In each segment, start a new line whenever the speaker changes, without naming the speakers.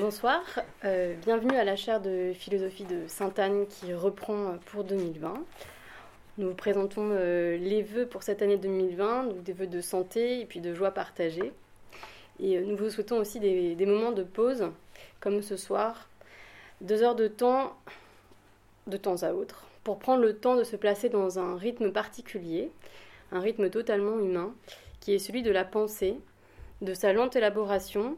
Bonsoir, euh, bienvenue à la chaire de philosophie de Sainte-Anne qui reprend pour 2020. Nous vous présentons euh, les vœux pour cette année 2020, donc des vœux de santé et puis de joie partagée. Et euh, nous vous souhaitons aussi des, des, moments de pause, comme ce soir, deux heures de temps, de temps à autre, pour prendre le temps de se placer dans un rythme particulier, un rythme totalement humain, qui est celui de la pensée, de sa lente élaboration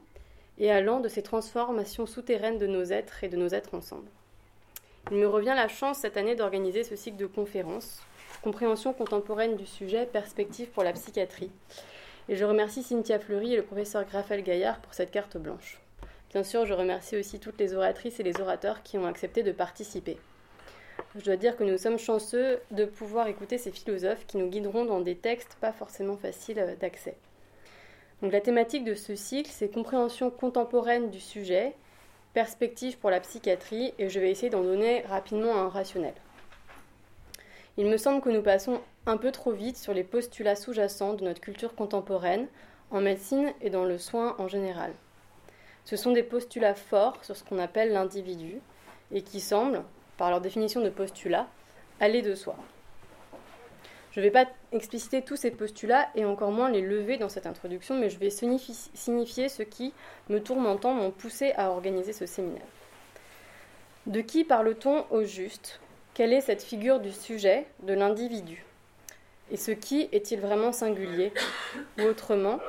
et allant de ces transformations souterraines de nos êtres et de nos êtres ensemble. Il me revient la chance cette année d'organiser ce cycle de conférences, compréhension contemporaine du sujet, perspective pour la psychiatrie. Et je remercie Cynthia Fleury et le professeur Raphaël Gaillard pour cette carte blanche. Bien sûr, je remercie aussi toutes les oratrices et les orateurs qui ont accepté de participer. Je dois dire que nous sommes chanceux de pouvoir écouter ces philosophes qui nous guideront dans des textes pas forcément faciles d'accès. Donc la thématique de ce cycle, c'est compréhension contemporaine du sujet, perspective pour la psychiatrie, et je vais essayer d'en donner rapidement un rationnel. Il me semble que nous passons un peu trop vite sur les postulats sous-jacents de notre culture contemporaine, en médecine et dans le soin en général. Ce sont des postulats forts sur ce qu'on appelle l'individu, et qui semblent, par leur définition de postulat, aller de soi. Je ne vais pas expliciter tous ces postulats et encore moins les lever dans cette introduction, mais je vais signifier ce qui, me tourmentant, m'ont poussé à organiser ce séminaire. De qui parle-t-on au juste? Quelle est cette figure du sujet, de l'individu? Et ce qui est-il vraiment singulier? Ou autrement,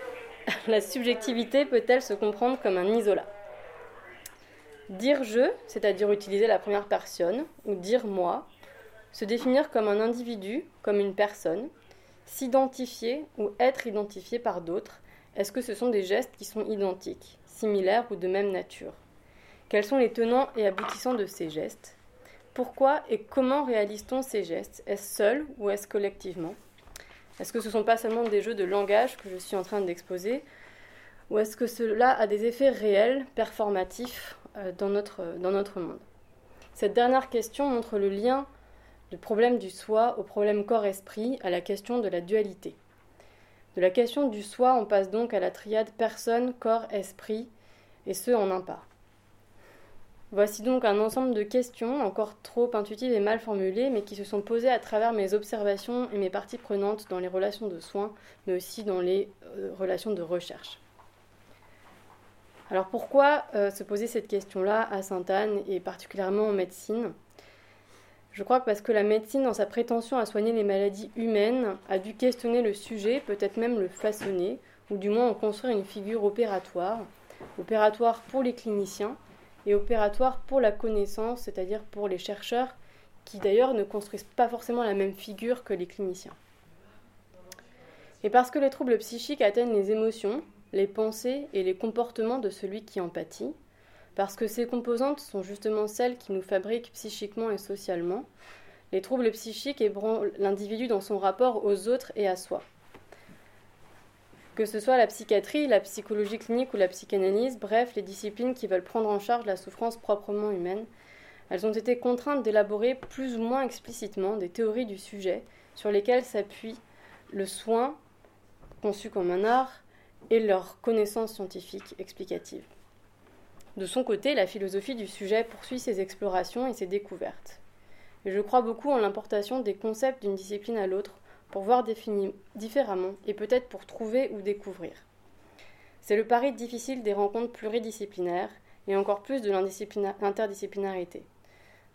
la subjectivité peut-elle se comprendre comme un isolat? Dire je, c'est-à-dire utiliser la première personne, ou dire moi, se définir comme un individu, comme une personne, s'identifier ou être identifié par d'autres, est-ce que ce sont des gestes qui sont identiques, similaires ou de même nature? Quels sont les tenants et aboutissants de ces gestes? Pourquoi et comment réalise-t-on ces gestes? Est-ce seul ou est-ce collectivement? Est-ce que ce ne sont pas seulement des jeux de langage que je suis en train d'exposer? Ou est-ce que cela a des effets réels, performatifs euh, dans notre, dans notre monde? Cette dernière question montre le lien du problème du soi au problème corps-esprit, à la question de la dualité. De la question du soi, on passe donc à la triade personne, corps, esprit, et ce en un pas. Voici donc un ensemble de questions encore trop intuitives et mal formulées, mais qui se sont posées à travers mes observations et mes parties prenantes dans les relations de soins, mais aussi dans les euh, relations de recherche. Alors pourquoi euh, se poser cette question-là à Sainte-Anne et particulièrement en médecine? Je crois que parce que la médecine, dans sa prétention à soigner les maladies humaines, a dû questionner le sujet, peut-être même le façonner, ou du moins en construire une figure opératoire, opératoire pour les cliniciens et opératoire pour la connaissance, c'est-à-dire pour les chercheurs, qui d'ailleurs ne construisent pas forcément la même figure que les cliniciens. Et parce que les troubles psychiques atteignent les émotions, les pensées et les comportements de celui qui en pâtit, parce que ces composantes sont justement celles qui nous fabriquent psychiquement et socialement. Les troubles psychiques ébranlent l'individu dans son rapport aux autres et à soi. Que ce soit la psychiatrie, la psychologie clinique ou la psychanalyse, bref, les disciplines qui veulent prendre en charge la souffrance proprement humaine, elles ont été contraintes d'élaborer plus ou moins explicitement des théories du sujet sur lesquelles s'appuie le soin, conçu comme un art, et leur connaissance scientifique explicative. De son côté, la philosophie du sujet poursuit ses explorations et ses découvertes. Et je crois beaucoup en l'importation des concepts d'une discipline à l'autre pour voir différemment et peut-être pour trouver ou découvrir. C'est le pari difficile des rencontres pluridisciplinaires et encore plus de l'interdisciplinarité.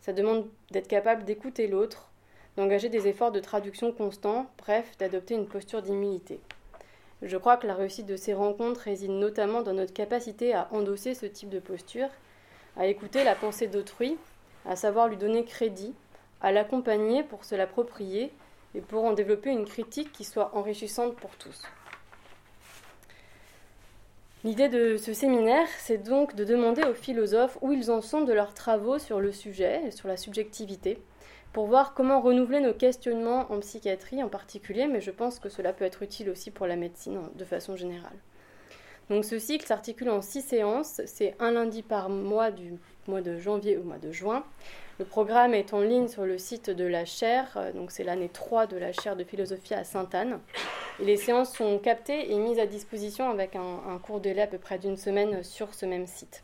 Ça demande d'être capable d'écouter l'autre, d'engager des efforts de traduction constants, bref, d'adopter une posture d'humilité. Je crois que la réussite de ces rencontres réside notamment dans notre capacité à endosser ce type de posture, à écouter la pensée d'autrui, à savoir lui donner crédit, à l'accompagner pour se l'approprier et pour en développer une critique qui soit enrichissante pour tous. L'idée de ce séminaire, c'est donc de demander aux philosophes où ils en sont de leurs travaux sur le sujet et sur la subjectivité, pour voir comment renouveler nos questionnements en psychiatrie en particulier, mais je pense que cela peut être utile aussi pour la médecine de façon générale. Donc ce cycle s'articule en six séances, c'est un lundi par mois du mois de janvier au mois de juin. Le programme est en ligne sur le site de la chaire, euh, donc c'est l'année 3 de la chaire de philosophie à Sainte-Anne. Les séances sont captées et mises à disposition avec un, un cours délai à peu près d'une semaine sur ce même site.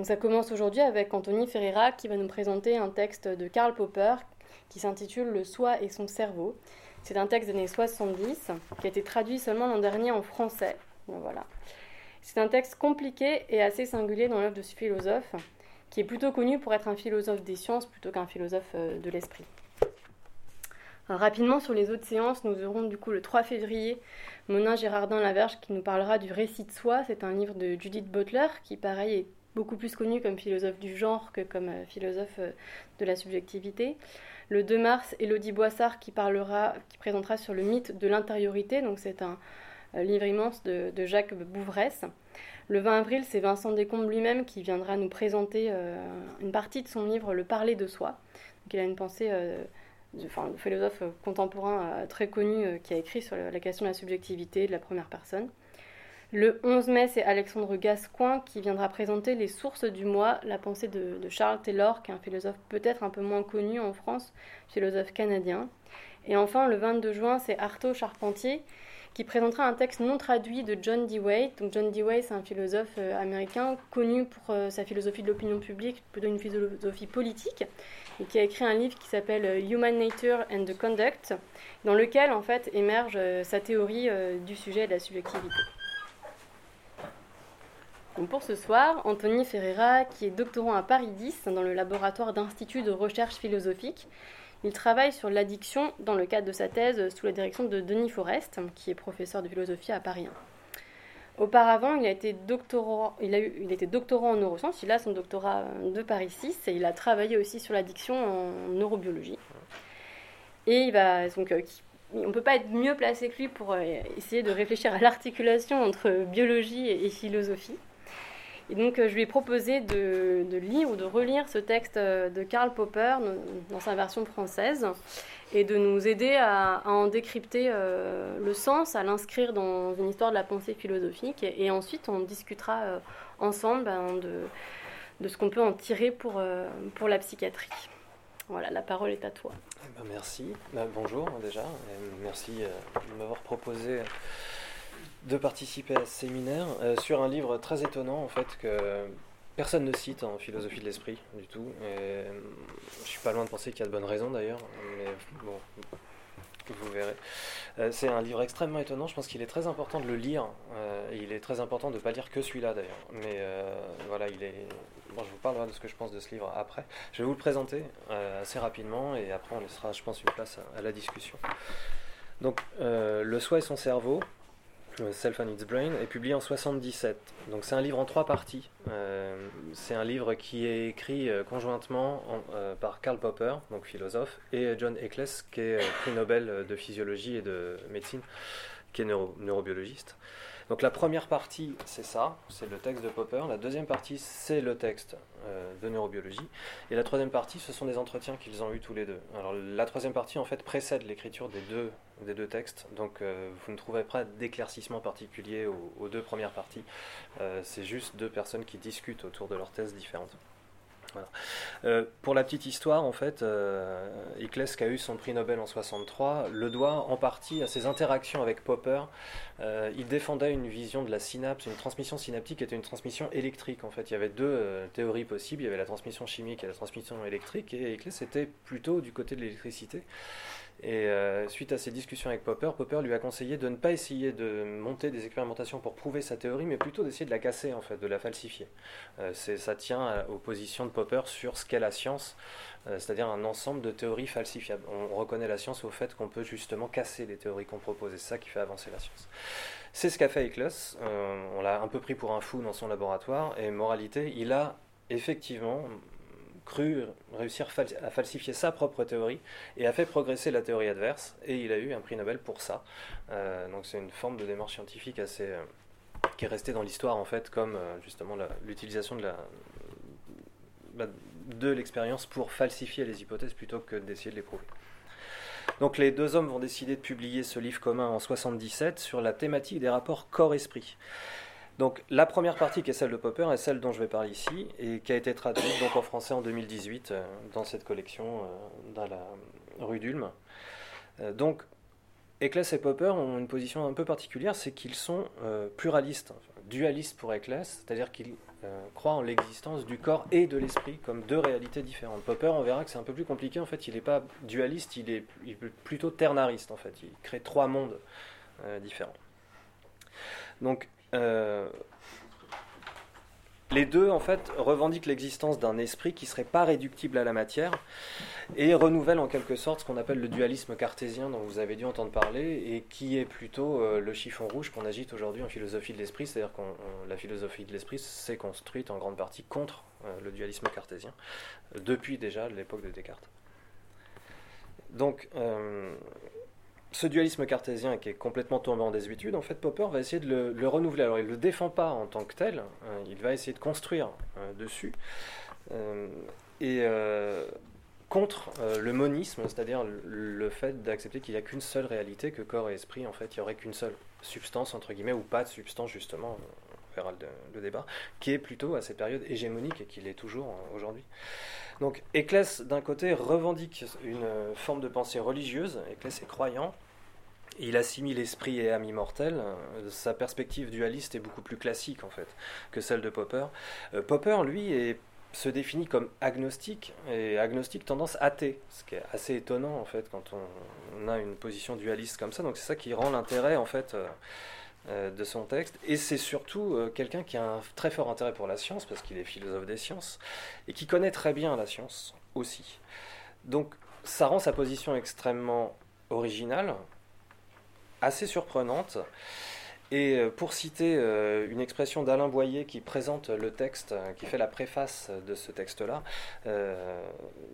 Donc ça commence aujourd'hui avec Anthony Ferreira qui va nous présenter un texte de Karl Popper qui s'intitule Le soi et son cerveau. C'est un texte des années 70 qui a été traduit seulement l'an dernier en français. Voilà. C'est un texte compliqué et assez singulier dans l'œuvre de ce philosophe, qui est plutôt connu pour être un philosophe des sciences plutôt qu'un philosophe euh, de l'esprit. Rapidement sur les autres séances, nous aurons du coup le 3 février Monin Gérardin Laverge qui nous parlera du récit de soi. C'est un livre de Judith Butler qui pareil est beaucoup plus connu comme philosophe du genre que comme euh, philosophe euh, de la subjectivité. Le 2 mars, Elodie Boissard qui parlera, qui présentera sur le mythe de l'intériorité. Donc c'est un, euh, livre immense de, Jacques Bouvresse. Le 20 avril, c'est Vincent Descombes lui-même qui viendra nous présenter une partie de son livre Le parler de soi. Donc, il a une pensée, euh, un philosophe contemporain très connu qui a écrit sur la question de la subjectivité de la première personne. Le 11 mai, c'est Alexandre Gascoin qui viendra présenter Les sources du moi, la pensée de, Charles Taylor, qui est un philosophe peut-être un peu moins connu en France, philosophe canadien. Et enfin, le 22 juin, c'est Artaud Charpentier qui présentera un texte non traduit de John Dewey. Donc John Dewey, c'est un philosophe euh, américain connu pour euh, sa philosophie de l'opinion publique, plutôt une philosophie politique, et qui a écrit un livre qui s'appelle euh, Human Nature and the Conduct, dans lequel en fait émerge sa théorie du sujet de la subjectivité. Donc pour ce soir, Anthony Ferreira, qui est doctorant à Paris 10 dans le laboratoire d'Institut de recherche philosophique, il travaille sur l'addiction dans le cadre de sa thèse sous la direction de Denis Forest, qui est professeur de philosophie à Paris 1. Auparavant, il a été doctorant, il a eu, il était doctorant en neurosciences, il a son doctorat de Paris 6 et il a travaillé aussi sur l'addiction en neurobiologie. Et il va donc euh, on ne peut pas être mieux placé que lui pour euh, essayer de réfléchir à l'articulation entre biologie et philosophie. Et donc, euh, je lui ai proposé de, lire ou de relire ce texte euh, de Karl Popper dans sa version française et de nous aider à, en décrypter euh, le sens, à l'inscrire dans une histoire de la pensée philosophique. Et, ensuite, on discutera ensemble ben, de, ce qu'on peut en tirer pour, pour la psychiatrie. Voilà, la parole est à toi.
Eh ben, merci. Ben, bonjour déjà. merci de m'avoir proposé de participer à ce séminaire euh, sur un livre très étonnant en fait que personne ne cite en philosophie de l'esprit du tout. Et, euh, je suis pas loin de penser qu'il y a de bonnes raisons d'ailleurs, mais bon, vous verrez. Euh, c'est un livre extrêmement étonnant. Je pense qu'il est très important de le lire. il est très important de ne pas lire que celui-là d'ailleurs. Mais voilà, il est. Bon, je vous parlerai de ce que je pense de ce livre après. Je vais vous le présenter assez rapidement et après on laissera, je pense, une place à, à la discussion. Donc, Le soi et son cerveau, Self and Its Brain, est publié en 77. Donc c'est un livre en trois parties. Euh, c'est un livre qui est écrit euh, conjointement euh, par Karl Popper, donc philosophe, et John Eccles, qui est prix Nobel de physiologie et de médecine, qui est neurobiologiste. Donc la première partie, c'est ça, c'est le texte de Popper. La deuxième partie, c'est le texte euh, de neurobiologie. Et la troisième partie, ce sont des entretiens qu'ils ont eus tous les deux. Alors la troisième partie, en fait, précède l'écriture des deux, des deux textes. Donc euh, vous ne trouverez pas d'éclaircissement particulier aux, deux premières parties. Euh, c'est juste deux personnes qui discutent autour de leurs thèses différentes. Euh, pour la petite histoire, en fait, euh, qui a eu son prix Nobel en 63, le doit en partie à ses interactions avec Popper. Euh, il défendait une vision de la synapse, une transmission synaptique était une transmission électrique. En fait, il y avait deux théories possibles. Il y avait la transmission chimique et la transmission électrique, et Eccles était plutôt du côté de l'électricité. Et euh, suite à ces discussions avec Popper, Popper lui a conseillé de ne pas essayer de monter des expérimentations pour prouver sa théorie, mais plutôt d'essayer de la casser, en fait, de la falsifier. Euh, ça tient aux positions de Popper sur ce qu'est la science, euh, c'est-à-dire un ensemble de théories falsifiables. On reconnaît la science au fait qu'on peut justement casser les théories qu'on propose, et c'est ça qui fait avancer la science. C'est ce qu'a fait Eccles. on l'a un peu pris pour un fou dans son laboratoire, et moralité, il a effectivement cru réussir à falsifier sa propre théorie et a fait progresser la théorie adverse et il a eu un prix Nobel pour ça. Euh, donc c'est une forme de démarche scientifique assez euh, qui est restée dans l'histoire en fait comme euh, justement l'utilisation de de l'expérience pour falsifier les hypothèses plutôt que d'essayer de les prouver. Donc les deux hommes vont décider de publier ce livre commun en 77 sur la thématique des rapports corps-esprit. Donc la première partie qui est celle de Popper est celle dont je vais parler ici et qui a été traduite donc en français en 2018 euh, dans cette collection euh, dans la rue d'Ulm. Euh, donc Eccles et Popper ont une position un peu particulière, c'est qu'ils sont pluralistes, dualistes pour Eccles, c'est-à-dire qu'ils croient en l'existence du corps et de l'esprit comme deux réalités différentes. Popper, on verra que c'est un peu plus compliqué, en fait, il n'est pas dualiste, il est, il est, plutôt ternariste, en fait, il crée trois mondes différents. Donc les deux, en fait, revendiquent l'existence d'un esprit qui serait pas réductible à la matière et renouvellent en quelque sorte ce qu'on appelle le dualisme cartésien dont vous avez dû entendre parler et qui est plutôt euh, le chiffon rouge qu'on agite aujourd'hui en philosophie de l'esprit, c'est-à-dire que la philosophie de l'esprit s'est construite en grande partie contre euh, le dualisme cartésien depuis déjà l'époque de Descartes. Donc, ce dualisme cartésien qui est complètement tombé en désuétude, en fait, Popper va essayer de le, renouveler. Alors, il ne le défend pas en tant que tel, hein, il va essayer de construire euh, dessus. Euh, et euh, contre le monisme, c'est-à-dire le, fait d'accepter qu'il n'y a qu'une seule réalité, que corps et esprit, en fait, il n'y aurait qu'une seule substance, entre guillemets, ou pas de substance, justement, verra débat, qui est plutôt à cette période hégémonique et qui l'est toujours aujourd'hui. Donc Ecclès, d'un côté, revendique une forme de pensée religieuse, Ecclès est croyant, il assimile l'esprit et âme immortelle. Sa perspective dualiste est beaucoup plus classique en fait que celle de Popper. Euh, Popper, lui, se définit comme agnostique et agnostique tendance athée, ce qui est assez étonnant en fait quand on, a une position dualiste comme ça. Donc c'est ça qui rend l'intérêt en fait. Euh, euh, de son texte. Et c'est surtout euh, quelqu'un qui a un très fort intérêt pour la science, parce qu'il est philosophe des sciences, et qui connaît très bien la science aussi. Donc ça rend sa position extrêmement originale, assez surprenante, et euh, pour citer euh, une expression d'Alain Boyer qui présente le texte, euh, qui fait la préface de ce texte-là,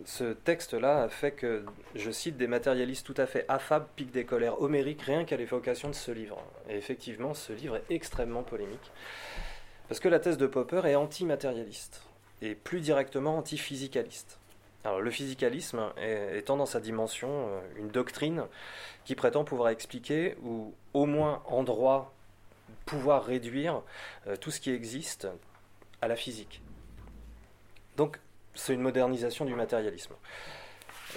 ce texte-là fait que, je cite, des matérialistes tout à fait affables piquent des colères homériques rien qu'à l'évocation de ce livre. Et effectivement, ce livre est extrêmement polémique, parce que la thèse de Popper est anti-matérialiste, et plus directement anti-physicaliste. Alors, le physicalisme étant dans sa dimension une doctrine qui prétend pouvoir expliquer, ou au moins en droit pouvoir réduire euh, tout ce qui existe à la physique. Donc c'est une modernisation du matérialisme.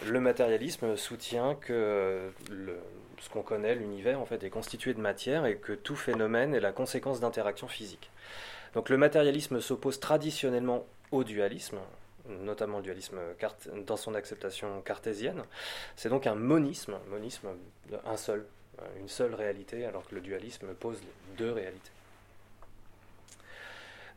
Le matérialisme soutient que ce qu'on connaît, l'univers, en fait, est constitué de matière et que tout phénomène est la conséquence d'interactions physiques. Donc le matérialisme s'oppose traditionnellement au dualisme, notamment le dualisme dans son acceptation cartésienne. C'est donc un monisme, monisme, un seul, une seule réalité, alors que le dualisme pose deux réalités.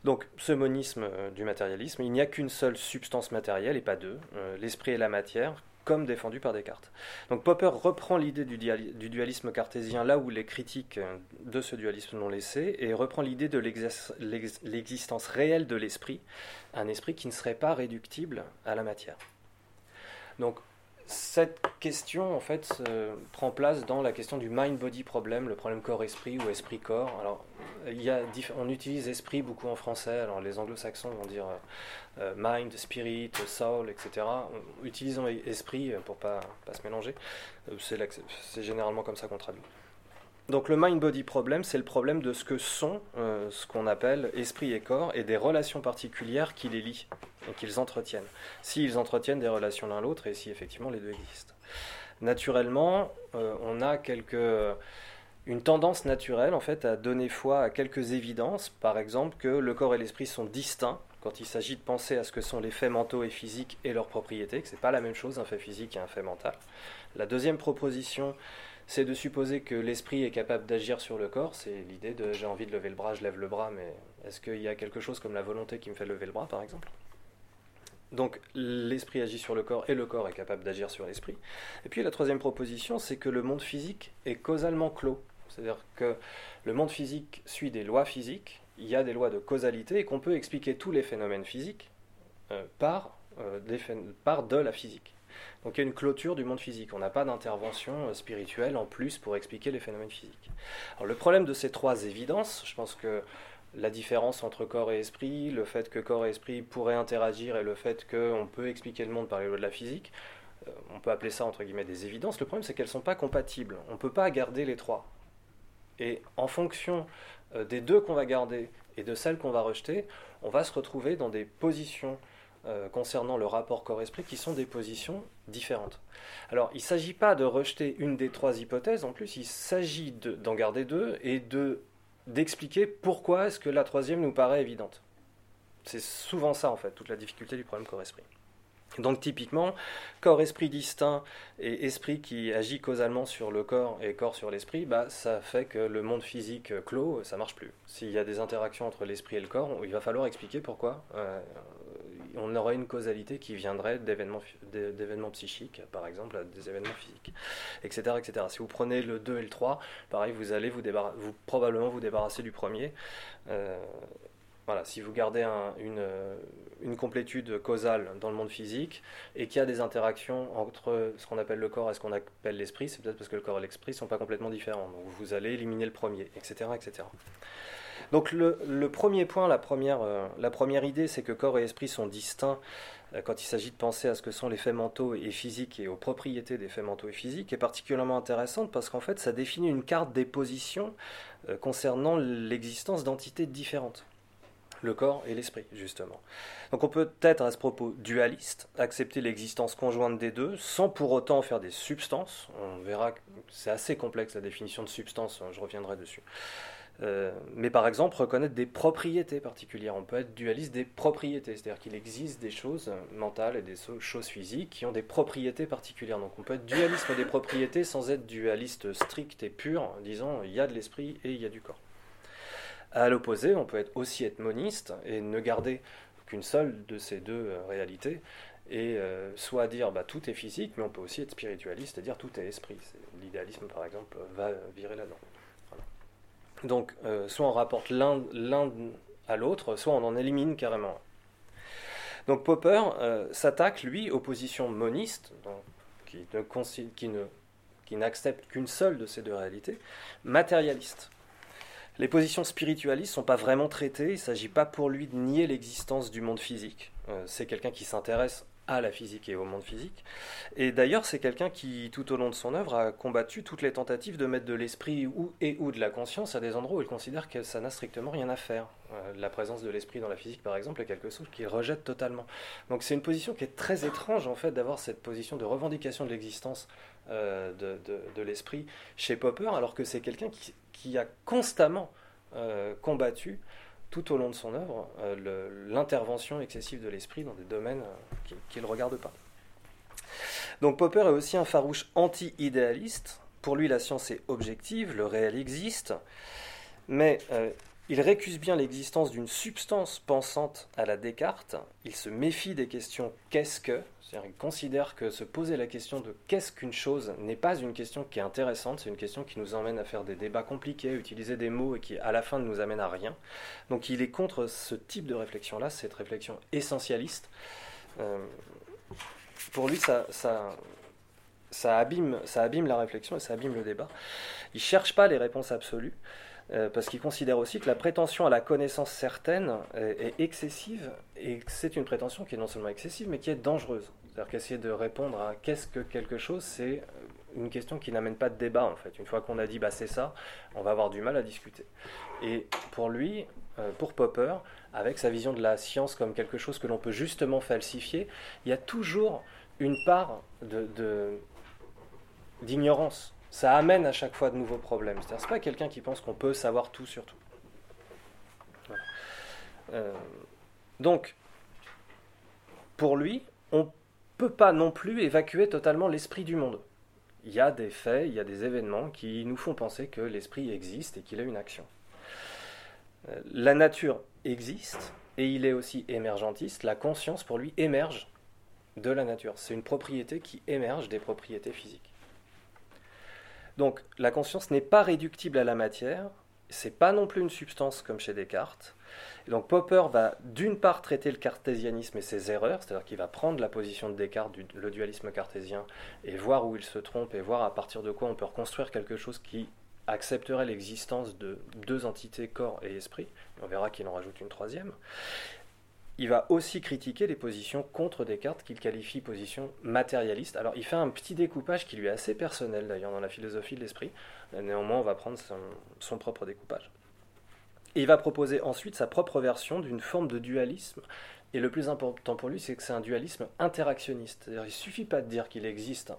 Donc, ce monisme euh, du matérialisme, il n'y a qu'une seule substance matérielle et pas deux, euh, l'esprit et la matière, comme défendu par Descartes. Donc Popper reprend l'idée du, du, dualisme cartésien là où les critiques euh, de ce dualisme l'ont laissé, et reprend l'idée de l'existence réelle de l'esprit, un esprit qui ne serait pas réductible à la matière. Donc cette question, en fait, prend place dans la question du mind-body problem, le problème corps-esprit ou esprit-corps. On utilise esprit beaucoup en français. Les anglo-saxons vont dire euh, euh, mind, spirit, soul, etc. Utilisons esprit pour pas, pas se mélanger. Euh, c'est généralement comme ça qu'on traduit. Donc le mind-body problem, c'est le problème de ce que sont euh, ce qu'on appelle esprit et corps et des relations particulières qui les lient et qu'ils entretiennent. S'ils entretiennent des relations l'un l'autre et si effectivement les deux existent. Naturellement, euh, on a une tendance naturelle en fait à donner foi à quelques évidences, par exemple que le corps et l'esprit sont distincts quand il s'agit de penser à ce que sont les faits mentaux et physiques et leurs propriétés, que ce n'est pas la même chose un fait physique et un fait mental. La deuxième proposition c'est de supposer que l'esprit est capable d'agir sur le corps. C'est l'idée de j'ai envie de lever le bras, je lève le bras, mais est-ce qu'il y a quelque chose comme la volonté qui me fait lever le bras, par exemple? Donc l'esprit agit sur le corps et le corps est capable d'agir sur l'esprit. Et puis la troisième proposition, c'est que le monde physique est causalement clos. C'est-à-dire que le monde physique suit des lois physiques, il y a des lois de causalité et qu'on peut expliquer tous les phénomènes physiques euh, euh, par de la physique. Donc il y a une clôture du monde physique. On n'a pas d'intervention euh, spirituelle en plus pour expliquer les phénomènes physiques. Alors le problème de ces trois évidences, je pense que la différence entre corps et esprit, le fait que corps et esprit pourraient interagir et le fait qu'on peut expliquer le monde par les lois de la physique, euh, on peut appeler ça entre guillemets des évidences. Le problème c'est qu'elles ne sont pas compatibles. On ne peut pas garder les trois. Et en fonction euh, des deux qu'on va garder et de celles qu'on va rejeter, on va se retrouver dans des positions euh, concernant le rapport corps-esprit qui sont des positions différentes. Alors, il ne s'agit pas de rejeter une des trois hypothèses, en plus, il s'agit d'en garder deux et de d'expliquer pourquoi est-ce que la troisième nous paraît évidente. C'est souvent ça, en fait, toute la difficulté du problème corps-esprit. Donc typiquement, corps-esprit distinct et esprit qui agit causalement sur le corps et corps sur l'esprit, bah, ça fait que le monde physique clos, ça marche plus. S'il y a des interactions entre l'esprit et le corps, il va falloir expliquer pourquoi. Euh, on aurait une causalité qui viendrait d'événements, psychiques, par exemple, des événements physiques, etc., etc. Si vous prenez le 2 et le 3, pareil, vous allez vous, vous probablement vous débarrasser du premier. Euh, voilà, si vous gardez une, une, complétude causale dans le monde physique et qu'il y a des interactions entre ce qu'on appelle le corps et ce qu'on appelle l'esprit, c'est peut-être parce que le corps et l'esprit ne sont pas complètement différents. Donc vous allez éliminer le premier, etc. etc. Donc le, premier point, la première, euh, la première idée, c'est que corps et esprit sont distincts euh, quand il s'agit de penser à ce que sont les faits mentaux et physiques et aux propriétés des faits mentaux et physiques, est particulièrement intéressante parce qu'en fait ça définit une carte des positions euh, concernant l'existence d'entités différentes le corps et l'esprit, justement. Donc on peut être à ce propos dualiste, accepter l'existence conjointe des deux, sans pour autant faire des substances. On verra que c'est assez complexe la définition de substance, je reviendrai dessus. Euh, mais par exemple, reconnaître des propriétés particulières. On peut être dualiste des propriétés, c'est-à-dire qu'il existe des choses mentales et des choses physiques qui ont des propriétés particulières. Donc on peut être dualiste des propriétés sans être dualiste strict et pur, en disant il y a de l'esprit et il y a du corps. À l'opposé, on peut être aussi être moniste et ne garder qu'une seule de ces deux euh, réalités, et euh, soit dire bah, tout est physique, mais on peut aussi être spiritualiste et dire tout est esprit. L'idéalisme, par exemple, va virer là-dedans. Donc, euh, soit on rapporte l'un à l'autre, soit on en élimine carrément. Donc Popper s'attaque, lui, aux positions monistes, qui, ne, qui n'acceptent qu'une seule de ces deux réalités, matérialistes. Les positions spiritualistes ne sont pas vraiment traitées, il ne s'agit pas pour lui de nier l'existence du monde physique. Euh, c'est quelqu'un qui s'intéresse à la physique et au monde physique. Et d'ailleurs, c'est quelqu'un qui, tout au long de son œuvre, a combattu toutes les tentatives de mettre de l'esprit ou, et ou de la conscience à des endroits où il considère que ça n'a strictement rien à faire. Euh, la présence de l'esprit dans la physique, par exemple, est quelque chose qu'il rejette totalement. Donc c'est une position qui est très étrange, en fait, d'avoir cette position de revendication de l'existence euh, de, l'esprit chez Popper, alors que c'est quelqu'un qui, qui, a constamment euh, combattu tout au long de son œuvre euh, l'intervention excessive de l'esprit dans des domaines euh, qu'il ne regarde pas. Donc Popper est aussi un farouche anti-idéaliste. Pour lui, la science est objective, le réel existe, mais euh, il récuse bien l'existence d'une substance pensante à la Descartes. Il se méfie des questions qu'est-ce que? C'est-à-dire qu'il considère que se poser la question de qu'est-ce qu'une chose n'est pas une question qui est intéressante, c'est une question qui nous emmène à faire des débats compliqués, utiliser des mots et qui à la fin ne nous amène à rien. Donc il est contre ce type de réflexion-là, cette réflexion essentialiste. Euh, pour lui, ça, ça, ça, abîme, ça abîme la réflexion et ça abîme le débat. Il ne cherche pas les réponses absolues. Euh, parce qu'il considère aussi que la prétention à la connaissance certaine est, excessive, et c'est une prétention qui est non seulement excessive, mais qui est dangereuse. C'est-à-dire qu'essayer de répondre à qu'est-ce que quelque chose, c'est une question qui n'amène pas de débat, en fait. Une fois qu'on a dit, bah c'est ça, on va avoir du mal à discuter. Et pour lui, euh, pour Popper, avec sa vision de la science comme quelque chose que l'on peut justement falsifier, il y a toujours une part d'ignorance ça amène à chaque fois de nouveaux problèmes. C'est-à-dire, c'est pas quelqu'un qui pense qu'on peut savoir tout sur tout. Euh, donc, pour lui, on ne peut pas non plus évacuer totalement l'esprit du monde. Il y a des faits, il y a des événements qui nous font penser que l'esprit existe et qu'il a une action. Euh, la nature existe et il est aussi émergentiste. La conscience, pour lui, émerge de la nature. C'est une propriété qui émerge des propriétés physiques. Donc la conscience n'est pas réductible à la matière, c'est pas non plus une substance comme chez Descartes. Et donc Popper va d'une part traiter le cartésianisme et ses erreurs, c'est-à-dire qu'il va prendre la position de Descartes, le dualisme cartésien, et voir où il se trompe, et voir à partir de quoi on peut reconstruire quelque chose qui accepterait l'existence de deux entités, corps et esprit. On verra qu'il en rajoute une troisième. Il va aussi critiquer les positions contre Descartes qu'il qualifie positions matérialistes. Alors il fait un petit découpage qui lui est assez personnel d'ailleurs dans la philosophie de l'esprit. Néanmoins, on va prendre son, propre découpage. Il va proposer ensuite sa propre version d'une forme de dualisme. Et le plus important pour lui, c'est que c'est un dualisme interactionniste. Il ne suffit pas de dire qu'il existe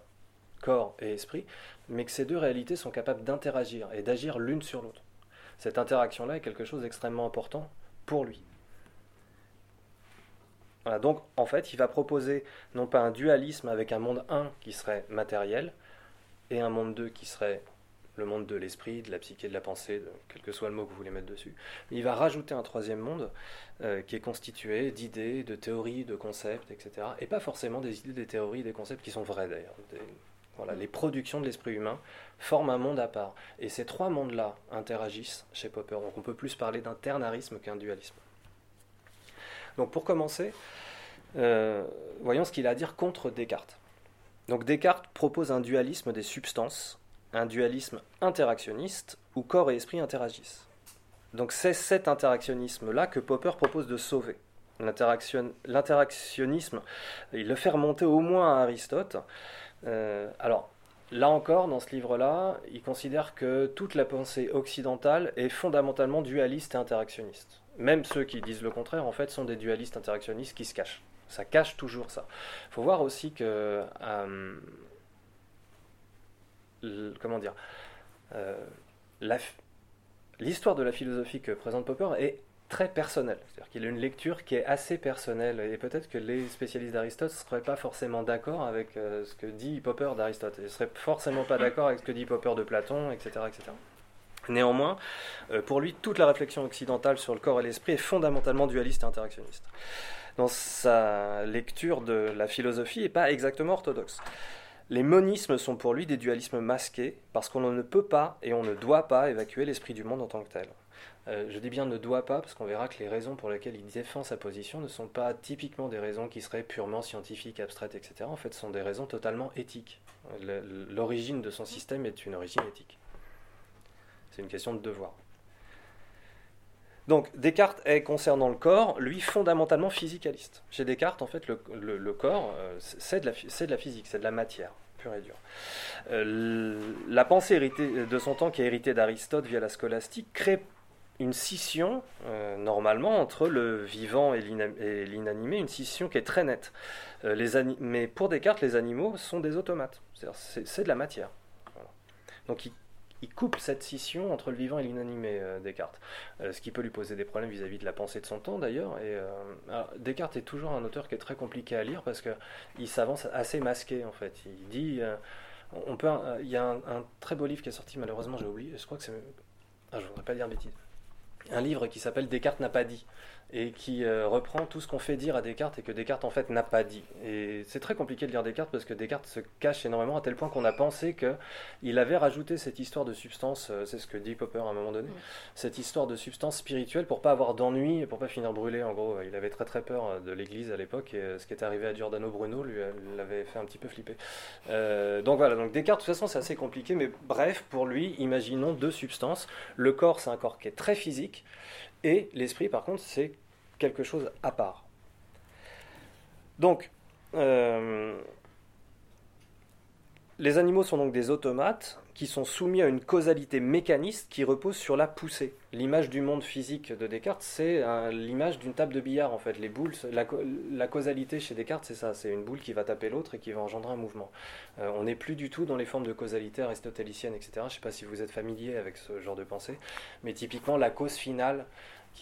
corps et esprit, mais que ces deux réalités sont capables d'interagir et d'agir l'une sur l'autre. Cette interaction-là est quelque chose d'extrêmement important pour lui donc en fait, il va proposer non pas un dualisme avec un monde 1 qui serait matériel et un monde 2 qui serait le monde de l'esprit, de la psyché, de la pensée, quel que soit le mot que vous voulez mettre dessus. il va rajouter un troisième monde euh, qui est constitué d'idées, de théories, de concepts, etc. Et pas forcément des idées, des théories, des concepts qui sont vrais d'ailleurs. Voilà, les productions de l'esprit humain forment un monde à part. Et ces trois mondes-là interagissent chez Popper. Donc on peut plus parler d'un ternarisme qu'un dualisme. Donc pour commencer, euh, voyons ce qu'il a à dire contre Descartes. Donc Descartes propose un dualisme des substances, un dualisme interactionniste où corps et esprit interagissent. Donc c'est cet interactionnisme-là que Popper propose de sauver. L'interactionnisme, il le fait remonter au moins à Aristote. Euh, alors, là encore, dans ce livre-là, il considère que toute la pensée occidentale est fondamentalement dualiste et interactionniste. Même ceux qui disent le contraire, en fait, sont des dualistes interactionnistes qui se cachent. Ça cache toujours ça. Il faut voir aussi que. Euh, comment dire euh, L'histoire de la philosophie que présente Popper est très personnelle. C'est-à-dire qu'il a une lecture qui est assez personnelle. Et peut-être que les spécialistes d'Aristote ne seraient pas forcément d'accord avec euh, ce que dit Popper d'Aristote. Ils ne seraient forcément pas d'accord avec ce que dit Popper de Platon, etc. etc. Néanmoins, euh, pour lui, toute la réflexion occidentale sur le corps et l'esprit est fondamentalement dualiste et interactionniste. Dans sa lecture de la philosophie, n'est pas exactement orthodoxe. Les monismes sont pour lui des dualismes masqués, parce qu'on ne peut pas et on ne doit pas évacuer l'esprit du monde en tant que tel. Euh, je dis bien ne doit pas, parce qu'on verra que les raisons pour lesquelles il défend sa position ne sont pas typiquement des raisons qui seraient purement scientifiques, abstraites, etc. En fait, ce sont des raisons totalement éthiques. L'origine de son système est une origine éthique. C'est une question de devoir. Donc Descartes est, concernant le corps, lui, fondamentalement physicaliste. Chez Descartes, en fait, le, corps, euh, c'est de, la physique, c'est de la matière, pure et dure. Euh, la pensée héritée de son temps, qui est héritée d'Aristote via la scolastique, crée une scission, euh, normalement, entre le vivant et l'inanimé, une scission qui est très nette. mais pour Descartes, les animaux sont des automates, c'est de la matière. Donc il il coupe cette scission entre le vivant et l'inanimé, euh, Descartes. Euh, ce qui peut lui poser des problèmes vis-à-vis de la pensée de son temps, d'ailleurs. Euh, Descartes est toujours un auteur qui est très compliqué à lire parce qu'il s'avance assez masqué, en fait. Il dit. on peut, il y a un, très beau livre qui est sorti, malheureusement, j'ai oublié. Je crois que c'est. Ah, je voudrais pas dire bêtise. Un livre qui s'appelle Descartes n'a pas dit et qui euh, reprend tout ce qu'on fait dire à Descartes et que Descartes en fait n'a pas dit. Et c'est très compliqué de lire Descartes parce que Descartes se cache énormément à tel point qu'on a pensé qu'il avait rajouté cette histoire de substance, euh, c'est ce que dit Popper à un moment donné, cette histoire de substance spirituelle pour pas avoir d'ennui et pour pas finir brûlé. En gros, il avait très très peur euh, de l'Église à l'époque et ce qui est arrivé à Giordano Bruno lui l'avait fait un petit peu flipper. donc voilà, donc Descartes de toute façon c'est assez compliqué, mais bref, pour lui, imaginons deux substances. Le corps c'est un corps qui est très physique et l'esprit, par contre, c'est quelque chose à part. Donc, euh, les animaux sont donc des automates qui sont soumis à une causalité mécaniste qui repose sur la poussée. L'image du monde physique de Descartes, c'est l'image d'une table de billard en fait. Les boules, la, causalité chez Descartes, c'est ça, c'est une boule qui va taper l'autre et qui va engendrer un mouvement. Euh, on n'est plus du tout dans les formes de causalité aristotélicienne, etc. Je ne sais pas si vous êtes familier avec ce genre de pensée, mais typiquement la cause finale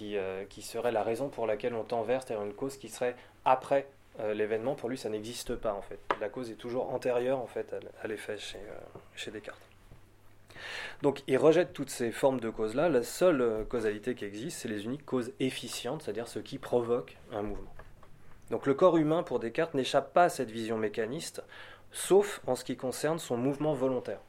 euh, qui, serait la raison pour laquelle on tend vers, c'est-à-dire une cause qui serait après euh, l'événement, pour lui ça n'existe pas en fait. La cause est toujours antérieure en fait à, l'effet chez, euh, chez, Descartes. Donc il rejette toutes ces formes de causes-là. La seule causalité qui existe, c'est les uniques causes efficientes, c'est-à-dire ce qui provoque un mouvement. Donc le corps humain pour Descartes n'échappe pas à cette vision mécaniste, sauf en ce qui concerne son mouvement volontaire.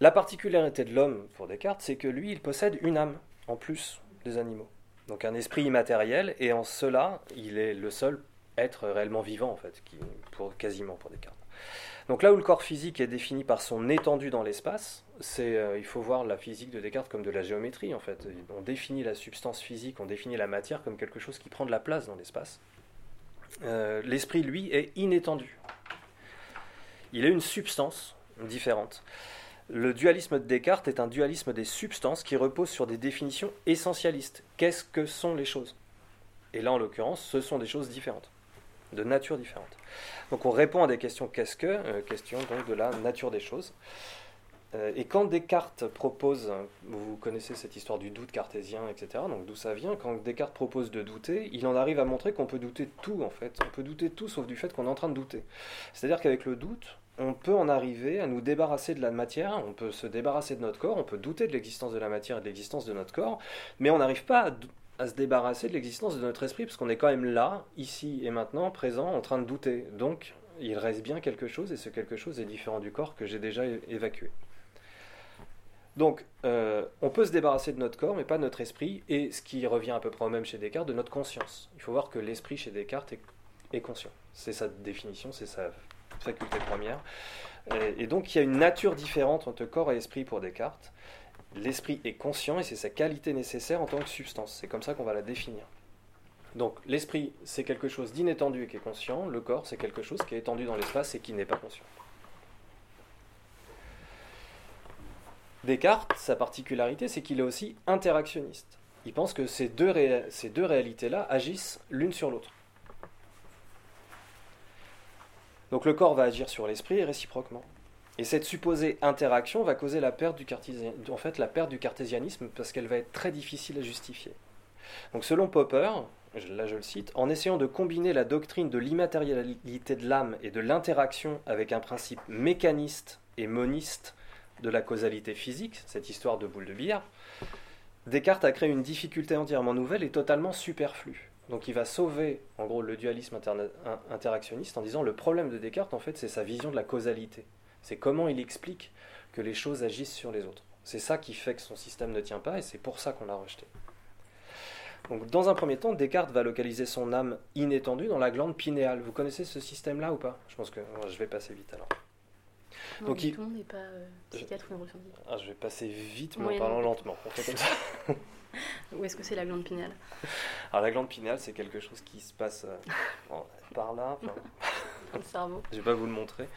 La particularité de l'homme, pour Descartes, c'est que lui, il possède une âme, en plus des animaux. Donc un esprit immatériel, et en cela, il est le seul être réellement vivant, en fait, quasiment pour Descartes. Donc là où le corps physique est défini par son étendue dans l'espace, euh, il faut voir la physique de Descartes comme de la géométrie en fait. On définit la substance physique, on définit la matière comme quelque chose qui prend de la place dans l'espace. Euh, l'esprit, lui, est inétendu. Il est une substance différente. Le dualisme de Descartes est un dualisme des substances qui repose sur des définitions essentialistes. Qu'est-ce que sont les choses? Et là, en l'occurrence, ce sont des choses différentes, de nature différente. Donc on répond à des questions qu'est-ce que, euh, question donc de la nature des choses. Euh, et quand Descartes propose, vous connaissez cette histoire du doute cartésien, etc., donc d'où ça vient, quand Descartes propose de douter, il en arrive à montrer qu'on peut douter de tout, en fait. On peut douter de tout sauf du fait qu'on est en train de douter. C'est-à-dire qu'avec le doute, on peut en arriver à nous débarrasser de la matière, on peut se débarrasser de notre corps, on peut douter de l'existence de la matière et de l'existence de notre corps, mais on n'arrive pas à, se débarrasser de l'existence de notre esprit, parce qu'on est quand même là, ici et maintenant, présent, en train de douter. Donc, il reste bien quelque chose, et ce quelque chose est différent du corps que j'ai déjà évacué. Donc, euh, on peut se débarrasser de notre corps, mais pas de notre esprit, et ce qui revient à peu près au même chez Descartes, de notre conscience. Il faut voir que l'esprit chez Descartes est, conscient. C'est sa définition, c'est sa faculté première. Et, donc, il y a une nature différente entre corps et esprit pour Descartes. L'esprit est conscient et c'est sa qualité nécessaire en tant que substance. C'est comme ça qu'on va la définir. Donc, l'esprit, c'est quelque chose d'inétendu et qui est conscient. Le corps, c'est quelque chose qui est étendu dans l'espace et qui n'est pas conscient. Descartes, sa particularité, c'est qu'il est aussi interactionniste. Il pense que ces deux, ces deux réalités-là agissent l'une sur l'autre. Donc le corps va agir sur l'esprit et réciproquement. Et cette supposée interaction va causer la perte du, en fait, la perte du cartésianisme parce qu'elle va être très difficile à justifier. Donc selon Popper, là je le cite, en essayant de combiner la doctrine de l'immatérialité de l'âme et de l'interaction avec un principe mécaniste et moniste de la causalité physique, cette histoire de boule de billard, Descartes a créé une difficulté entièrement nouvelle et totalement superflue. Donc il va sauver en gros le dualisme interactionniste en disant le problème de Descartes en fait c'est sa vision de la causalité. C'est comment il explique que les choses agissent sur les autres. C'est ça qui fait que son système ne tient pas et c'est pour ça qu'on l'a rejeté. Donc dans un premier temps, Descartes va localiser son âme inétendue dans la glande pinéale. Vous connaissez ce système-là ou pas? Je pense que je vais passer vite alors.
Non, Donc, il... tout le monde n'est pas euh, psychiatre ou neuroscientifique.
Ah, je vais passer vite, mais en parlant lentement. On fait comme ça.
Où est-ce que c'est la glande pinéale?
Alors, la glande pinéale, c'est quelque chose qui se passe euh, par là.
Dans le cerveau.
Je vais pas vous le montrer.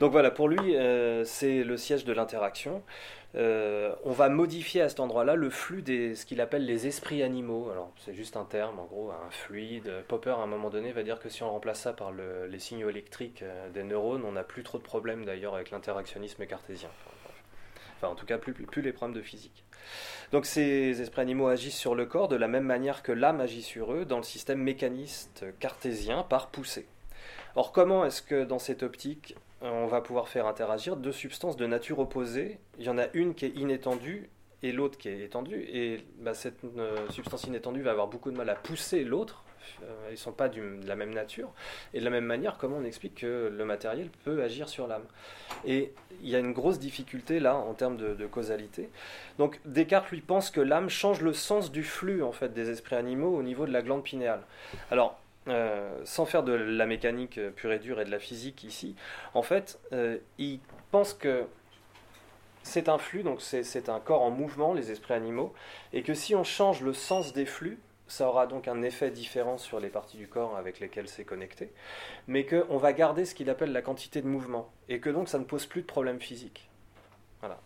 Donc voilà, pour lui, euh, c'est le siège de l'interaction. Euh, on va modifier à cet endroit-là le flux des ce qu'il appelle les esprits animaux. Alors c'est juste un terme, en gros, un fluide. Popper à un moment donné va dire que si on remplace ça par les signaux électriques euh, des neurones, on n'a plus trop de problèmes d'ailleurs avec l'interactionnisme cartésien. Enfin, en tout cas, plus, plus les problèmes de physique. Donc ces esprits animaux agissent sur le corps de la même manière que l'âme agit sur eux dans le système mécaniste cartésien par poussée. Or, comment est-ce que dans cette optique, on va pouvoir faire interagir deux substances de nature opposée. Il y en a une qui est inétendue et l'autre qui est étendue. Et bah, cette euh, substance inétendue va avoir beaucoup de mal à pousser l'autre. Euh, ils ne sont pas de la même nature. Et de la même manière, comment on explique que le matériel peut agir sur l'âme? Et il y a une grosse difficulté là en termes de, de, causalité. Donc Descartes lui pense que l'âme change le sens du flux en fait des esprits animaux au niveau de la glande pinéale. Alors euh, sans faire de la mécanique pure et dure et de la physique ici, en fait, euh, il pense que c'est un flux, donc c'est un corps en mouvement, les esprits animaux, et que si on change le sens des flux, ça aura donc un effet différent sur les parties du corps avec lesquelles c'est connecté, mais qu'on va garder ce qu'il appelle la quantité de mouvement, et que donc ça ne pose plus de problème physique. Voilà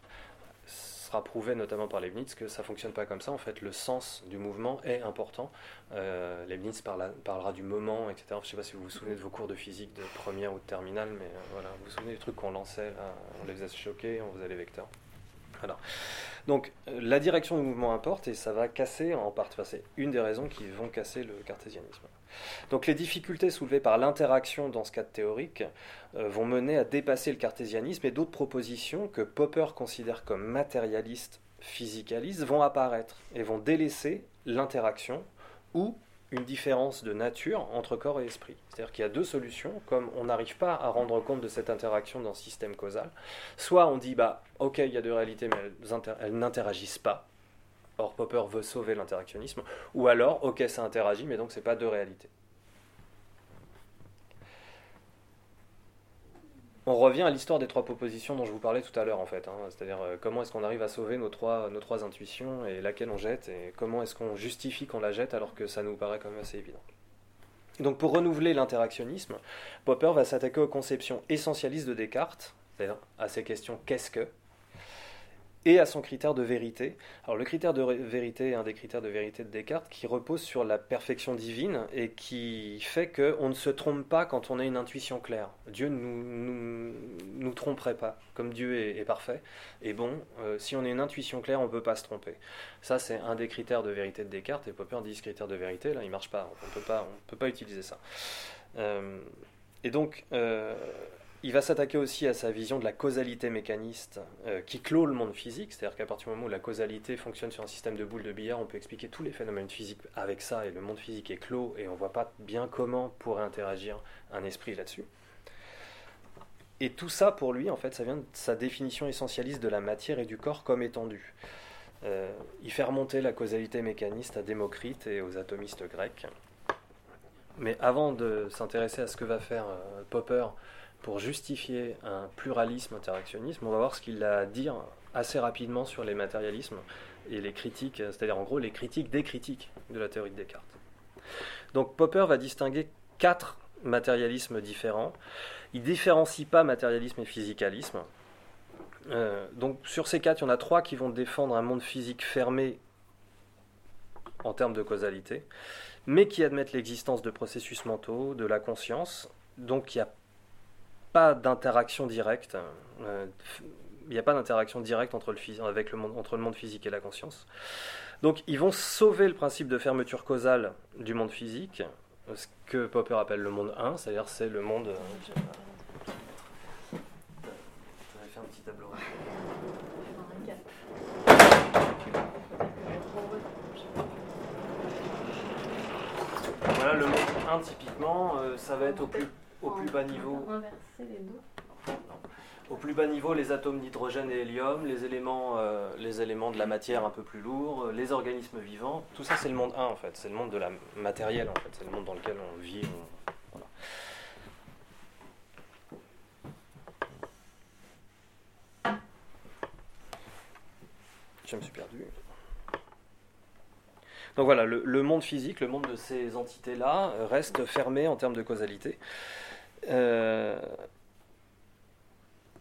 prouvé notamment par Leibniz que ça fonctionne pas comme ça. En fait, le sens du mouvement est important. Euh, Leibniz parla, parlera du moment, etc. Je ne sais pas si vous vous souvenez de vos cours de physique de première ou de terminale, mais euh, voilà, vous vous souvenez des trucs qu'on lançait, on les faisait choquer, on faisait les vecteurs. Donc euh, la direction du mouvement importe et ça va casser en partie. C'est une des raisons qui vont casser le cartésianisme. Donc les difficultés soulevées par l'interaction dans ce cadre théorique euh, vont mener à dépasser le cartésianisme et d'autres propositions que Popper considère comme matérialistes, physicalistes, vont apparaître et vont délaisser l'interaction ou une différence de nature entre corps et esprit. C'est-à-dire qu'il y a deux solutions, comme on n'arrive pas à rendre compte de cette interaction dans le système causal. Soit on dit, bah, ok, il y a deux réalités, mais elles, elles n'interagissent pas. Or, Popper veut sauver l'interactionnisme. Ou alors, ok, ça interagit, mais donc c'est pas deux réalités. On revient à l'histoire des trois propositions dont je vous parlais tout à l'heure en fait. Hein. C'est-à-dire euh, comment est-ce qu'on arrive à sauver nos trois, nos trois intuitions et laquelle on jette et comment est-ce qu'on justifie qu'on la jette alors que ça nous paraît quand même assez évident. Donc pour renouveler l'interactionnisme, Popper va s'attaquer aux conceptions essentialistes de Descartes, c'est-à-dire à ces questions qu'est-ce que? Et à son critère de vérité. Alors le critère de vérité est un des critères de vérité de Descartes qui repose sur la perfection divine et qui fait qu'on ne se trompe pas quand on a une intuition claire. Dieu ne nous, nous, tromperait pas, comme Dieu est, parfait. Et bon, euh, si on a une intuition claire, on ne peut pas se tromper. Ça, c'est un des critères de vérité de Descartes, et Popper dit ce critère de vérité, là, il ne marche pas, on ne peut pas utiliser ça. Euh, et donc, euh, il va s'attaquer aussi à sa vision de la causalité mécaniste euh, qui clôt le monde physique, c'est-à-dire qu'à partir du moment où la causalité fonctionne sur un système de boules de billard, on peut expliquer tous les phénomènes physiques avec ça, et le monde physique est clos, et on ne voit pas bien comment pourrait interagir un esprit là-dessus. Et tout ça, pour lui, en fait, ça vient de sa définition essentialiste de la matière et du corps comme étendue. Euh, il fait remonter la causalité mécaniste à Démocrite et aux atomistes grecs. Mais avant de s'intéresser à ce que va faire euh, Popper pour justifier un pluralisme interactionnisme, on va voir ce qu'il a à dire assez rapidement sur les matérialismes et les critiques, c'est-à-dire en gros les critiques des critiques de la théorie de Descartes. Donc Popper va distinguer quatre matérialismes différents. Il différencie pas matérialisme et physicalisme. Euh, donc sur ces quatre, il y en a trois qui vont défendre un monde physique fermé en termes de causalité, mais qui admettent l'existence de processus mentaux, de la conscience. Donc il n'y a pas d'interaction directe. Euh, il n'y a pas d'interaction directe entre le, avec le monde, entre le monde physique et la conscience. Donc ils vont sauver le principe de fermeture causale du monde physique, ce que Popper appelle le monde 1, c'est-à-dire c'est le monde... Euh. Voilà le monde 1 typiquement, euh, ça va être au plus au plus bas niveau. Au plus bas niveau, les atomes d'hydrogène et hélium, les éléments, euh, les éléments de la matière un peu plus lourds, euh, les organismes vivants, tout ça c'est le monde 1 en fait, c'est le monde de la matérielle en fait, c'est le monde dans lequel on vit. Je me suis perdu. Donc voilà, le, le, monde physique, le monde de ces entités-là, reste fermé en termes de causalité. Euh,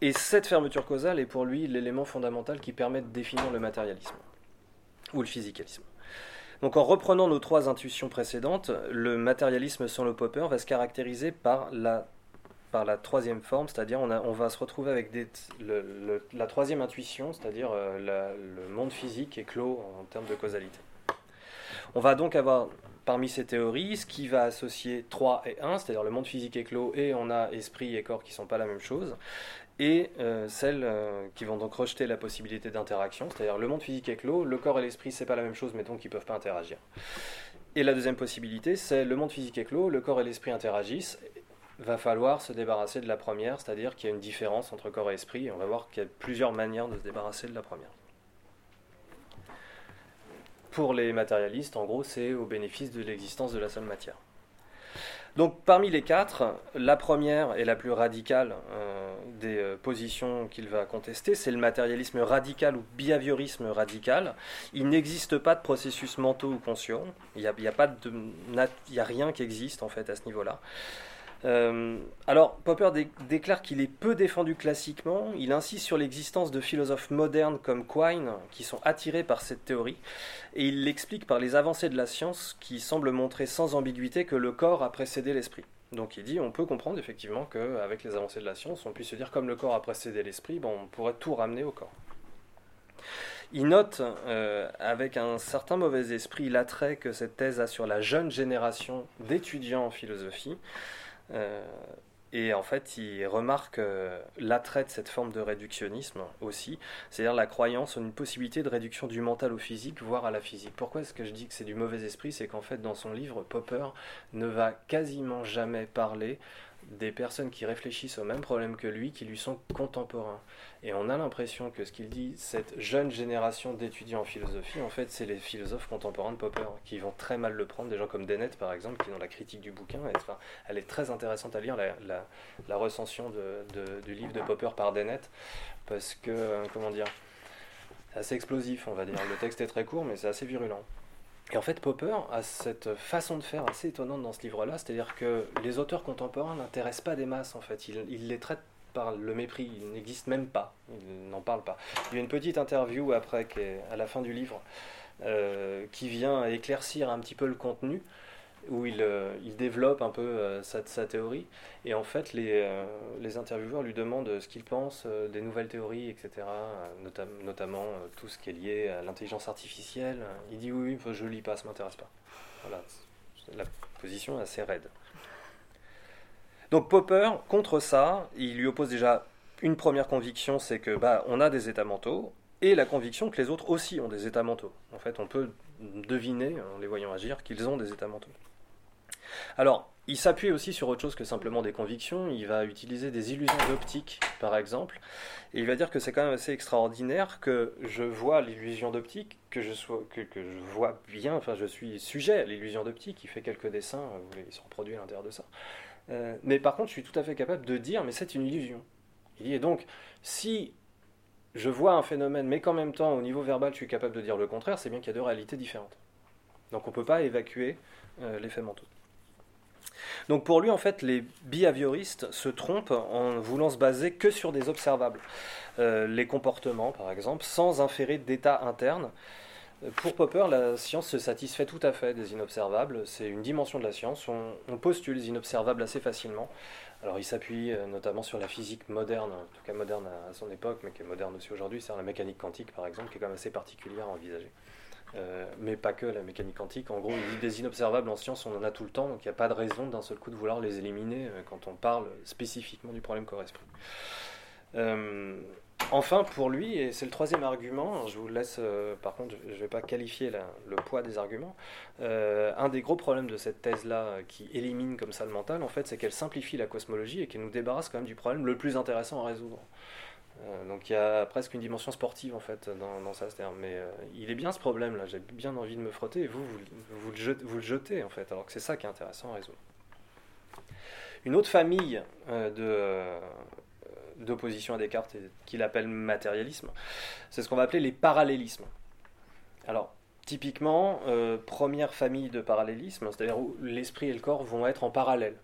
et cette fermeture causale est pour lui l'élément fondamental qui permet de définir le matérialisme ou le physicalisme. Donc en reprenant nos trois intuitions précédentes, le matérialisme sans le Popper va se caractériser par la, par la troisième forme, c'est-à-dire on, va se retrouver avec la troisième intuition, c'est-à-dire euh, le monde physique est clos en termes de causalité. On va donc avoir parmi ces théories, ce qui va associer 3 et 1, c'est-à-dire le monde physique est clos et on a esprit et corps qui ne sont pas la même chose, et euh, celles euh, qui vont donc rejeter la possibilité d'interaction, c'est-à-dire le monde physique est clos, le corps et l'esprit c'est pas la même chose, mais donc ils ne peuvent pas interagir. Et la deuxième possibilité, c'est le monde physique est clos, le corps et l'esprit interagissent, va falloir se débarrasser de la première, c'est-à-dire qu'il y a une différence entre corps et esprit, et on va voir qu'il y a plusieurs manières de se débarrasser de la première. Pour les matérialistes, en gros, c'est au bénéfice de l'existence de la seule matière. Donc parmi les quatre, la première et la plus radicale euh, des euh, positions qu'il va contester, c'est le matérialisme radical ou behaviorisme radical. Il n'existe pas de processus mentaux ou conscients. Il n'y a, a, rien qui existe en fait à ce niveau-là. Euh, alors, Popper déclare qu'il est peu défendu classiquement. Il insiste sur l'existence de philosophes modernes comme Quine qui sont attirés par cette théorie, et il l'explique par les avancées de la science qui semblent montrer sans ambiguïté que le corps a précédé l'esprit. Donc il dit on peut comprendre effectivement qu'avec les avancées de la science, on puisse se dire comme le corps a précédé l'esprit, on pourrait tout ramener au corps. Il note euh, avec un certain mauvais esprit l'attrait que cette thèse a sur la jeune génération d'étudiants en philosophie, et en fait, il remarque euh, l'attrait de cette forme de réductionnisme aussi, c'est-à-dire la croyance en une possibilité de réduction du mental au physique, voire à la physique. Pourquoi est-ce que je dis que c'est du mauvais esprit? C'est qu'en fait, dans son livre, Popper ne va quasiment jamais parler des personnes qui réfléchissent aux mêmes problèmes que lui, qui lui sont contemporains. Et on a l'impression que ce qu'il dit, cette jeune génération d'étudiants en philosophie, en fait, c'est les philosophes contemporains de Popper, qui vont très mal le prendre, des gens comme Dennett, par exemple, qui dans la critique du bouquin, enfin, elle est très intéressante à lire, la, recension du livre de Popper par Dennett, parce que, euh, comment dire, c'est assez explosif, on va dire. Le texte est très court, mais c'est assez virulent. Et en fait, Popper a cette façon de faire assez étonnante dans ce livre-là, c'est-à-dire que les auteurs contemporains n'intéressent pas des masses, en fait. Il, les traite par le mépris, ils n'existent même pas, ils n'en parlent pas. Il y a une petite interview après, qui est à la fin du livre, euh, qui vient éclaircir un petit peu le contenu, où il, euh, il développe un peu euh, sa, sa, théorie. Et en fait, les, euh, les intervieweurs lui demandent ce qu'il pense des nouvelles théories, etc., notamment tout ce qui est lié à l'intelligence artificielle. Il dit oui, oui, je lis pas, ça m'intéresse pas. Voilà, la position est assez raide. Donc Popper, contre ça, il lui oppose déjà une première conviction, c'est que bah, on a des états mentaux, et la conviction que les autres aussi ont des états mentaux. En fait, on peut deviner, en les voyant agir, qu'ils ont des états mentaux. Alors, il s'appuie aussi sur autre chose que simplement des convictions. Il va utiliser des illusions d'optique, par exemple. Et il va dire que c'est quand même assez extraordinaire que je vois l'illusion d'optique, que je vois bien, enfin, je suis sujet à l'illusion d'optique. Il fait quelques dessins, ils sont reproduits à l'intérieur de ça. Euh, mais par contre, je suis tout à fait capable de dire, mais c'est une illusion. Il dit, et donc, si je vois un phénomène, mais qu'en même temps, au niveau verbal, je suis capable de dire le contraire, c'est bien qu'il y a deux réalités différentes. Donc on ne peut pas évacuer euh, l'effet mentaux. Donc pour lui, en fait, les behavioristes se trompent en voulant se baser que sur des observables. Euh, les comportements, par exemple, sans inférer d'état interne. Pour Popper, la science se satisfait tout à fait des inobservables. C'est une dimension de la science. On, on, postule les inobservables assez facilement. Alors il s'appuie euh, notamment sur la physique moderne, en tout cas moderne à son époque, mais qui est moderne aussi aujourd'hui. C'est la mécanique quantique, par exemple, qui est quand même assez particulière à envisager. Euh, mais pas que la mécanique quantique. En gros, il dit des inobservables en science, on en a tout le temps, donc il n'y a pas de raison d'un seul coup de vouloir les éliminer euh, quand on parle spécifiquement du problème corps-esprit. Euh, enfin, pour lui, et c'est le troisième argument, je vous laisse, par contre, je ne vais pas qualifier le poids des arguments, un des gros problèmes de cette thèse-là qui élimine comme ça le mental, en fait, c'est qu'elle simplifie la cosmologie et qu'elle nous débarrasse quand même du problème le plus intéressant à résoudre. Euh, donc il y a presque une dimension sportive en fait dans, ça. Mais euh, il est bien ce problème là, j'ai bien envie de me frotter et vous, vous, le jetez, en fait, alors que c'est ça qui est intéressant à résoudre. Une autre famille euh, d'opposition à Descartes qu'il appelle matérialisme, c'est ce qu'on va appeler les parallélismes. Alors, typiquement, première famille de parallélisme, c'est-à-dire où l'esprit et le corps vont être en parallèle.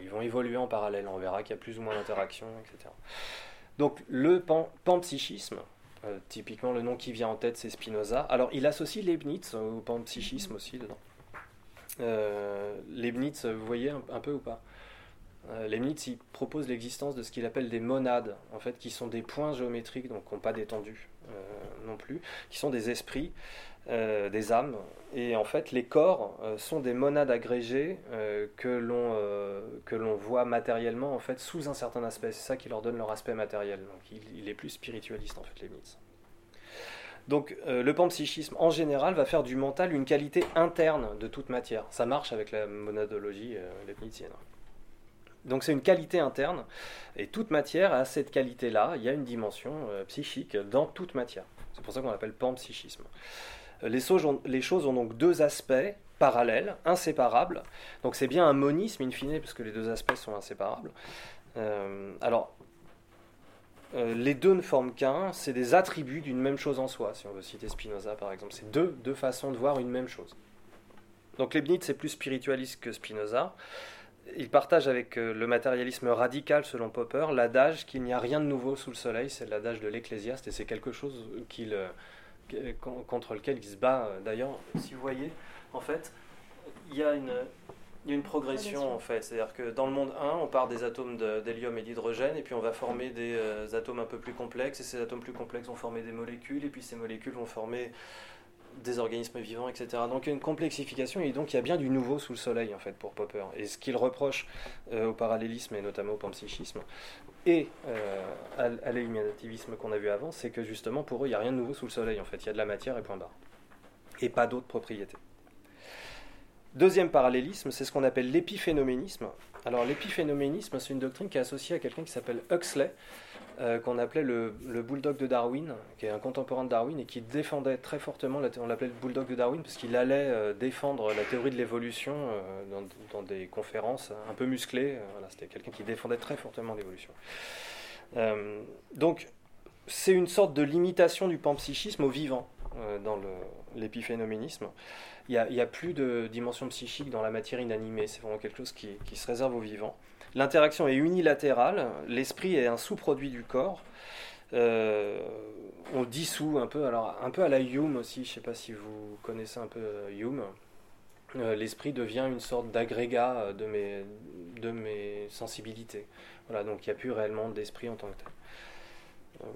ils vont évoluer en parallèle, on verra qu'il y a plus ou moins d'interactions, etc. Donc le panpsychisme, euh, typiquement le nom qui vient en tête c'est Spinoza. Alors il associe Leibniz au panpsychisme aussi dedans. Euh, Leibniz, vous voyez un, peu ou pas? Euh, Leibniz il propose l'existence de ce qu'il appelle des monades, en fait, qui sont des points géométriques, donc qui n'ont pas d'étendue non plus, qui sont des esprits euh, des âmes. Et en fait, les corps euh, sont des monades agrégées euh, que l'on voit matériellement en fait sous un certain aspect. C'est ça qui leur donne leur aspect matériel. Donc, il, est plus spiritualiste en fait, Leibniz. Donc, le panpsychisme en général va faire du mental une qualité interne de toute matière. Ça marche avec la monadologie leibnizienne. Donc c'est une qualité interne, et toute matière a cette qualité-là, il y a une dimension psychique dans toute matière. C'est pour ça qu'on l'appelle panpsychisme. Les, choses ont donc deux aspects parallèles, inséparables. Donc c'est bien un monisme in fine, parce que les deux aspects sont inséparables. Euh, alors, euh, les deux ne forment qu'un, c'est des attributs d'une même chose en soi, si on veut citer Spinoza par exemple. C'est deux, deux façons de voir une même chose. Donc Leibniz c'est plus spiritualiste que Spinoza. Il partage avec euh, le matérialisme radical selon Popper l'adage qu'il n'y a rien de nouveau sous le soleil, c'est l'adage de l'Ecclésiaste et c'est quelque chose qu'il contre lequel il se bat. Euh, d'ailleurs, si vous voyez, en fait, il y a une, une progression en fait. C'est-à-dire que dans le monde 1, on part des atomes d'hélium et d'hydrogène, et puis on va former des euh, atomes un peu plus complexes, et ces atomes plus complexes vont former des molécules, et puis ces molécules vont former des organismes vivants, etc. Donc une complexification et donc il y a bien du nouveau sous le soleil en fait pour Popper. Et ce qu'il reproche euh, au parallélisme et notamment au panpsychisme et euh, à, l'illuminativisme qu'on a vu avant, c'est que justement pour eux il n'y a rien de nouveau sous le soleil en fait. Il y a de la matière et point barre. Et pas d'autres propriétés. Deuxième parallélisme, c'est ce qu'on appelle l'épiphénoménisme. Alors l'épiphénoménisme, c'est une doctrine qui est associée à quelqu'un qui s'appelle Huxley, euh, qu'on appelait le, bulldog de Darwin, qui est un contemporain de Darwin et qui défendait très fortement, on l'appelait le bulldog de Darwin parce qu'il allait euh, défendre la théorie de l'évolution euh, dans, des conférences un peu musclées. C'était quelqu'un qui défendait très fortement l'évolution. donc c'est une sorte de limitation du panpsychisme au vivant dans l'épiphénoménisme. Il n'y a, plus de dimension psychique dans la matière inanimée, c'est vraiment quelque chose qui, qui se réserve au vivant. L'interaction est unilatérale, l'esprit est un sous-produit du corps. Euh, on dissout un peu, alors un peu à la Hume aussi, je ne sais pas si vous connaissez un peu euh, Hume. Euh, l'esprit devient une sorte d'agrégat de mes, de mes sensibilités. Voilà, donc il n'y a plus réellement d'esprit en tant que tel. Euh,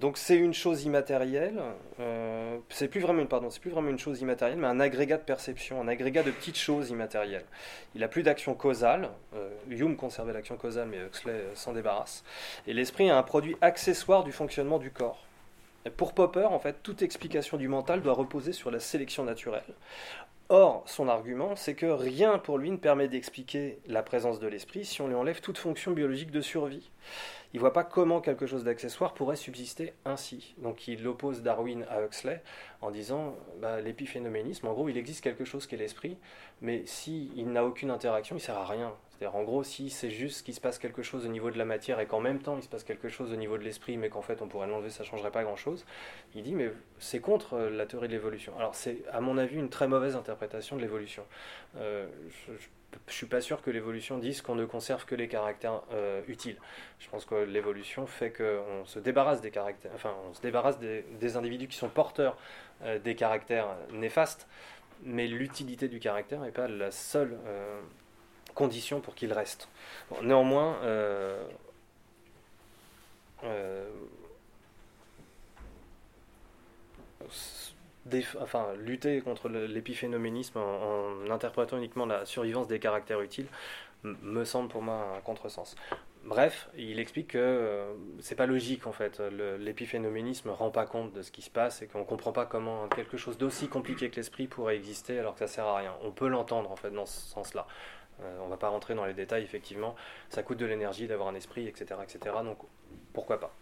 donc c'est une chose immatérielle, euh, c'est plus vraiment une c'est plus vraiment une chose immatérielle, mais un agrégat de perception, un agrégat de petites choses immatérielles. Il n'a plus d'action causale. Euh, Hume conservait l'action causale, mais Huxley s'en débarrasse. Et l'esprit est un produit accessoire du fonctionnement du corps. pour Popper, en fait, toute explication du mental doit reposer sur la sélection naturelle. Or, son argument, c'est que rien pour lui ne permet d'expliquer la présence de l'esprit si on lui enlève toute fonction biologique de survie il ne voit pas comment quelque chose d'accessoire pourrait subsister ainsi. Donc il oppose Darwin à Huxley en disant bah, l'épiphénoménisme, en gros, il existe quelque chose qui est l'esprit, mais s'il n'a aucune interaction, il ne sert à rien. C'est-à-dire, en gros, si c'est juste qu'il se passe quelque chose au niveau de la matière et qu'en même temps il se passe quelque chose au niveau de l'esprit, mais qu'en fait on pourrait l'enlever, ça changerait pas grand-chose, il dit mais c'est contre euh, la théorie de l'évolution. Alors c'est à mon avis une très mauvaise interprétation de l'évolution. Euh, je suis pas sûr que l'évolution dise qu'on ne conserve que les caractères euh, utiles. Je pense que l'évolution fait qu'on se débarrasse des caractères, enfin on se débarrasse des, individus qui sont porteurs euh, des caractères néfastes, mais l'utilité du caractère n'est pas la seule euh, condition pour qu'il reste. néanmoins, lutter contre l'épiphénoménisme en, interprétant uniquement la survivance des caractères utiles me semble pour moi un contresens. Bref, il explique que euh, c'est pas logique en fait. L'épiphénoménisme rend pas compte de ce qui se passe et qu'on comprend pas comment quelque chose d'aussi compliqué que l'esprit pourrait exister alors que ça sert à rien. On peut l'entendre en fait dans ce sens-là. Euh, on va pas rentrer dans les détails effectivement. Ça coûte de l'énergie d'avoir un esprit, etc., etc. Donc pourquoi pas?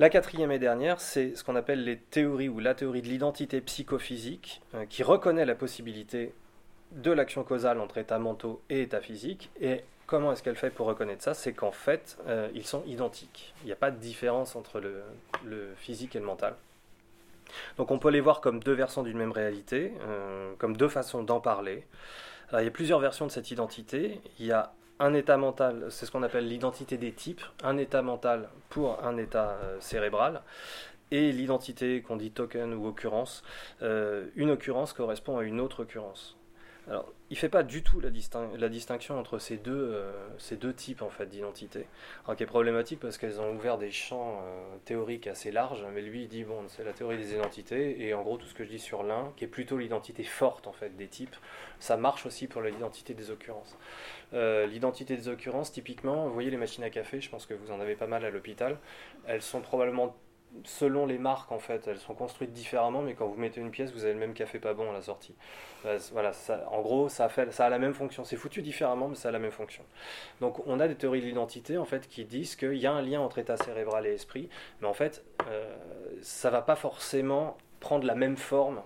La quatrième et dernière, c'est ce qu'on appelle les théories ou la théorie de l'identité psychophysique, euh, qui reconnaît la possibilité de l'action causale entre états mentaux et états physiques. Et comment est-ce qu'elle fait pour reconnaître ça? C'est qu'en fait, euh, ils sont identiques. Il n'y a pas de différence entre le, physique et le mental. Donc on peut les voir comme deux versants d'une même réalité, euh, comme deux façons d'en parler. il y a plusieurs versions de cette identité. Il y a un état mental, c'est ce qu'on appelle l'identité des types, un état mental pour un état euh, cérébral, et l'identité qu'on dit token ou occurrence, euh, une occurrence correspond à une autre occurrence. Alors, il ne fait pas du tout la, distinction entre ces deux, euh, ces deux types en fait, d'identité, qui est problématique parce qu'elles ont ouvert des champs théoriques assez larges, mais lui il dit bon, c'est la théorie des identités, et en gros tout ce que je dis sur l'un, qui est plutôt l'identité forte en fait des types, ça marche aussi pour l'identité des occurrences. Euh, l'identité des occurrences, typiquement, vous voyez les machines à café, je pense que vous en avez pas mal à l'hôpital. Elles sont probablement, selon les marques en fait, elles sont construites différemment, mais quand vous mettez une pièce, vous avez le même café pas bon à la sortie. Euh, voilà, en gros, ça, a la même fonction. C'est foutu différemment, mais ça a la même fonction. Donc on a des théories de l'identité en fait qui disent qu'il y a un lien entre état cérébral et esprit, mais en fait, euh, ça va pas forcément prendre la même forme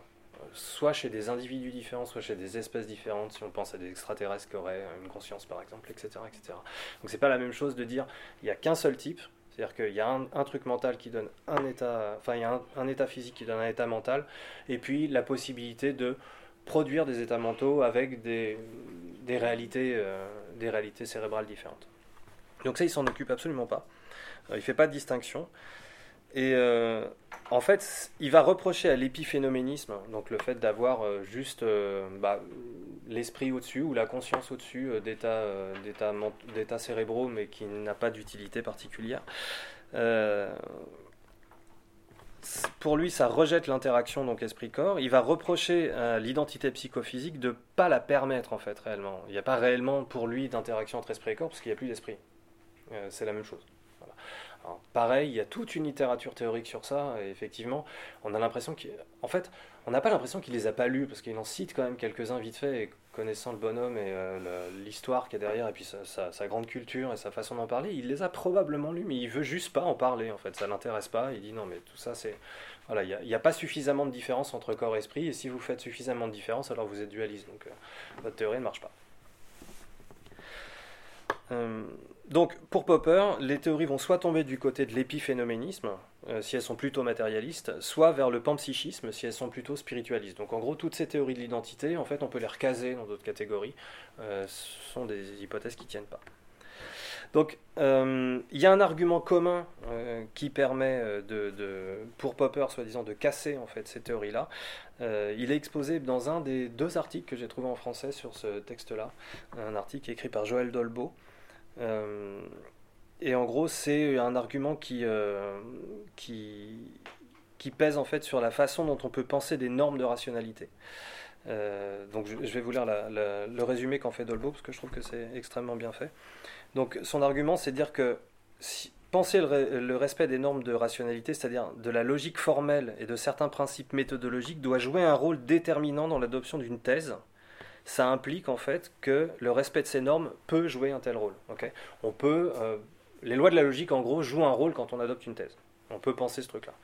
soit chez des individus différents, soit chez des espèces différentes, si on pense à des extraterrestres qui auraient une conscience par exemple, etc. etc. Donc c'est pas la même chose de dire il n'y a qu'un seul type, c'est-à-dire qu'il y a un, truc mental qui donne un état, enfin il y a un, état physique qui donne un état mental, et puis la possibilité de produire des états mentaux avec des, euh, réalités cérébrales différentes. Donc ça, il s'en occupe absolument pas. Euh, il fait pas de distinction. Et euh, en fait, il va reprocher à l'épiphénoménisme, donc le fait d'avoir euh, juste euh, bah, l'esprit au-dessus ou la conscience au-dessus d'états cérébraux, mais qui n'a pas d'utilité particulière. pour lui, ça rejette l'interaction donc esprit-corps. Il va reprocher à l'identité psychophysique de pas la permettre en fait réellement. Il n'y a pas réellement pour lui d'interaction entre esprit et corps parce qu'il n'y a plus d'esprit. c'est la même chose pareil, il y a toute une littérature théorique sur ça, et effectivement, on a l'impression qu'en fait, on n'a pas l'impression qu'il les a pas lus, parce qu'il en cite quand même quelques-uns vite fait, et connaissant le bonhomme et euh, l'histoire qu'il y a derrière, et puis sa, grande culture et sa façon d'en parler, il les a probablement lus, mais il veut juste pas en parler, en fait, ça l'intéresse pas, il dit non, mais tout ça, c'est... Voilà, il n'y a, pas suffisamment de différence entre corps et esprit, et si vous faites suffisamment de différence, alors vous êtes dualiste, donc euh, votre théorie ne marche pas. Euh, donc, pour Popper, les théories vont soit tomber du côté de l'épiphénoménisme, euh, si elles sont plutôt matérialistes, soit vers le panpsychisme, si elles sont plutôt spiritualistes. Donc, en gros, toutes ces théories de l'identité, en fait, on peut les recaser dans d'autres catégories. Euh, ce sont des hypothèses qui ne tiennent pas. Donc, il y a un argument commun qui permet, de, pour Popper, soi-disant, de casser en fait ces théories-là. il est exposé dans un des deux articles que j'ai trouvé en français sur ce texte-là, un article écrit par Joël Dolbeau, et en gros, c'est un argument qui, euh, qui, qui pèse en fait sur la façon dont on peut penser des normes de rationalité. Euh, donc je, vais vous lire le résumé qu'en fait Dolbo parce que je trouve que c'est extrêmement bien fait. Donc son argument c'est de dire que penser le, respect des normes de rationalité, c'est-à-dire de la logique formelle et de certains principes méthodologiques, doit jouer un rôle déterminant dans l'adoption d'une thèse ça implique en fait que le respect de ces normes peut jouer un tel rôle. on peut, euh, les lois de la logique en gros jouent un rôle quand on adopte une thèse. On peut penser ce truc-là.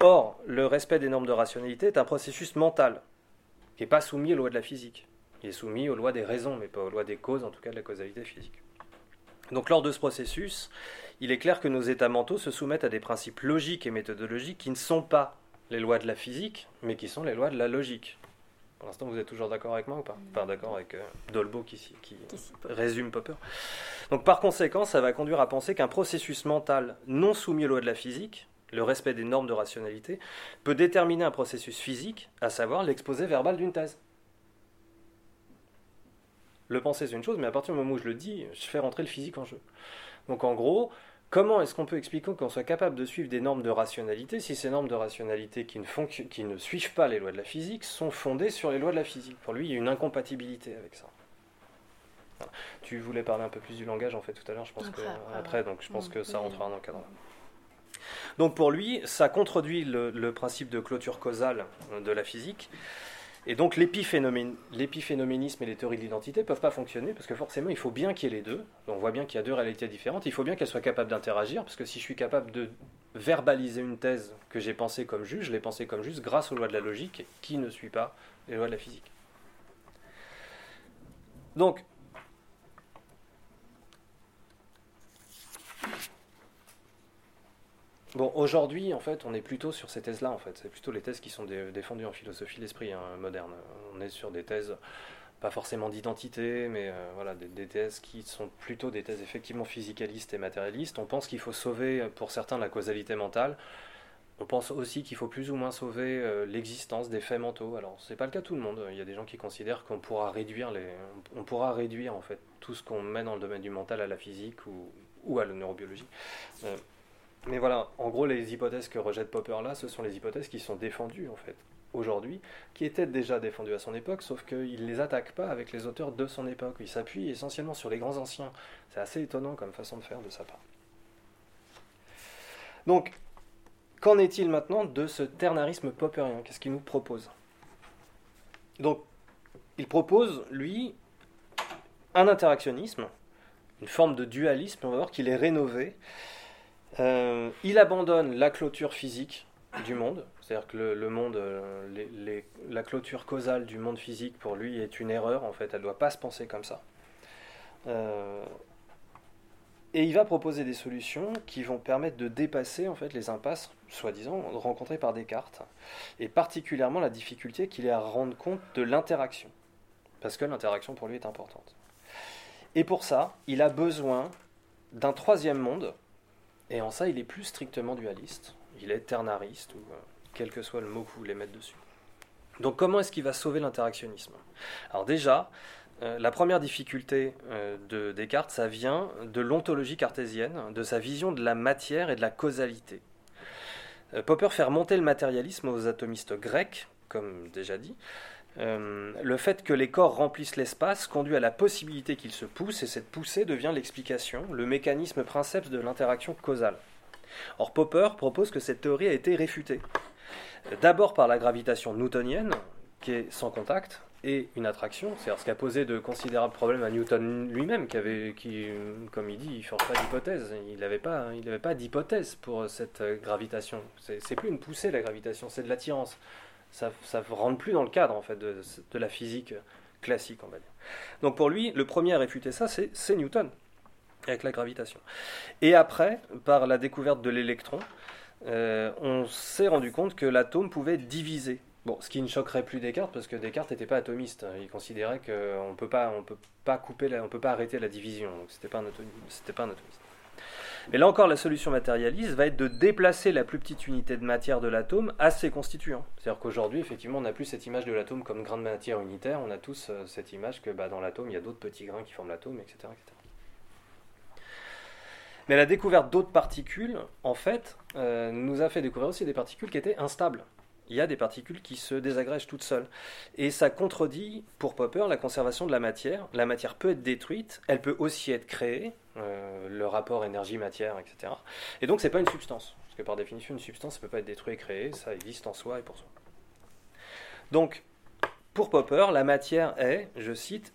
Or, le respect des normes de rationalité est un processus mental qui n'est pas soumis aux lois de la physique. Il est soumis aux lois des raisons, mais pas aux lois des causes, en tout cas de la causalité physique. Donc lors de ce processus, il est clair que nos états mentaux se soumettent à des principes logiques et méthodologiques qui ne sont pas les lois de la physique, mais qui sont les lois de la logique. Pour l'instant, vous êtes toujours d'accord avec moi ou pas Pas d'accord avec euh, Dolbo qui, qui, résume Popper. Donc par conséquent, ça va conduire à penser qu'un processus mental non soumis aux lois de la physique, le respect des normes de rationalité, peut déterminer un processus physique, à savoir l'exposé verbal d'une thèse. Le penser, c'est une chose, mais à partir du moment où je le dis, je fais rentrer le physique en jeu. Donc en gros, Comment est-ce qu'on peut expliquer qu'on soit capable de suivre des normes de rationalité si ces normes de rationalité qui ne, qui ne suivent pas les lois de la physique sont fondées sur les lois de la physique? Pour lui, il y a une incompatibilité avec ça. Tu voulais parler un peu plus du langage en fait tout à l'heure, je pense après, que après, donc je pense que ça rentrera dans le cadre. Donc pour lui, ça contredit le principe de clôture causale de la physique. Et donc l'épiphénoménisme et les théories de l'identité ne peuvent pas fonctionner parce que forcément il faut bien qu'il y ait les deux. On voit bien qu'il y a deux réalités différentes. Il faut bien qu'elles soient capables d'interagir parce que si je suis capable de verbaliser une thèse que j'ai pensée comme juge, je l'ai pensée comme juste grâce aux lois de la logique qui ne suit pas les lois de la physique. Donc Bon, aujourd'hui, en fait, on est plutôt sur ces thèses-là, en fait. C'est plutôt les thèses qui sont défendues en philosophie de l'esprit hein, moderne. On est sur des thèses, pas forcément d'identité, mais euh, voilà, des, thèses qui sont plutôt des thèses effectivement physicalistes et matérialistes. On pense qu'il faut sauver, pour certains, la causalité mentale. On pense aussi qu'il faut plus ou moins sauver euh, l'existence des faits mentaux. Alors, c'est pas le cas de tout le monde. Il y a des gens qui considèrent qu'on pourra réduire les, on pourra réduire en fait tout ce qu'on met dans le domaine du mental à la physique ou, à la neurobiologie. Euh, mais voilà, en gros, les hypothèses que rejette Popper là, ce sont les hypothèses qui sont défendues, en fait, aujourd'hui, qui étaient déjà défendues à son époque, sauf qu'il ne les attaque pas avec les auteurs de son époque. Il s'appuie essentiellement sur les grands anciens. C'est assez étonnant comme façon de faire de sa part. Donc, qu'en est-il maintenant de ce ternarisme popperien Qu'est-ce qu'il nous propose? Donc, il propose, lui, un interactionnisme, une forme de dualisme, on va voir qu'il est rénové, euh, il abandonne la clôture physique du monde, c'est-à-dire que le, monde, euh, la clôture causale du monde physique pour lui est une erreur, en fait, elle ne doit pas se penser comme ça. Euh, et il va proposer des solutions qui vont permettre de dépasser en fait les impasses, soi-disant, rencontrées par Descartes, et particulièrement la difficulté qu'il est à rendre compte de l'interaction, parce que l'interaction pour lui est importante. Et pour ça, il a besoin d'un troisième monde et en ça, il est plus strictement dualiste. Il est ternariste, ou euh, quel que soit le mot que vous voulez mettre dessus. Donc comment est-ce qu'il va sauver l'interactionnisme? Alors déjà, euh, la première difficulté euh, de Descartes, ça vient de l'ontologie cartésienne, de sa vision de la matière et de la causalité. Popper fait remonter le matérialisme aux atomistes grecs, comme déjà dit, euh, le fait que les corps remplissent l'espace conduit à la possibilité qu'ils se poussent, et cette poussée devient l'explication, le mécanisme princeps de l'interaction causale. Or Popper propose que cette théorie a été réfutée. D'abord par la gravitation newtonienne, qui est sans contact, et une attraction, c'est-à-dire ce qui a posé de considérables problèmes à Newton lui-même, qui avait, qui, comme il dit, il ne pas d'hypothèse. Il n'avait pas, pas d'hypothèse pour cette gravitation. C'est plus une poussée la gravitation, c'est de l'attirance. Ça ne rentre plus dans le cadre en fait de, de, la physique classique. Donc pour lui, le premier à réfuter ça, c'est Newton avec la gravitation. Et après, par la découverte de l'électron, euh, on s'est rendu compte que l'atome pouvait diviser Bon, ce qui ne choquerait plus Descartes, parce que Descartes n'était pas atomiste. Il considérait qu'on ne peut pas, couper, on peut pas arrêter la division. Donc c'était pas un atomiste. Mais là encore, la solution matérialiste va être de déplacer la plus petite unité de matière de l'atome à ses constituants. C'est-à-dire qu'aujourd'hui, effectivement, on n'a plus cette image de l'atome comme grain de matière unitaire. On a tous euh, cette image que bah, dans l'atome, il y a d'autres petits grains qui forment l'atome, etc.. Mais la découverte d'autres particules, en fait, euh, nous a fait découvrir aussi des particules qui étaient instables il y a des particules qui se désagrègent toutes seules. Et ça contredit, pour Popper, la conservation de la matière. La matière peut être détruite, elle peut aussi être créée, euh, le rapport énergie-matière, etc. Et donc, c'est pas une substance. Parce que par définition, une substance, ne peut pas être détruite et créée, ça existe en soi et pour soi. Donc, pour Popper, la matière est, je cite,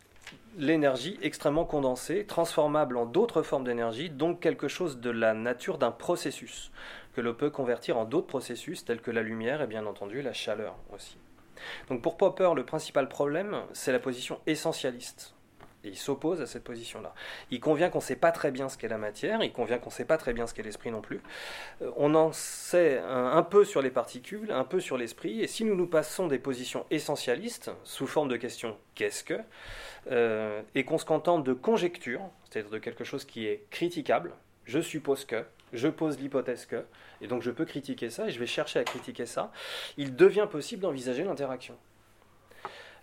l'énergie extrêmement condensée, transformable en d'autres formes d'énergie, donc quelque chose de la nature d'un processus que l'on peut convertir en d'autres processus tels que la lumière et bien entendu la chaleur aussi. Donc pour Popper, le principal problème, c'est la position essentialiste. Et il s'oppose à cette position-là. Il convient qu'on ne sait pas très bien ce qu'est la matière, il convient qu'on ne sait pas très bien ce qu'est l'esprit non plus. Euh, on en sait un, peu sur les particules, un peu sur l'esprit, et si nous nous passons des positions essentialistes, sous forme de question qu'est-ce que, euh, et qu'on se contente de conjectures, c'est-à-dire de quelque chose qui est critiquable, je suppose que, je pose l'hypothèse que, et donc je peux critiquer ça, et je vais chercher à critiquer ça, il devient possible d'envisager l'interaction.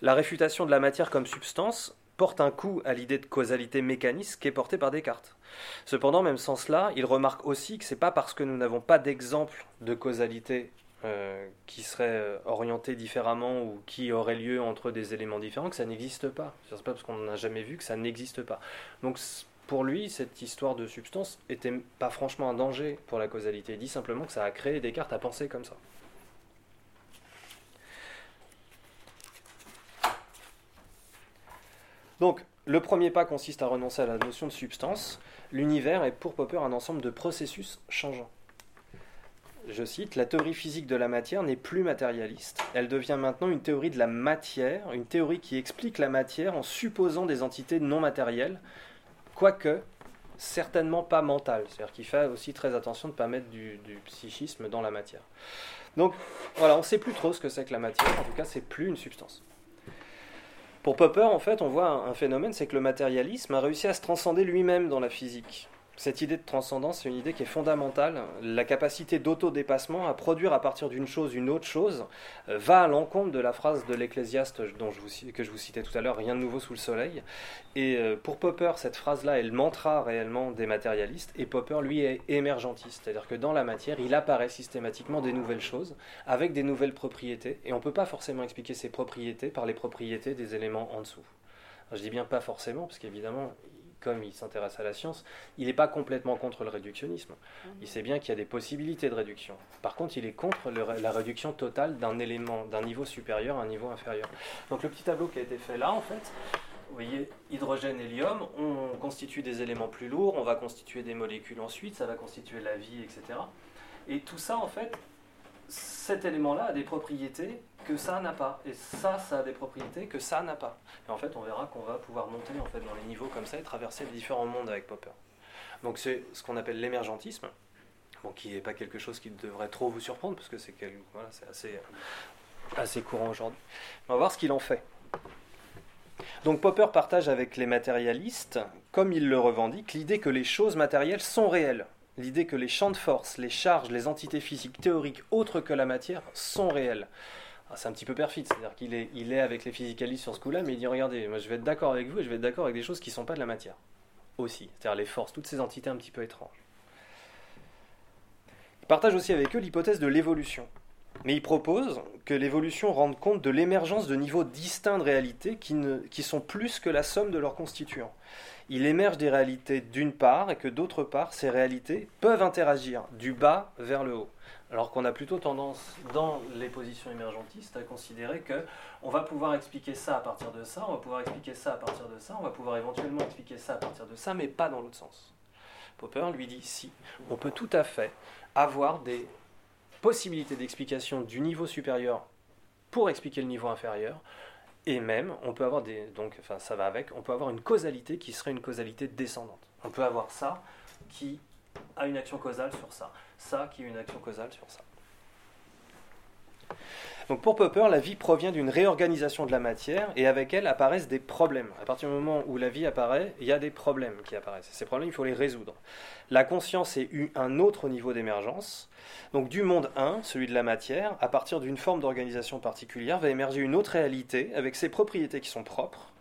La réfutation de la matière comme substance porte un coup à l'idée de causalité mécaniste qui est portée par Descartes. Cependant, même sans cela, il remarque aussi que ce n'est pas parce que nous n'avons pas d'exemple de causalité euh, qui serait euh, orienté différemment ou qui aurait lieu entre des éléments différents que ça n'existe pas. Ce n'est pas parce qu'on n'en a jamais vu que ça n'existe pas. Donc pour lui, cette histoire de substance était pas franchement un danger pour la causalité. Il dit simplement que ça a créé Descartes à penser comme ça. Donc, le premier pas consiste à renoncer à la notion de substance. L'univers est pour Popper un ensemble de processus changeants. Je cite, La théorie physique de la matière n'est plus matérialiste. Elle devient maintenant une théorie de la matière, une théorie qui explique la matière en supposant des entités non matérielles, quoique certainement pas mental. C'est-à-dire qu'il fait aussi très attention de ne pas mettre du, psychisme dans la matière. Donc voilà, on ne sait plus trop ce que c'est que la matière, en tout cas c'est plus une substance. Pour Popper, en fait, on voit un phénomène, c'est que le matérialisme a réussi à se transcender lui-même dans la physique. Cette idée de transcendance, c'est une idée qui est fondamentale. La capacité d'autodépassement, à produire à partir d'une chose une autre chose, euh, va à l'encontre de la phrase de l'Ecclésiaste que je vous citais tout à l'heure, rien de nouveau sous le soleil. Et euh, pour Popper, cette phrase-là est le mantra réellement des matérialistes, et Popper, lui, est émergentiste, c'est-à-dire que dans la matière, il apparaît systématiquement des nouvelles choses, avec des nouvelles propriétés, et on ne peut pas forcément expliquer ces propriétés par les propriétés des éléments en dessous. je dis bien pas forcément, parce qu'évidemment, comme il s'intéresse à la science, il n'est pas complètement contre le réductionnisme. Mhm. Il sait bien qu'il y a des possibilités de réduction. Par contre, il est contre la réduction totale d'un élément, d'un niveau supérieur à un niveau inférieur. Donc le petit tableau qui a été fait là, en fait, vous voyez, hydrogène, hélium, on constitue des éléments plus lourds, on va constituer des molécules ensuite, ça va constituer la vie, etc. Et tout ça, en fait, cet élément-là a des propriétés que ça n'a pas. Et ça, ça a des propriétés que ça n'a pas. Et en fait, on verra qu'on va pouvoir monter en fait, dans les niveaux comme ça et traverser différents mondes avec Popper. Donc c'est ce qu'on appelle l'émergentisme, bon, qui n'est pas quelque chose qui devrait trop vous surprendre, parce que c'est assez, assez courant aujourd'hui. On va voir ce qu'il en fait. Donc Popper partage avec les matérialistes, comme il le revendique, l'idée que les choses matérielles sont réelles. L'idée que les champs de force, les charges, les entités physiques théoriques autres que la matière sont réelles. Ah, c'est un petit peu perfide, c'est-à-dire qu'il est, avec les physicalistes sur ce coup-là, mais il dit regardez, moi je vais être d'accord avec vous et je vais être d'accord avec des choses qui ne sont pas de la matière. Aussi, c'est-à-dire les forces, toutes ces entités un petit peu étranges. Il partage aussi avec eux l'hypothèse de l'évolution. mais il propose que l'évolution rende compte de l'émergence de niveaux distincts de réalité qui, ne, qui sont plus que la somme de leurs constituants. Il émerge des réalités d'une part et que d'autre part, ces réalités peuvent interagir du bas vers le haut. Alors qu'on a plutôt tendance, dans les positions émergentistes, à considérer que on va pouvoir expliquer ça à partir de ça, on va pouvoir expliquer ça à partir de ça, on va pouvoir éventuellement expliquer ça à partir de ça, mais pas dans l'autre sens. Popper lui dit si, on peut tout à fait avoir des possibilités d'explication du niveau supérieur pour expliquer le niveau inférieur, et même, on peut avoir des. Donc, enfin, ça va avec, on peut avoir une causalité qui serait une causalité descendante. On peut avoir ça qui a une action causale sur ça, ça qui a une action causale sur ça. Donc pour Popper, la vie provient d'une réorganisation de la matière et avec elle apparaissent des problèmes. À partir du moment où la vie apparaît, il y a des problèmes qui apparaissent. Ces problèmes, il faut les résoudre. La conscience est eu un autre niveau d'émergence. Donc du monde 1, celui de la matière, à partir d'une forme d'organisation particulière, va émerger une autre réalité avec ses propriétés qui sont propres,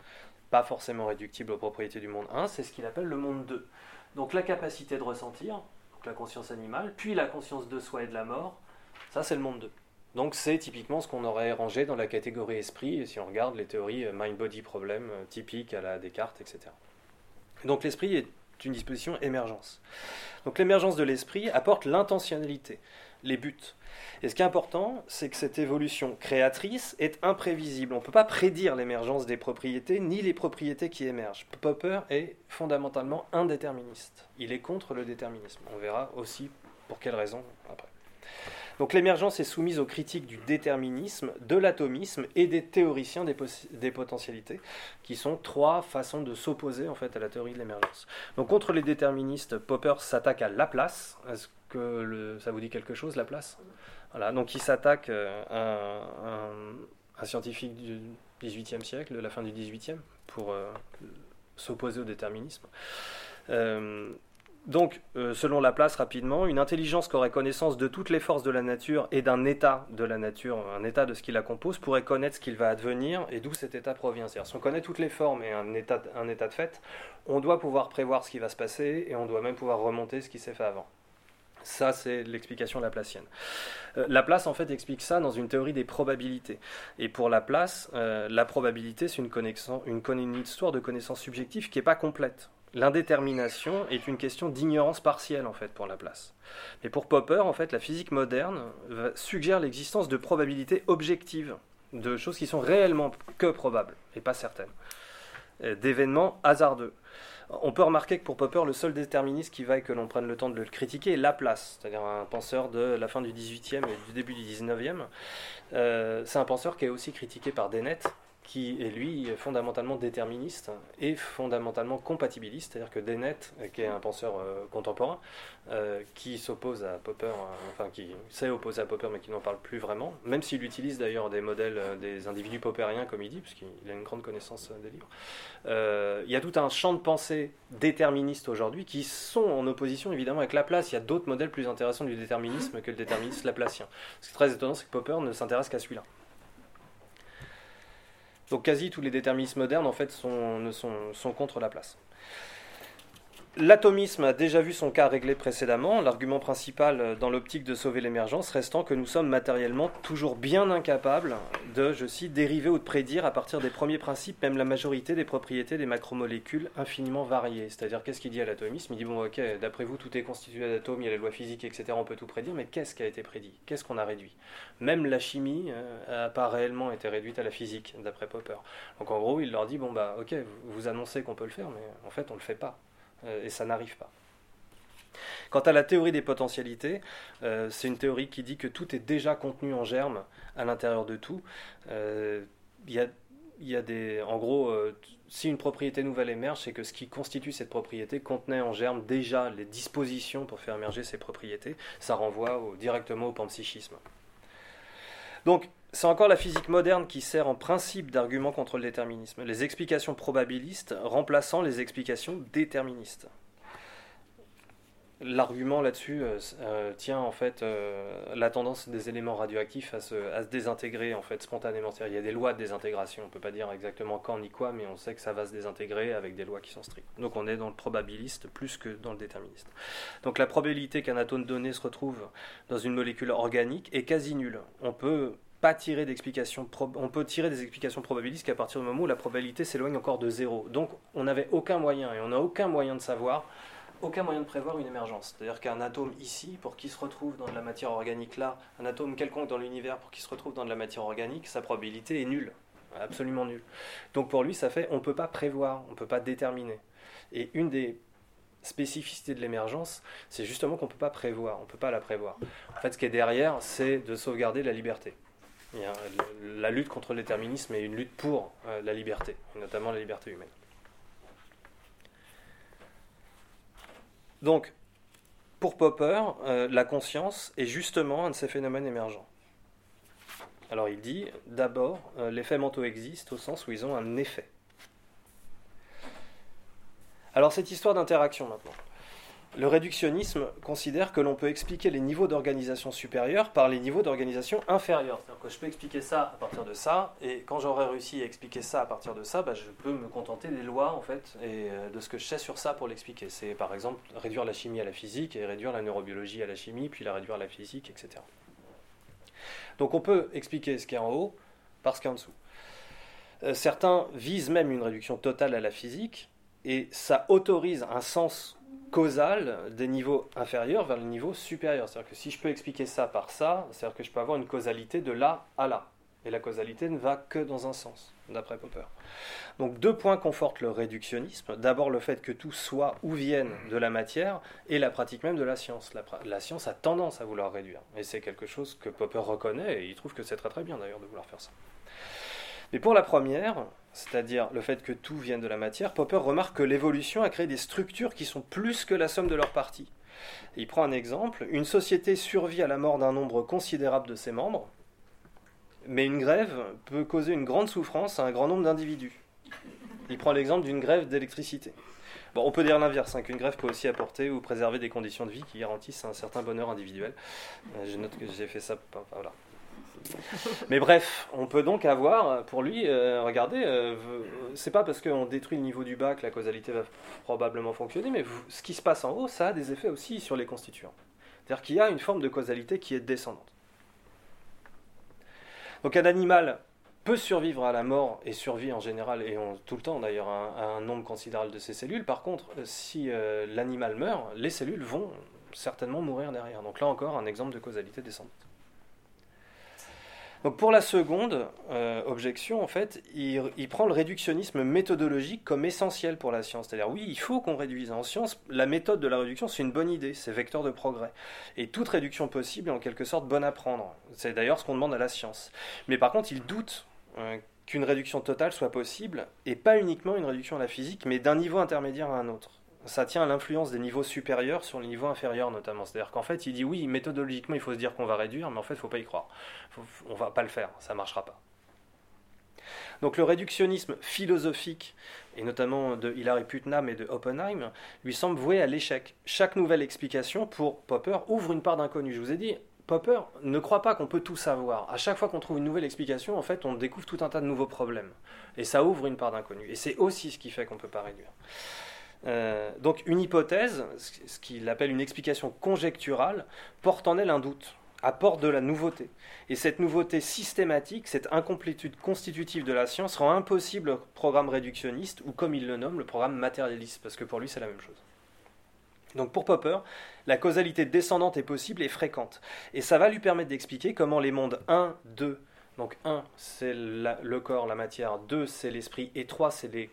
pas forcément réductibles aux propriétés du monde 1, c'est ce qu'il appelle le monde 2. Donc la capacité de ressentir, donc la conscience animale, puis la conscience de soi et de la mort, ça c'est le monde 2. Donc c'est typiquement ce qu'on aurait rangé dans la catégorie esprit, si on regarde les théories euh, mind-body problem euh, typiques à la Descartes, etc. Donc l'esprit est une disposition émergence. Donc l'émergence de l'esprit apporte l'intentionnalité, les buts. Et ce qui est important, c'est que cette évolution créatrice est imprévisible. On ne peut pas prédire l'émergence des propriétés ni les propriétés qui émergent. Popper est fondamentalement indéterministe. Il est contre le déterminisme. On verra aussi pour quelles raisons après. Donc l'émergence est soumise aux critiques du déterminisme, de l'atomisme et des théoriciens des, potentialités, qui sont trois façons de s'opposer en fait à la théorie de l'émergence. Donc contre les déterministes, Popper s'attaque à Laplace. Que ça vous dit quelque chose, Laplace Voilà, donc il s'attaque euh, à un, scientifique du XVIIIe siècle, de la fin du XVIIIe, pour euh, s'opposer au déterminisme. Euh, donc, selon Laplace, rapidement, une intelligence qui aurait connaissance de toutes les forces de la nature et d'un état de la nature, un état de ce qui la compose, pourrait connaître ce qu'il va advenir et d'où cet état provient. C'est-à-dire, si on connaît toutes les formes et un état, un état de fait, on doit pouvoir prévoir ce qui va se passer et on doit même pouvoir remonter ce qui s'est fait avant. Ça, c'est l'explication laplacienne. Euh, Laplace, en fait, explique ça dans une théorie des probabilités. Et pour Laplace, euh, la probabilité, c'est une, une, histoire de connaissance subjective qui n'est pas complète. L'indétermination est une question d'ignorance partielle en fait pour Laplace. Mais pour Popper, en fait, la physique moderne suggère l'existence de probabilités objectives, de choses qui sont réellement que probables et pas certaines, d'événements hasardeux. On peut remarquer que pour Popper, le seul déterministe qui vaille que l'on prenne le temps de le critiquer est Laplace, c'est-à-dire un penseur de la fin du XVIIIe et du début du XIXe. Euh, c'est un penseur qui est aussi critiqué par Dennett, qui est lui fondamentalement déterministe et fondamentalement compatibiliste, c'est-à-dire que Dennett, qui est un penseur euh, contemporain, euh, qui s'oppose à Popper, euh, enfin qui s'est opposé à Popper mais qui n'en parle plus vraiment, même s'il utilise d'ailleurs des modèles des individus poppériens comme il dit, puisqu'il a une grande connaissance des livres. il y a tout un champ de pensée déterministe aujourd'hui qui sont en opposition évidemment avec Laplace. Il y a d'autres modèles plus intéressants du déterminisme que le déterminisme laplacien. Ce qui est très étonnant, c'est que Popper ne s'intéresse qu'à celui-là. Donc quasi tous les déterministes modernes en fait sont contre la place. L'atomisme a déjà vu son cas réglé précédemment, l'argument principal euh, dans l'optique de sauver l'émergence restant que nous sommes matériellement toujours bien incapables de, je cite, dériver ou de prédire à partir des premiers principes même la majorité des propriétés des macromolécules infiniment variées. C'est-à-dire qu'est-ce qu'il dit à l'atomisme? Il dit, bon ok, d'après vous tout est constitué d'atomes, il y a les lois physiques, etc., on peut tout prédire, mais qu'est-ce qui a été prédit? Qu'est-ce qu'on a réduit? Même la chimie n'a euh, pas réellement été réduite à la physique, d'après Popper. Donc en gros, il leur dit, bon bah ok, vous annoncez qu'on peut le faire, mais en fait on ne le fait pas. Euh, et ça n'arrive pas. Quant à la théorie des potentialités, euh, c'est une théorie qui dit que tout est déjà contenu en germe à l'intérieur de tout. Euh, en gros, si une propriété nouvelle émerge, c'est que ce qui constitue cette propriété contenait en germe déjà les dispositions pour faire émerger ces propriétés. Ça renvoie directement au panpsychisme. Donc, c'est encore la physique moderne qui sert en principe d'argument contre le déterminisme, les explications probabilistes remplaçant les explications déterministes. l'argument là-dessus euh, euh, tient en fait euh, la tendance des éléments radioactifs à se, désintégrer en fait spontanément. Il y a des lois de désintégration, on ne peut pas dire exactement quand ni quoi, mais on sait que ça va se désintégrer avec des lois qui sont strictes. Donc on est dans le probabiliste plus que dans le déterministe. Donc la probabilité qu'un atome donné se retrouve dans une molécule organique est quasi nulle. On peut pas tirer d'explications, on peut tirer des explications probabilistes qu'à partir du moment où la probabilité s'éloigne encore de zéro. Donc on n'avait aucun moyen, et on n'a aucun moyen de savoir aucun moyen de prévoir une émergence. C'est-à-dire qu'un atome ici, pour qu'il se retrouve dans de la matière organique là, un atome quelconque dans l'univers, pour qu'il se retrouve dans de la matière organique, sa probabilité est nulle, absolument nulle. Donc pour lui, ça fait on ne peut pas prévoir, on ne peut pas déterminer. Et une des spécificités de l'émergence, c'est justement qu'on ne peut pas prévoir, on ne peut pas la prévoir. En fait, ce qui est derrière, c'est de sauvegarder la liberté. La lutte contre le déterminisme est une lutte pour euh, la liberté, notamment la liberté humaine. Donc, pour Popper, euh, la conscience est justement un de ces phénomènes émergents. Alors il dit, d'abord, euh, les faits mentaux existent au sens où ils ont un effet. Alors cette histoire d'interaction maintenant. Le réductionnisme considère que l'on peut expliquer les niveaux d'organisation supérieurs par les niveaux d'organisation inférieurs. C'est-à-dire que je peux expliquer ça à partir de ça, et quand j'aurai réussi à expliquer ça à partir de ça, bah, je peux me contenter des lois en fait et euh, de ce que je sais sur ça pour l'expliquer. C'est par exemple réduire la chimie à la physique et réduire la neurobiologie à la chimie, puis la réduire à la physique, etc. Donc on peut expliquer ce qui est en haut par ce qui est en dessous. Euh, certains visent même une réduction totale à la physique, et ça autorise un sens causal des niveaux inférieurs vers les niveaux supérieurs. C'est-à-dire que si je peux expliquer ça par ça, c'est-à-dire que je peux avoir une causalité de là à là. Et la causalité ne va que dans un sens, d'après Popper. Donc deux points confortent le réductionnisme. D'abord le fait que tout soit ou vienne de la matière et la pratique même de la science. La, science a tendance à vouloir réduire. Et c'est quelque chose que Popper reconnaît et il trouve que c'est très très bien d'ailleurs de vouloir faire ça. Mais pour la première, c'est-à-dire le fait que tout vienne de la matière, Popper remarque que l'évolution a créé des structures qui sont plus que la somme de leurs parties. il prend un exemple, une société survit à la mort d'un nombre considérable de ses membres, mais une grève peut causer une grande souffrance à un grand nombre d'individus. Il prend l'exemple d'une grève d'électricité. Bon, on peut dire l'inverse, hein, qu'une grève peut aussi apporter ou préserver des conditions de vie qui garantissent un certain bonheur individuel. Euh, je note que j'ai fait ça. Voilà. Mais bref, on peut donc avoir, pour lui, euh, regardez, euh, c'est pas parce qu'on détruit le niveau du bas que la causalité va probablement fonctionner, mais ce qui se passe en haut, ça a des effets aussi sur les constituants. C'est-à-dire qu'il y a une forme de causalité qui est descendante. Donc un animal peut survivre à la mort et survit en général, et tout le temps d'ailleurs, à, un nombre considérable de ses cellules. Par contre, si euh, l'animal meurt, les cellules vont certainement mourir derrière. Donc là encore, un exemple de causalité descendante. Pour la seconde euh, objection, en fait, il, prend le réductionnisme méthodologique comme essentiel pour la science. C'est-à-dire, oui, il faut qu'on réduise. En science, la méthode de la réduction, c'est une bonne idée, c'est vecteur de progrès. Et toute réduction possible est en quelque sorte bonne à prendre. C'est d'ailleurs ce qu'on demande à la science. Mais par contre, il doute euh, qu'une réduction totale soit possible, et pas uniquement une réduction à la physique, mais d'un niveau intermédiaire à un autre ça tient à l'influence des niveaux supérieurs sur les niveaux inférieurs notamment. C'est-à-dire qu'en fait, il dit oui, méthodologiquement, il faut se dire qu'on va réduire, mais en fait, il ne faut pas y croire. on ne va pas le faire, ça ne marchera pas. Donc le réductionnisme philosophique, et notamment de Hilary Putnam et de Oppenheim, lui semble voué à l'échec. Chaque nouvelle explication pour Popper ouvre une part d'inconnu. Je vous ai dit, Popper ne croit pas qu'on peut tout savoir. À chaque fois qu'on trouve une nouvelle explication, en fait, on découvre tout un tas de nouveaux problèmes. Et ça ouvre une part d'inconnu. Et c'est aussi ce qui fait qu'on ne peut pas réduire. Euh, donc une hypothèse, ce qu'il appelle une explication conjecturale, porte en elle un doute, apporte de la nouveauté. Et cette nouveauté systématique, cette incomplétude constitutive de la science rend impossible le programme réductionniste, ou comme il le nomme, le programme matérialiste, parce que pour lui c'est la même chose. Donc pour Popper, la causalité descendante est possible et fréquente. Et ça va lui permettre d'expliquer comment les mondes 1, 2, donc 1 c'est le corps, la matière, 2 c'est l'esprit, et 3 c'est les,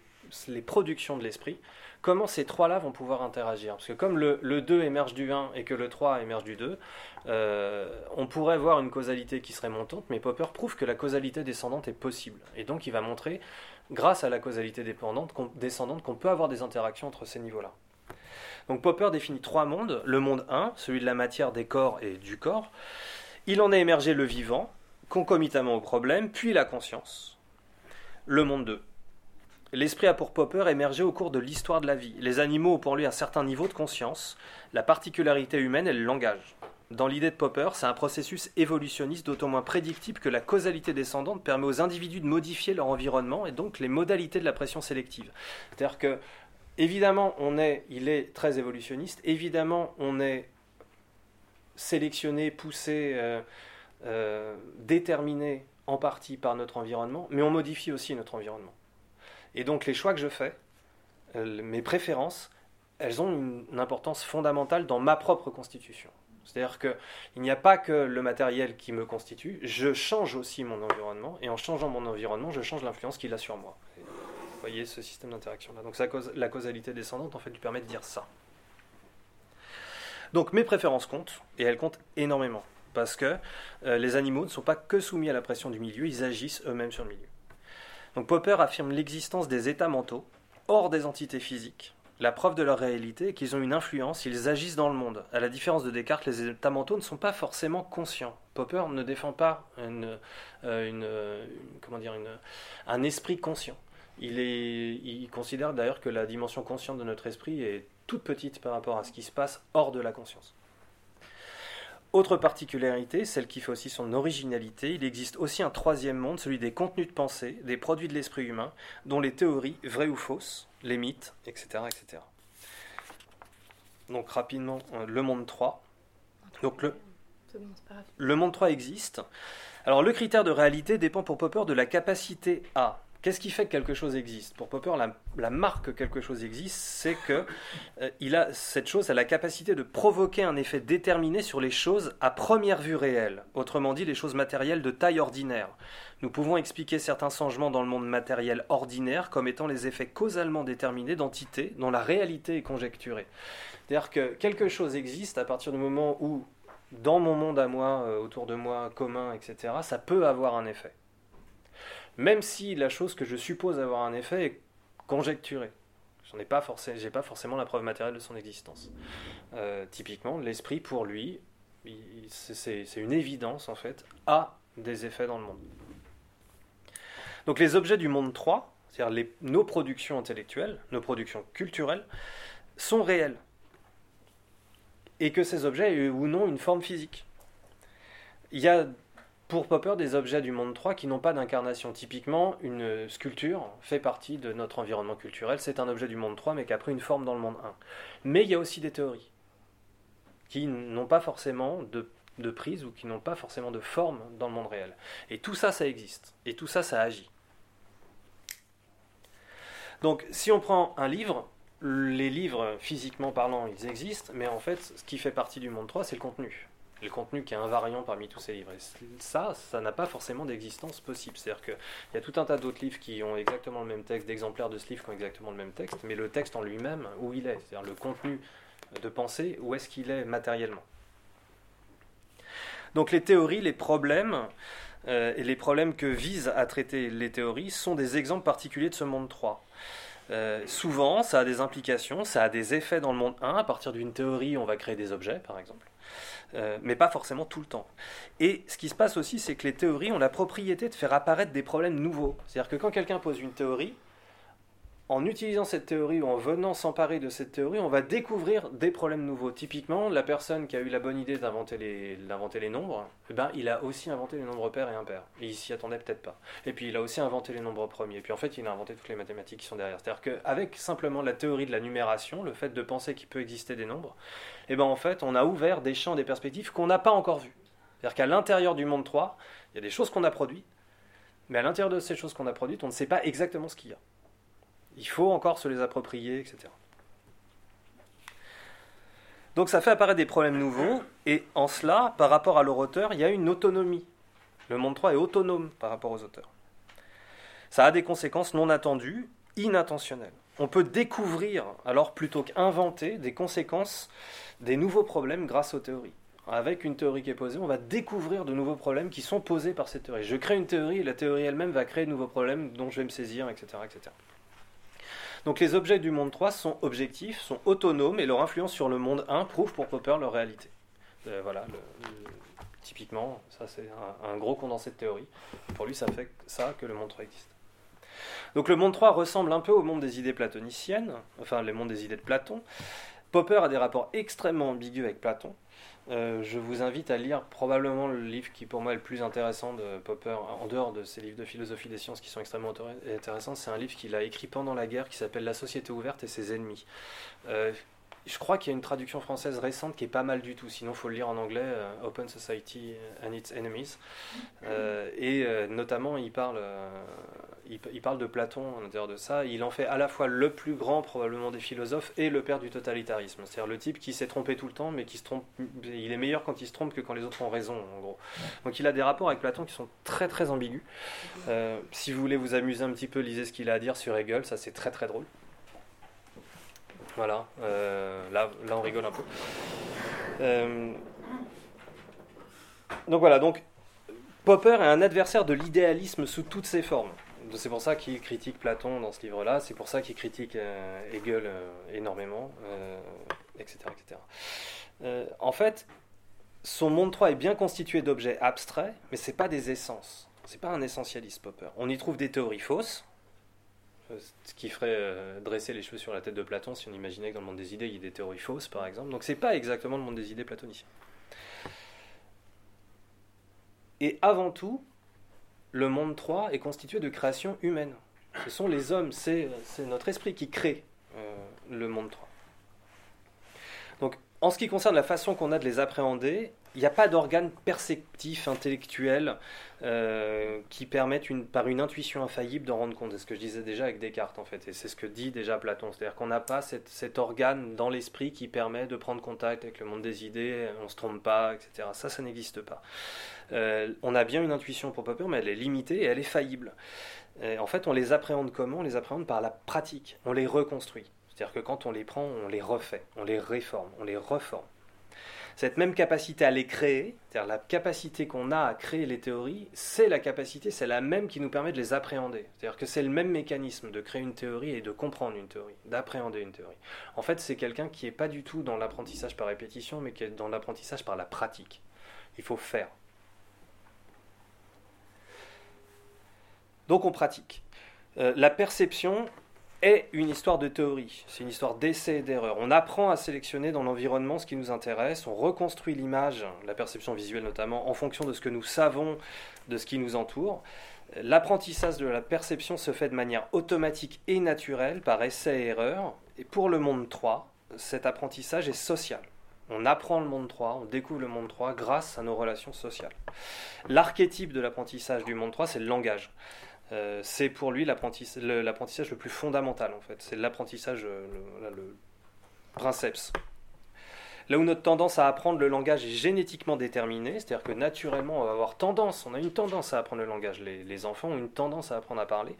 les productions de l'esprit, comment ces trois-là vont pouvoir interagir. Parce que comme le, 2 émerge du 1 et que le 3 émerge du 2, euh, on pourrait voir une causalité qui serait montante, mais Popper prouve que la causalité descendante est possible. Et donc il va montrer, grâce à la causalité descendante, qu'on peut avoir des interactions entre ces niveaux-là. Donc Popper définit trois mondes. Le monde 1, celui de la matière, des corps et du corps. Il en a émergé le vivant, concomitamment au problème, puis la conscience. Le monde 2, L'esprit a pour Popper émergé au cours de l'histoire de la vie. Les animaux ont pour lui un certain niveau de conscience. La particularité humaine est le langage. Dans l'idée de Popper, c'est un processus évolutionniste d'autant moins prédictible que la causalité descendante permet aux individus de modifier leur environnement et donc les modalités de la pression sélective. C'est-à-dire que, évidemment, on est, il est très évolutionniste, évidemment, on est sélectionné, poussé, euh, euh, déterminé en partie par notre environnement, mais on modifie aussi notre environnement. Et donc les choix que je fais, euh, mes préférences, elles ont une importance fondamentale dans ma propre constitution. C'est-à-dire qu'il n'y a pas que le matériel qui me constitue, je change aussi mon environnement, et en changeant mon environnement, je change l'influence qu'il a sur moi. vous voyez ce système d'interaction-là. Donc cause, la causalité descendante, en fait, lui permet de dire ça. Donc mes préférences comptent, et elles comptent énormément, parce que euh, les animaux ne sont pas que soumis à la pression du milieu, ils agissent eux-mêmes sur le milieu. Donc Popper affirme l'existence des états mentaux, hors des entités physiques, la preuve de leur réalité est qu'ils ont une influence, ils agissent dans le monde. À la différence de Descartes, les états mentaux ne sont pas forcément conscients. Popper ne défend pas euh, un esprit conscient. Il considère d'ailleurs que la dimension consciente de notre esprit est toute petite par rapport à ce qui se passe hors de la conscience. Autre particularité, celle qui fait aussi son originalité, il existe aussi un troisième monde, celui des contenus de pensée, des produits de l'esprit humain, dont les théories, vraies ou fausses, les mythes, etc. etc. Donc rapidement, euh, le monde 3. Donc le, le monde 3 existe. Alors le critère de réalité dépend pour Popper de la capacité à Qu'est-ce qui fait que quelque chose existe? Pour Popper, la, marque que quelque chose existe, c'est que euh, a, cette chose a la capacité de provoquer un effet déterminé sur les choses à première vue réelle, autrement dit les choses matérielles de taille ordinaire. Nous pouvons expliquer certains changements dans le monde matériel ordinaire comme étant les effets causalement déterminés d'entités dont la réalité est conjecturée. C'est-à-dire que quelque chose existe à partir du moment où, dans mon monde à moi, euh, autour de moi, commun, etc., ça peut avoir un effet même si la chose que je suppose avoir un effet est conjecturée. Je n'ai pas, j'ai pas forcément la preuve matérielle de son existence. Euh, typiquement, l'esprit, pour lui, c'est une évidence en fait, a des effets dans le monde. Donc les objets du monde 3, c'est-à-dire nos productions intellectuelles, nos productions culturelles, sont réels. Et que ces objets aient ou non une forme physique. Il y a pour Popper des objets du monde 3 qui n'ont pas d'incarnation. Typiquement, une sculpture fait partie de notre environnement culturel. C'est un objet du monde 3 mais qui a pris une forme dans le monde 1. Mais il y a aussi des théories qui n'ont pas forcément de, de prise ou qui n'ont pas forcément de forme dans le monde réel. Et tout ça, ça existe. Et tout ça, ça agit. Donc si on prend un livre, les livres, physiquement parlant, ils existent, mais en fait, ce qui fait partie du monde 3, c'est le contenu le contenu qui est invariant parmi tous ces livres. Et ça, ça n'a pas forcément d'existence possible. C'est-à-dire qu'il y a tout un tas d'autres livres qui ont exactement le même texte, d'exemplaires de ce livre qui ont exactement le même texte, mais le texte en lui-même, où il est, c'est-à-dire le contenu de pensée, où est-ce qu'il est matériellement. Donc les théories, les problèmes, euh, et les problèmes que visent à traiter les théories sont des exemples particuliers de ce monde 3. Euh, souvent, ça a des implications, ça a des effets dans le monde 1. À partir d'une théorie, on va créer des objets, par exemple. Euh, mais pas forcément tout le temps. Et ce qui se passe aussi, c'est que les théories ont la propriété de faire apparaître des problèmes nouveaux. C'est-à-dire que quand quelqu'un pose une théorie, en utilisant cette théorie ou en venant s'emparer de cette théorie, on va découvrir des problèmes nouveaux. Typiquement, la personne qui a eu la bonne idée d'inventer les, nombres, eh ben, il a aussi inventé les nombres pairs et impairs. Et il s'y attendait peut-être pas. Et puis il a aussi inventé les nombres premiers. Et puis en fait, il a inventé toutes les mathématiques qui sont derrière. C'est-à-dire qu'avec simplement la théorie de la numération, le fait de penser qu'il peut exister des nombres, eh ben, en fait, on a ouvert des champs, des perspectives qu'on n'a pas encore vues. C'est-à-dire qu'à l'intérieur du monde 3, il y a des choses qu'on a produites, mais à l'intérieur de ces choses qu'on a produites, on ne sait pas exactement ce qu'il y a. Il faut encore se les approprier, etc. Donc ça fait apparaître des problèmes nouveaux, et en cela, par rapport à leur auteur, il y a une autonomie. Le monde 3 est autonome par rapport aux auteurs. Ça a des conséquences non attendues, inintentionnelles. On peut découvrir, alors plutôt qu'inventer, des conséquences, des nouveaux problèmes grâce aux théories. Avec une théorie qui est posée, on va découvrir de nouveaux problèmes qui sont posés par cette théorie. Je crée une théorie et la théorie elle-même va créer de nouveaux problèmes dont je vais me saisir, etc. etc. Donc les objets du monde 3 sont objectifs, sont autonomes et leur influence sur le monde 1 prouve pour Popper leur réalité. Euh, voilà, typiquement, ça c'est un, gros condensé de théorie. Pour lui, ça fait ça que le monde 3 existe. Donc le monde 3 ressemble un peu au monde des idées platoniciennes, enfin le monde des idées de Platon. Popper a des rapports extrêmement ambigus avec Platon. Euh, je vous invite à lire probablement le livre qui pour moi est le plus intéressant de Popper, en dehors de ses livres de philosophie des sciences qui sont extrêmement intéressants. C'est un livre qu'il a écrit pendant la guerre qui s'appelle La société ouverte et ses ennemis. Euh, je crois qu'il y a une traduction française récente qui est pas mal du tout. Sinon, faut le lire en anglais, euh, Open Society and its Enemies. Euh, et euh, notamment, il parle, il, parle de Platon à l'intérieur de ça. Il en fait à la fois le plus grand, probablement, des philosophes et le père du totalitarisme. C'est-à-dire le type qui s'est trompé tout le temps, mais qui se trompe. Il est meilleur quand il se trompe que quand les autres ont raison, en gros. Donc, il a des rapports avec Platon qui sont très, très ambigus. si vous voulez vous amuser un petit peu, lisez ce qu'il a à dire sur Hegel. Ça, c'est très, très drôle. Voilà, euh, là, là on rigole un peu. Euh, donc voilà, donc Popper est un adversaire de l'idéalisme sous toutes ses formes. C'est pour ça qu'il critique Platon dans ce livre-là, c'est pour ça qu'il critique euh, Hegel énormément, etc. etc. en fait, son monde 3 est bien constitué d'objets abstraits, mais ce n'est pas des essences. C'est pas un essentialiste Popper. On y trouve des théories fausses, ce qui ferait euh, dresser les cheveux sur la tête de Platon si on imaginait que dans le monde des idées il y ait des théories fausses par exemple. Donc c'est pas exactement le monde des idées platonicien. Et avant tout, le monde 3 est constitué de création humaine. Ce sont les hommes, c'est notre esprit qui crée euh, le monde 3. Donc en ce qui concerne la façon qu'on a de les appréhender, il n'y a pas d'organe perceptif, intellectuel, euh, qui permettent une, par une intuition infaillible d'en rendre compte. C'est ce que je disais déjà avec Descartes, en fait, et c'est ce que dit déjà Platon. C'est-à-dire qu'on n'a pas cet organe dans l'esprit qui permet de prendre contact avec le monde des idées, on ne se trompe pas, etc. Ça, ça n'existe pas. Euh, on a bien une intuition pour Popper, mais elle est limitée et elle est faillible. en fait, on les appréhende comment? On les appréhende par la pratique, on les reconstruit. C'est-à-dire que quand on les prend, on les refait, on les réforme, on les reforme. Cette même capacité à les créer, c'est-à-dire la capacité qu'on a à créer les théories, c'est la capacité, c'est la même qui nous permet de les appréhender. C'est-à-dire que c'est le même mécanisme de créer une théorie et de comprendre une théorie, d'appréhender une théorie. En fait, c'est quelqu'un qui n'est pas du tout dans l'apprentissage par répétition, mais qui est dans l'apprentissage par la pratique. Il faut faire. Donc on pratique. Euh, la perception, est une histoire de théorie, c'est une histoire d'essai et d'erreur. On apprend à sélectionner dans l'environnement ce qui nous intéresse, on reconstruit l'image, la perception visuelle notamment, en fonction de ce que nous savons de ce qui nous entoure. L'apprentissage de la perception se fait de manière automatique et naturelle par essai et erreur. Et pour le monde 3, cet apprentissage est social. On apprend le monde 3, on découvre le monde 3 grâce à nos relations sociales. L'archétype de l'apprentissage du monde 3, c'est le langage. Euh, c'est pour lui l'apprentissage le, plus fondamental en fait. C'est l'apprentissage, euh, le, princeps. Là où notre tendance à apprendre le langage est génétiquement déterminée, c'est-à-dire que naturellement on va avoir tendance, on a une tendance à apprendre le langage. Les, enfants ont une tendance à apprendre à parler,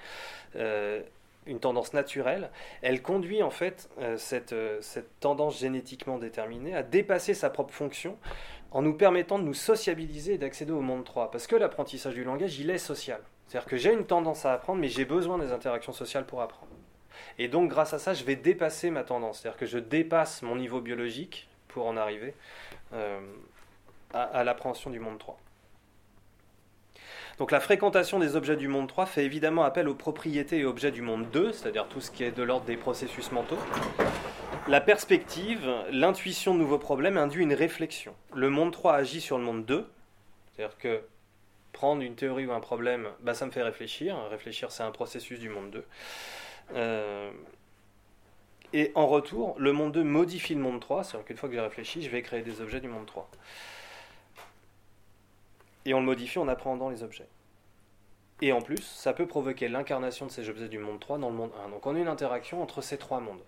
euh, une tendance naturelle. Elle conduit en fait cette, cette tendance génétiquement déterminée à dépasser sa propre fonction en nous permettant de nous sociabiliser et d'accéder au monde 3. Parce que l'apprentissage du langage, il est social. C'est-à-dire que j'ai une tendance à apprendre, mais j'ai besoin des interactions sociales pour apprendre. Et donc, grâce à ça, je vais dépasser ma tendance. C'est-à-dire que je dépasse mon niveau biologique pour en arriver euh, à, l'appréhension du monde 3. Donc la fréquentation des objets du monde 3 fait évidemment appel aux propriétés et objets du monde 2, c'est-à-dire tout ce qui est de l'ordre des processus mentaux. La perspective, l'intuition de nouveaux problèmes induit une réflexion. Le monde 3 agit sur le monde 2, c'est-à-dire que prendre une théorie ou un problème, bah, ça me fait réfléchir. Réfléchir, c'est un processus du monde 2. Euh, et en retour, le monde 2 modifie le monde 3, c'est-à-dire qu'une fois que j'ai réfléchi, je vais créer des objets du monde 3. Et on le modifie en appréhendant les objets. Et en plus, ça peut provoquer l'incarnation de ces objets du monde 3 dans le monde 1. Donc on a une interaction entre ces trois mondes.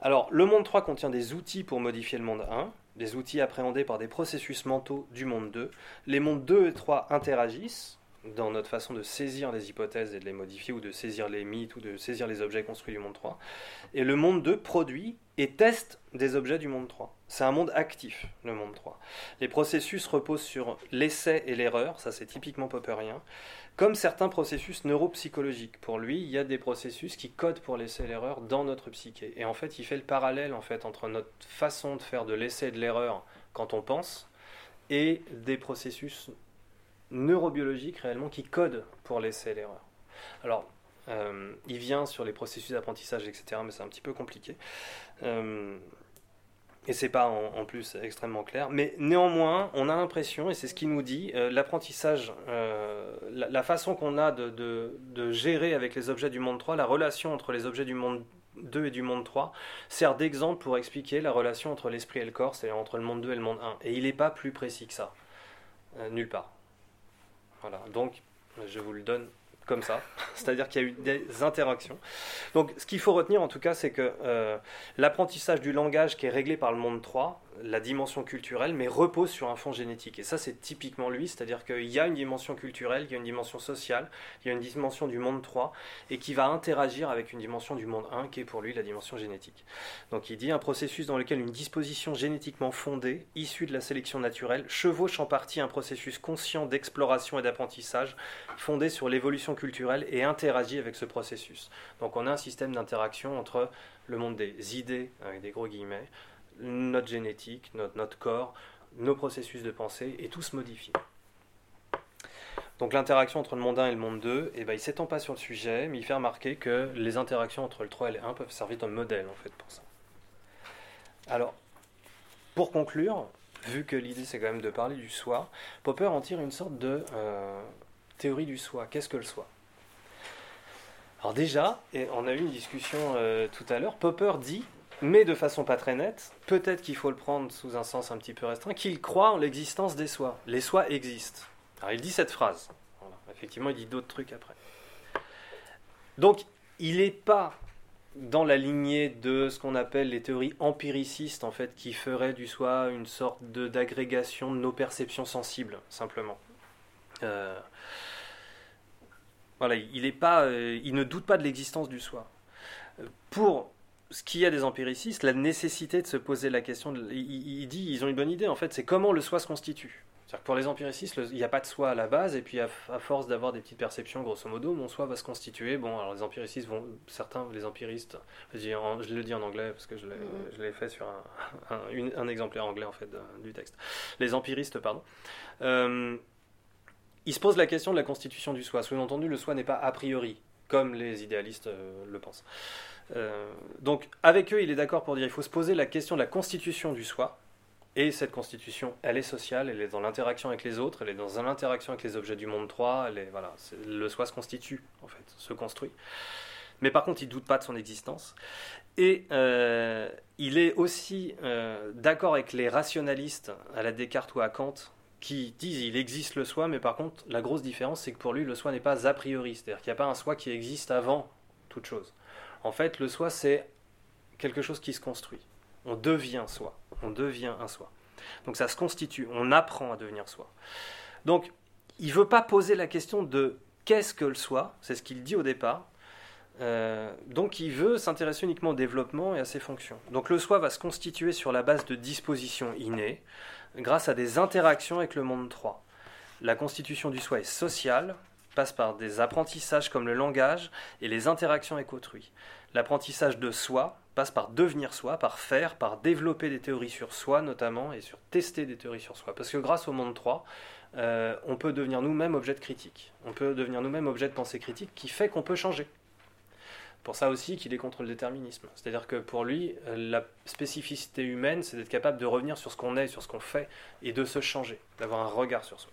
Alors, le monde 3 contient des outils pour modifier le monde 1, des outils appréhendés par des processus mentaux du monde 2. Les mondes 2 et 3 interagissent dans notre façon de saisir les hypothèses et de les modifier, ou de saisir les mythes, ou de saisir les objets construits du monde 3. Et le monde 2 produit et teste des objets du monde 3. C'est un monde actif, le monde 3. Les processus reposent sur l'essai et l'erreur, ça c'est typiquement popperien, comme certains processus neuropsychologiques. Pour lui, il y a des processus qui codent pour l'essai et l'erreur dans notre psyché. Et en fait, il fait le parallèle entre notre façon de faire de l'essai de l'erreur quand on pense et des processus neurobiologiques réellement qui codent pour l'essai et l'erreur. Alors, euh, il vient sur les processus d'apprentissage, etc., mais c'est un petit peu compliqué. Euh, et c'est pas en, plus extrêmement clair. Mais néanmoins, on a l'impression, et c'est ce qu'il nous dit, euh, l'apprentissage, euh, la, façon qu'on a de, de, gérer avec les objets du monde 3, la relation entre les objets du monde 2 et du monde 3, sert d'exemple pour expliquer la relation entre l'esprit et le corps, c'est-à-dire entre le monde 2 et le monde 1. Et il n'est pas plus précis que ça. nulle part. Voilà. Donc, je vous le donne ça, c'est-à-dire qu'il y a eu des interactions. Donc ce qu'il faut retenir en tout cas, c'est que euh, l'apprentissage du langage qui est réglé par le monde 3, la dimension culturelle, mais repose sur un fond génétique. Et ça, c'est typiquement lui, c'est-à-dire qu'il y a une dimension culturelle, il y a une dimension sociale, il y a une dimension du monde 3, et qui va interagir avec une dimension du monde 1, qui est pour lui la dimension génétique. Donc il dit un processus dans lequel une disposition génétiquement fondée, issue de la sélection naturelle, chevauche en partie un processus conscient d'exploration et d'apprentissage, fondé sur l'évolution culturelle et interagit avec ce processus. Donc on a un système d'interaction entre le monde des idées, avec des gros guillemets, notre génétique, notre, corps, nos processus de pensée, et tout se modifie. Donc l'interaction entre le monde 1 et le monde 2, eh ben, il ne s'étend pas sur le sujet, mais il fait remarquer que les interactions entre le 3 et le 1 peuvent servir de modèle en fait pour ça. Alors, pour conclure, vu que l'idée c'est quand même de parler du soi, Popper en tire une sorte de euh, théorie du soi. Qu'est-ce que le soi? Alors déjà, et on a eu une discussion euh, tout à l'heure, Popper dit mais de façon pas très nette, peut-être qu'il faut le prendre sous un sens un petit peu restreint, qu'il croit en l'existence des soi. Les soi existent. Alors il dit cette phrase. Effectivement, il dit d'autres trucs après. Donc, il n'est pas dans la lignée de ce qu'on appelle les théories empiricistes, en fait, qui feraient du soi une sorte d'agrégation de, nos perceptions sensibles, simplement. Euh, voilà, il, pas, euh, il ne doute pas de l'existence du soi. Pour ce qu'il y a des empiricistes, la nécessité de se poser la question, il, dit, ils ont une bonne idée en fait, c'est comment le soi se constitue. C'est-à-dire que pour les empiricistes, il n'y a pas de soi à la base, et puis à, force d'avoir des petites perceptions, grosso modo, mon soi va se constituer. Bon, alors les empiricistes vont, certains, les empiristes, je, le dis en anglais parce que je l'ai mm-hmm. fait sur un, exemplaire anglais en fait du texte. Les empiristes, pardon. Euh, ils se posent la question de la constitution du soi. Sous-entendu, le soi n'est pas a priori, comme les idéalistes euh, le pensent. Euh, donc avec eux, il est d'accord pour dire qu'il faut se poser la question de la constitution du soi. Et cette constitution, elle est sociale, elle est dans l'interaction avec les autres, elle est dans l'interaction avec les objets du monde 3, elle est, voilà, le soi se constitue, en fait, se construit. Mais par contre, il ne doute pas de son existence. Et euh, il est aussi euh, d'accord avec les rationalistes à la Descartes ou à Kant qui disent il existe le soi, mais par contre, la grosse différence, c'est que pour lui, le soi n'est pas a priori, c'est-à-dire qu'il n'y a pas un soi qui existe avant toute chose. En fait, le soi, c'est quelque chose qui se construit. On devient soi. On devient un soi. Donc ça se constitue. On apprend à devenir soi. Donc, il ne veut pas poser la question de qu'est-ce que le soi. C'est ce qu'il dit au départ. Euh, donc il veut s'intéresser uniquement au développement et à ses fonctions. Donc le soi va se constituer sur la base de dispositions innées, grâce à des interactions avec le monde 3. La constitution du soi est sociale, passe par des apprentissages comme le langage et les interactions avec autrui. L'apprentissage de soi passe par devenir soi, par faire, par développer des théories sur soi notamment et sur tester des théories sur soi. Parce que grâce au monde 3, euh, on peut devenir nous-mêmes objet de critique. On peut devenir nous-mêmes objet de pensée critique qui fait qu'on peut changer. Pour ça aussi qu'il est contre le déterminisme. C'est-à-dire que pour lui, euh, la spécificité humaine, c'est d'être capable de revenir sur ce qu'on est, sur ce qu'on fait, et de se changer, d'avoir un regard sur soi.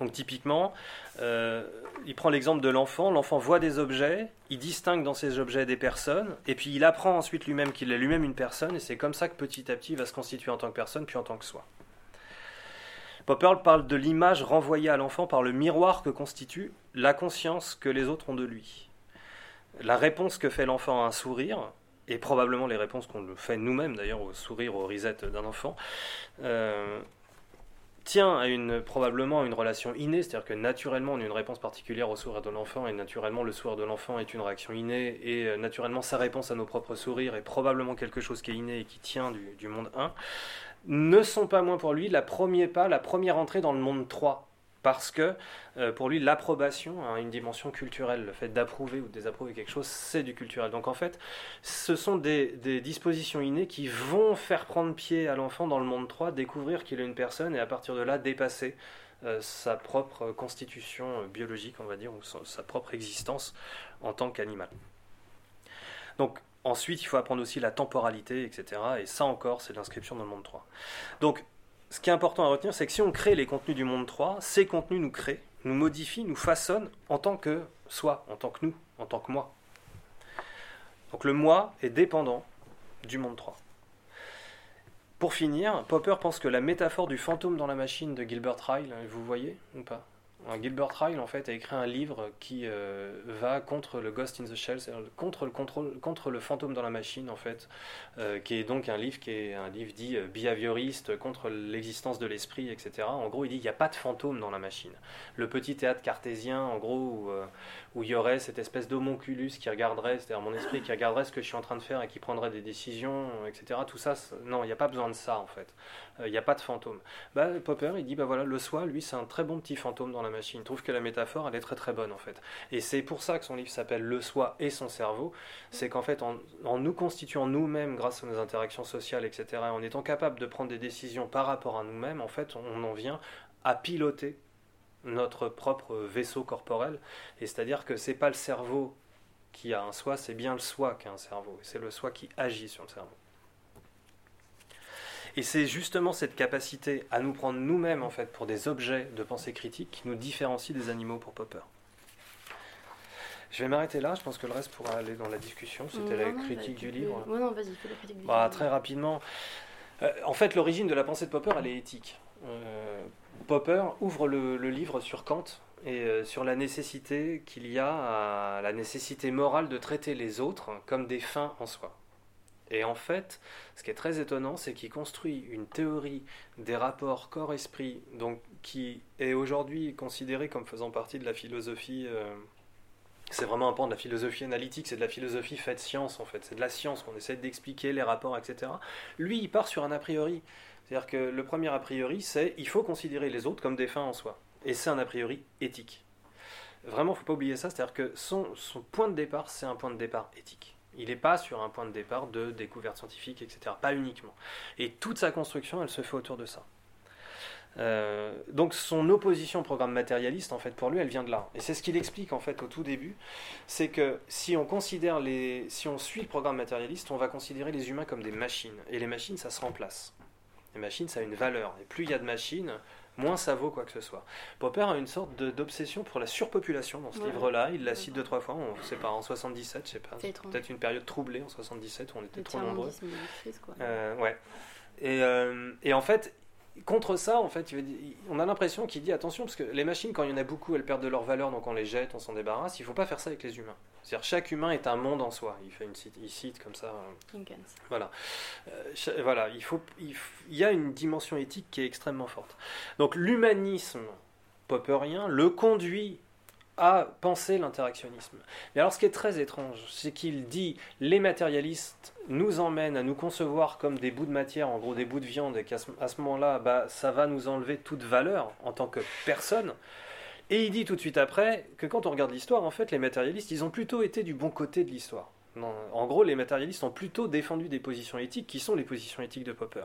Donc typiquement, euh, il prend l'exemple de l'enfant. L'enfant voit des objets, il distingue dans ces objets des personnes, et puis il apprend ensuite lui-même qu'il est lui-même une personne, et c'est comme ça que petit à petit il va se constituer en tant que personne, puis en tant que soi. Popper parle de l'image renvoyée à l'enfant par le miroir que constitue la conscience que les autres ont de lui. La réponse que fait l'enfant à un sourire, et probablement les réponses qu'on fait nous-mêmes d'ailleurs au sourire, aux risettes d'un enfant, euh, tient à une, probablement à une relation innée, c'est-à-dire que naturellement on a une réponse particulière au sourire de l'enfant, et naturellement le sourire de l'enfant est une réaction innée, et euh, naturellement sa réponse à nos propres sourires est probablement quelque chose qui est inné et qui tient du, monde 1, ne sont pas moins pour lui la première pas, la première entrée dans le monde 3, parce que euh, pour lui, l'approbation a une dimension culturelle. Le fait d'approuver ou de désapprouver quelque chose, c'est du culturel. Donc en fait, ce sont des, dispositions innées qui vont faire prendre pied à l'enfant dans le monde 3, découvrir qu'il est une personne et à partir de là, dépasser sa propre constitution biologique, on va dire, ou sa propre existence en tant qu'animal. Donc ensuite, il faut apprendre aussi la temporalité, etc. Et ça encore, c'est l'inscription dans le monde 3. Donc ce qui est important à retenir, c'est que si on crée les contenus du monde 3, ces contenus nous créent, nous modifient, nous façonnent en tant que soi, en tant que nous, en tant que moi. Donc le moi est dépendant du monde 3. Pour finir, Popper pense que la métaphore du fantôme dans la machine de Gilbert Ryle, vous voyez ou pas? Gilbert Ryle en fait a écrit un livre qui euh, va contre le Ghost in the Shell, contre le fantôme dans la machine en fait, euh, qui est donc un livre qui est un livre dit euh, behavioriste contre l'existence de l'esprit, etc. En gros, il dit il n'y a pas de fantôme dans la machine. Le petit théâtre cartésien, en gros, où, où il y aurait cette espèce d'homonculus qui regarderait, c'est-à-dire mon esprit qui regarderait ce que je suis en train de faire et qui prendrait des décisions, etc. Tout ça, non, il n'y a pas besoin de ça en fait. Il n'y a pas de fantôme. Bah, Popper, il dit bah voilà, le soi, lui, c'est un très bon petit fantôme dans la machine. Il trouve que la métaphore, elle est très très bonne en fait. Et c'est pour ça que son livre s'appelle Le soi et son cerveau. C'est qu'en fait, en, nous constituant nous-mêmes grâce à nos interactions sociales, etc., en étant capable de prendre des décisions par rapport à nous-mêmes, en fait, on en vient à piloter notre propre vaisseau corporel. Et c'est-à-dire que c'est pas le cerveau qui a un soi, c'est bien le soi qui a un cerveau. C'est le soi qui agit sur le cerveau. Et c'est justement cette capacité à nous prendre nous-mêmes en fait pour des objets de pensée critique qui nous différencie des animaux pour Popper. Je vais m'arrêter là, je pense que le reste pourra aller dans la discussion. C'était la critique du livre.
non, vas-y, fais la critique du
bah, livre. Très rapidement. Euh, en fait, l'origine de la pensée de Popper, elle est éthique. Euh, Popper ouvre le, livre sur Kant et euh, sur la nécessité qu'il y a à la nécessité morale de traiter les autres comme des fins en soi. Et en fait, ce qui est très étonnant, c'est qu'il construit une théorie des rapports corps-esprit, donc qui est aujourd'hui considérée comme faisant partie de la philosophie. Euh, c'est vraiment un pan de la philosophie analytique, c'est de la philosophie faite science en fait, c'est de la science qu'on essaie d'expliquer les rapports, etc. Lui, il part sur un a priori. C'est-à-dire que le premier a priori, c'est il faut considérer les autres comme des fins en soi. Et c'est un a priori éthique. Vraiment, il ne faut pas oublier ça, c'est-à-dire que son, son point de départ, c'est un point de départ éthique. Il n'est pas sur un point de départ de découverte scientifique, etc. Pas uniquement. Et toute sa construction, elle se fait autour de ça. Euh, donc son opposition au programme matérialiste, en fait, pour lui, elle vient de là. Et c'est ce qu'il explique en fait au tout début, c'est que si on considère les, si on suit le programme matérialiste, on va considérer les humains comme des machines. Et les machines, ça se remplace. Les machines, ça a une valeur. Et plus il y a de machines, moins ça vaut quoi que ce soit. Popper a une sorte d'obsession pour la surpopulation dans ce livre-là. Il la cite deux, trois fois. On ne sait pas, en 77, je sais pas. Peut-être une période troublée en 77 où on était trop nombreux. Euh, ouais. Et, euh, et en fait, contre ça, en fait, on a l'impression qu'il dit attention, parce que les machines, quand il y en a beaucoup, elles perdent de leur valeur, donc on les jette, on s'en débarrasse. Il ne faut pas faire ça avec les humains. C'est-à-dire chaque humain est un monde en soi. Il fait une cite, il cite comme ça. Euh, voilà. Euh, voilà. Il faut, il, y a une dimension éthique qui est extrêmement forte. Donc l'humanisme popperien le conduit à penser l'interactionnisme. Mais alors ce qui est très étrange, c'est qu'il dit les matérialistes nous emmènent à nous concevoir comme des bouts de matière, en gros des bouts de viande, et qu'à ce, moment-là, bah, ça va nous enlever toute valeur en tant que personne. Et il dit tout de suite après que quand on regarde l'histoire, en fait, les matérialistes, ils ont plutôt été du bon côté de l'histoire en gros, les matérialistes ont plutôt défendu des positions éthiques qui sont les positions éthiques de Popper.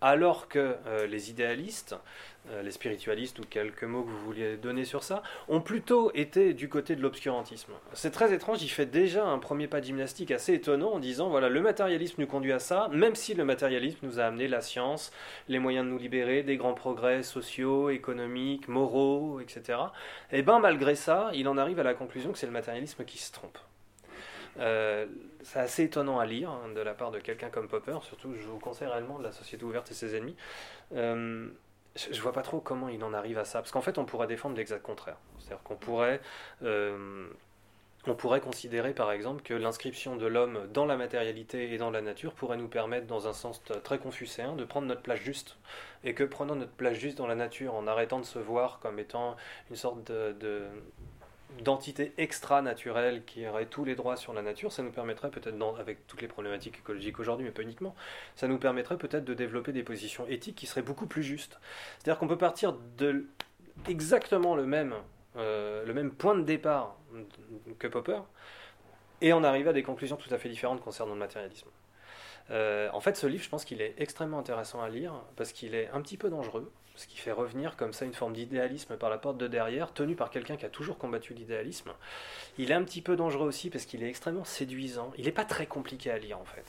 Alors que euh, les idéalistes, euh, les spiritualistes, ou quelques mots que vous vouliez donner sur ça, ont plutôt été du côté de l'obscurantisme. C'est très étrange, il fait déjà un premier pas de gymnastique assez étonnant en disant voilà, le matérialisme nous conduit à ça, même si le matérialisme nous a amené la science, les moyens de nous libérer, des grands progrès sociaux, économiques, moraux, etc. Et bien malgré ça, il en arrive à la conclusion que c'est le matérialisme qui se trompe. Euh, c'est assez étonnant à lire hein, de la part de quelqu'un comme Popper, surtout je vous conseille réellement de la société ouverte et ses ennemis. Euh, je, vois pas trop comment il en arrive à ça, parce qu'en fait on pourrait défendre l'exact contraire. C'est-à-dire qu'on pourrait, euh, on pourrait considérer par exemple que l'inscription de l'homme dans la matérialité et dans la nature pourrait nous permettre, dans un sens très confucéen, de prendre notre place juste. Et que prenant notre place juste dans la nature, en arrêtant de se voir comme étant une sorte de d'entités extra-naturelles qui auraient tous les droits sur la nature, ça nous permettrait peut-être, avec toutes les problématiques écologiques aujourd'hui, mais pas uniquement, ça nous permettrait peut-être de développer des positions éthiques qui seraient beaucoup plus justes. C'est-à-dire qu'on peut partir de exactement le même, euh, le même point de départ que Popper, et en arriver à des conclusions tout à fait différentes concernant le matérialisme. en fait, ce livre, je pense qu'il est extrêmement intéressant à lire parce qu'il est un petit peu dangereux, ce qui fait revenir comme ça une forme d'idéalisme par la porte de derrière, tenu par quelqu'un qui a toujours combattu l'idéalisme. Il est un petit peu dangereux aussi parce qu'il est extrêmement séduisant. Il n'est pas très compliqué à lire en fait.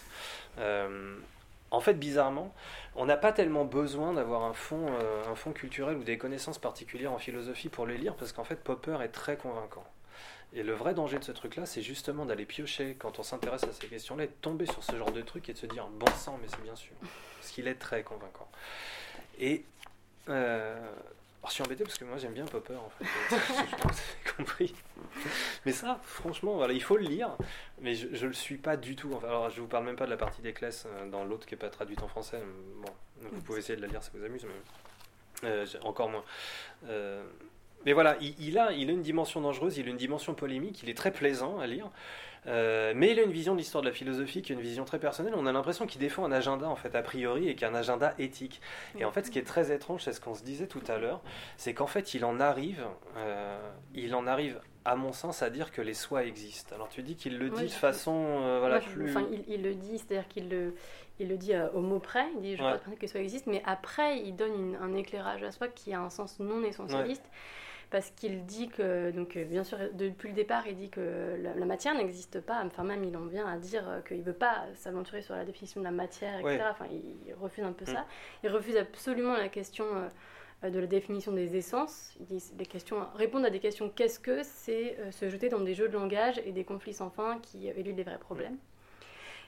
Euh, en fait, bizarrement, on n'a pas tellement besoin d'avoir un fond, euh, un fond culturel ou des connaissances particulières en philosophie pour les lire parce qu'en fait, Popper est très convaincant. Et le vrai danger de ce truc-là, c'est justement d'aller piocher quand on s'intéresse à ces questions-là, de tomber sur ce genre de truc et de se dire bon sang, mais c'est bien sûr. Parce qu'il est très convaincant. Et euh, alors, je suis embêté parce que moi j'aime bien Popper en fait. J'ai compris. Mais ça, franchement, il faut le lire, mais je, ne le suis pas du tout. Enfin, alors, je vous parle même pas de la partie des classes euh, dans l'autre qui est pas traduite en français. Bon, vous pouvez essayer de la lire, ça vous amuse, mais euh, encore moins. mais voilà, il, il, a, il a une dimension dangereuse, il a une dimension polémique, il est très plaisant à lire. Euh, mais il a une vision de l'histoire de la philosophie qui est une vision très personnelle. On a l'impression qu'il défend un agenda en fait a priori et qu'il y a un agenda éthique. Et en fait, ce qui est très étrange, c'est ce qu'on se disait tout à l'heure, c'est qu'en fait, il en arrive, euh, il en arrive à mon sens, à dire que les soi existent. Alors tu dis qu'il le dit de façon euh, voilà, plus...
Enfin, il, le dit, c'est-à-dire qu'il le, il le dit au mot près, il dit je ouais. crois que les soi existent, mais après il donne un éclairage à soi qui a un sens non essentialiste parce qu'il dit que, donc euh, bien sûr, depuis le départ, il dit que la, matière n'existe pas. Enfin, même il en vient à dire euh, qu'il ne veut pas s'aventurer sur la définition de la matière, etc. Enfin, il refuse un peu mm. ça. Il refuse absolument la question euh, de la définition des essences. Il dit des questions, répondre à des questions qu'est-ce que c'est se jeter dans des jeux de langage et des conflits sans fin qui éludent les vrais problèmes. Mm.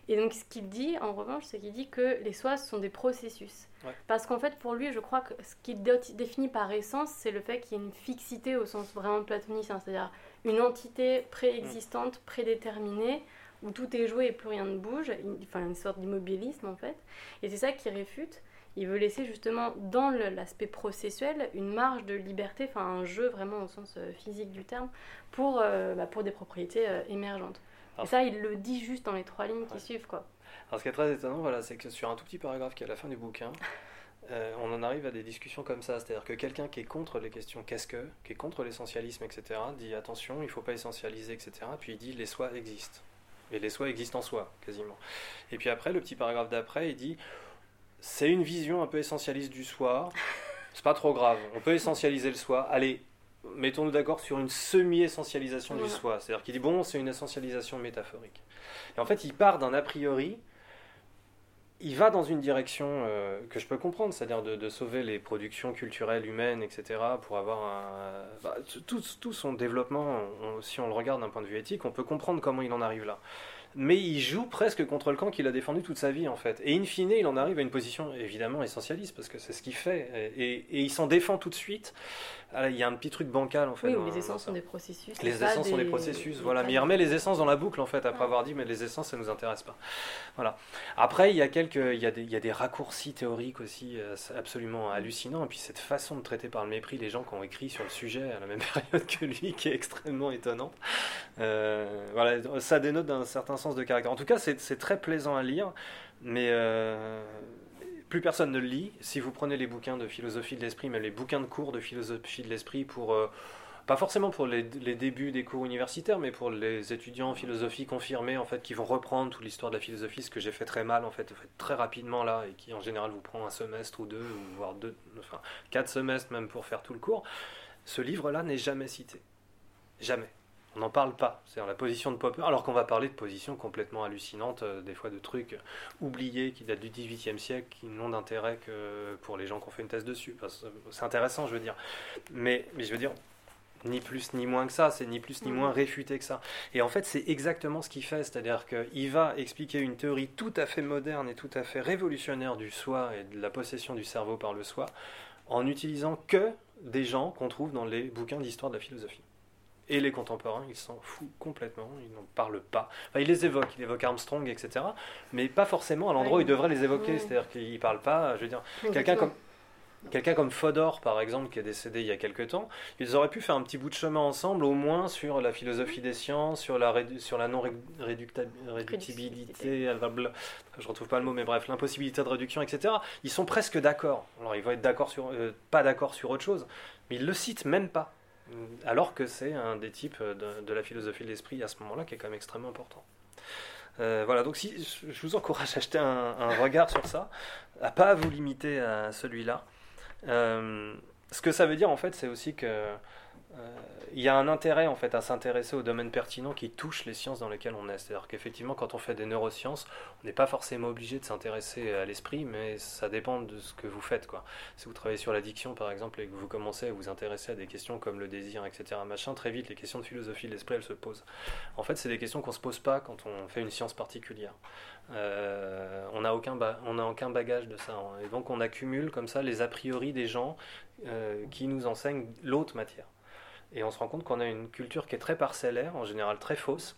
Et donc, ce qu'il dit, en revanche, c'est qu'il dit que les soi sont des processus. Parce qu'en fait, pour lui, je crois que ce qu'il définit par essence, c'est le fait qu'il y ait une fixité au sens vraiment platonicien, c'est-à-dire une entité préexistante, prédéterminée, où tout est joué et plus rien ne bouge, enfin une sorte d'immobilisme en fait. Et c'est ça qui réfute. Il veut laisser justement dans l'aspect processuel une marge de liberté, enfin un jeu vraiment au sens euh, physique du terme, pour, euh, bah, pour des propriétés euh, émergentes et ça, il le dit juste dans les trois lignes qui suivent. Quoi.
Alors, ce qui est très étonnant, voilà, c'est que sur un tout petit paragraphe qui est à la fin du bouquin, euh, on en arrive à des discussions comme ça. C'est-à-dire que quelqu'un qui est contre les questions qu'est-ce que, qui est contre l'essentialisme, etc., dit attention, il ne faut pas essentialiser, etc. Puis il dit les soi existent. Et les soi existent en soi, quasiment. Et puis après, le petit paragraphe d'après, il dit c'est une vision un peu essentialiste du soi. C'est pas trop grave. On peut essentialiser le soi. Allez, mettons-nous d'accord sur une semi-essentialisation du soi. C'est-à-dire qu'il dit, bon, c'est une essentialisation métaphorique. Et en fait, il part d'un a priori, il va dans une direction euh, que je peux comprendre, c'est-à-dire de, sauver les productions culturelles humaines, etc., pour avoir un... Bah, tout, tout, son développement, si on le regarde d'un point de vue éthique, on peut comprendre comment il en arrive là mais il joue presque contre le camp qu'il a défendu toute sa vie en fait. Et in fine, il en arrive à une position évidemment essentialiste parce que c'est ce qu'il fait. Et, il s'en défend tout de suite. Ah, il y a un petit truc bancal en fait.
Oui, les essences sont des processus.
Les essences sont des processus, voilà. Mais il remet les essences dans la boucle en fait après avoir dit mais les essences ça nous intéresse pas. Voilà. Après, il y a quelques, il y a des, il y a des raccourcis théoriques aussi euh, absolument hallucinants. Et puis cette façon de traiter par le mépris les gens qui ont écrit sur le sujet à la même période que lui qui est extrêmement étonnante. Euh, voilà, ça dénote d'un certain sens de caractère. En tout cas, c'est très plaisant à lire, mais euh, plus personne ne le lit. Si vous prenez les bouquins de philosophie de l'esprit, mais les bouquins de cours de philosophie de l'esprit pour... Euh, pas forcément pour les, débuts des cours universitaires, mais pour les étudiants en philosophie confirmés, en fait, qui vont reprendre toute l'histoire de la philosophie, ce que j'ai fait très mal, en fait, très rapidement là, et qui en général vous prend un semestre ou deux, voire deux, enfin quatre semestres même pour faire tout le cours. Ce livre-là n'est jamais cité. Jamais on n'en parle pas. C'est la position de Popper, alors qu'on va parler de positions complètement hallucinantes, euh, des fois de trucs oubliés qui datent du XVIIIe siècle, qui n'ont d'intérêt que pour les gens qui ont fait une thèse dessus. c'est intéressant, je veux dire. Mais, mais je veux dire, ni plus ni moins que ça, c'est ni plus ni moins réfuté que ça. Et en fait, c'est exactement ce qu'il fait, c'est-à-dire qu'il va expliquer une théorie tout à fait moderne et tout à fait révolutionnaire du soi et de la possession du cerveau par le soi, en utilisant que des gens qu'on trouve dans les bouquins d'histoire de la philosophie. Et les contemporains, ils s'en foutent complètement, ils n'en parlent pas. Enfin, ils les évoquent, ils évoquent Armstrong, etc. Mais pas forcément à l'endroit où ils devraient les évoquer. C'est-à-dire qu'ils ne parlent pas, je veux dire, quelqu'un comme, Quelqu'un comme Fodor, par exemple, qui est décédé il y a quelques temps, ils auraient pu faire un petit bout de chemin ensemble, au moins sur la philosophie des sciences, sur la, sur la non-réductibilité, je retrouve pas le mot, mais bref, l'impossibilité de réduction, etc. Ils sont presque d'accord. Alors, ils vont être d'accord sur, euh, pas d'accord sur autre chose, mais ils le citent même pas. Alors que c'est un des types de, la philosophie de l'esprit à ce moment-là qui est quand même extrêmement important. voilà, donc si, je vous encourage à acheter un, regard sur ça, à pas vous limiter à celui-là. ce que ça veut dire en fait, c'est aussi que il y a un intérêt en fait à s'intéresser aux domaines pertinents qui touchent les sciences dans lesquelles on est. C'est-à-dire qu'effectivement, quand on fait des neurosciences, on n'est pas forcément obligé de s'intéresser à l'esprit, mais ça dépend de ce que vous faites. Si vous travaillez sur l'addiction, par exemple, et que vous commencez à vous intéresser à des questions comme le désir, etc., machin, très vite, les questions de philosophie de l'esprit, elles se posent. En fait, c'est des questions qu'on ne se pose pas quand on fait une science particulière. Euh, on n'a aucun, aucun bagage de ça. Hein. Et donc, on accumule comme ça les a priori des gens euh, qui nous enseignent l'autre matière. Et on se rend compte qu'on a une culture qui est très parcellaire, en général très fausse,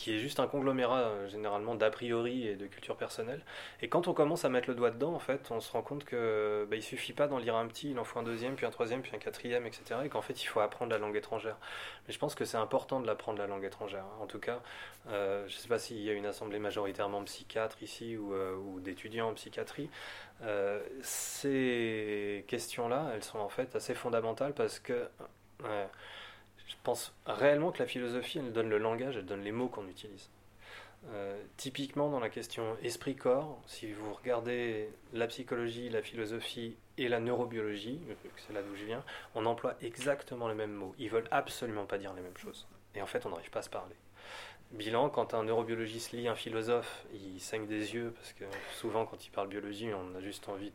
qui est juste un conglomérat euh, généralement d'a priori et de culture personnelle. Et quand on commence à mettre le doigt dedans, en fait, on se rend compte que bah, il suffit pas d'en lire un petit, il en faut un deuxième, puis un troisième, puis un quatrième, etc. Et qu'en fait, il faut apprendre la langue étrangère. Mais je pense que c'est important de l'apprendre la langue étrangère. En tout cas, euh, je ne sais pas s'il y a une assemblée majoritairement psychiatre ici ou, euh, ou d'étudiants en psychiatrie. ces questions-là, elles sont en fait assez fondamentales parce que je pense réellement que la philosophie, elle donne le langage, elle donne les mots qu'on utilise. Euh, typiquement dans la question esprit-corps, si vous regardez la psychologie, la philosophie et la neurobiologie, c'est là d'où je viens, on emploie exactement les mêmes mots. Ils veulent absolument pas dire les mêmes choses. Et en fait, on n'arrive pas à se parler. Bilan, quand un neurobiologiste lit un philosophe, il saigne des yeux, parce que souvent quand il parle biologie, on a juste envie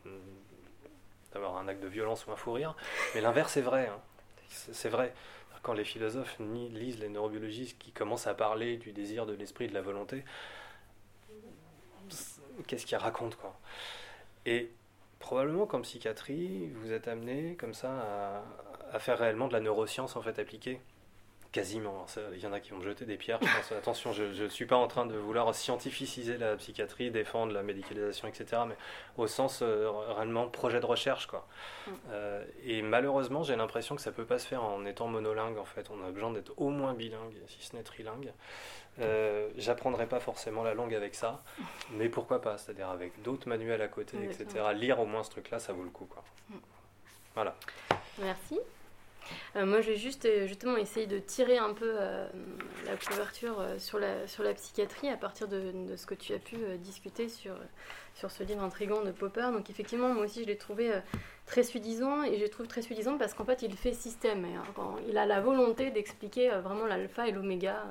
d'avoir un acte de violence ou un fou rire. Mais l'inverse est vrai. Hein c'est vrai. Quand les philosophes lisent les neurobiologistes qui commencent à parler du désir, de l'esprit, de la volonté, qu'est-ce qu'ils racontent quoi? Et probablement qu'en psychiatrie, vous êtes amené comme ça à, à, faire réellement de la neuroscience en fait appliquée. Quasiment. Il y en a qui vont jeter des pierres. attention, je ne suis pas en train de vouloir scientificiser la psychiatrie, défendre la médicalisation, etc. Mais au sens euh, réellement projet de recherche. Quoi. Mm. Euh, et malheureusement, j'ai l'impression que ça ne peut pas se faire en étant monolingue. En fait, on a besoin d'être au moins bilingue, si ce n'est trilingue. Euh, J'apprendrai pas forcément la langue avec ça, mais pourquoi pas C'est-à-dire avec d'autres manuels à côté, etc. Lire au moins ce truc-là, ça vaut le coup. Quoi. Mm. Voilà.
Merci. Euh, moi, je vais juste euh, justement essayer de tirer un peu euh, la couverture sur, la, sur la psychiatrie à partir de, ce que tu as pu discuter sur, sur ce livre intrigant de Popper. Donc, effectivement, moi aussi, je l'ai trouvé très suffisant et je le trouve très suffisant parce qu'en fait, il fait système. Hein, il a la volonté d'expliquer vraiment l'alpha et l'oméga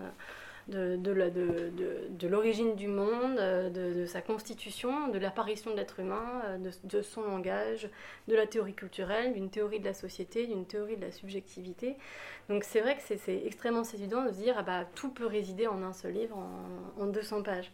de, de, l'origine du monde, de, sa constitution, de l'apparition de l'être humain, de, son langage, de la théorie culturelle, d'une théorie de la société, d'une théorie de la subjectivité. Donc c'est vrai que c'est extrêmement séduisant de se dire ah bah, tout peut résider en un seul livre, en, en 200 pages.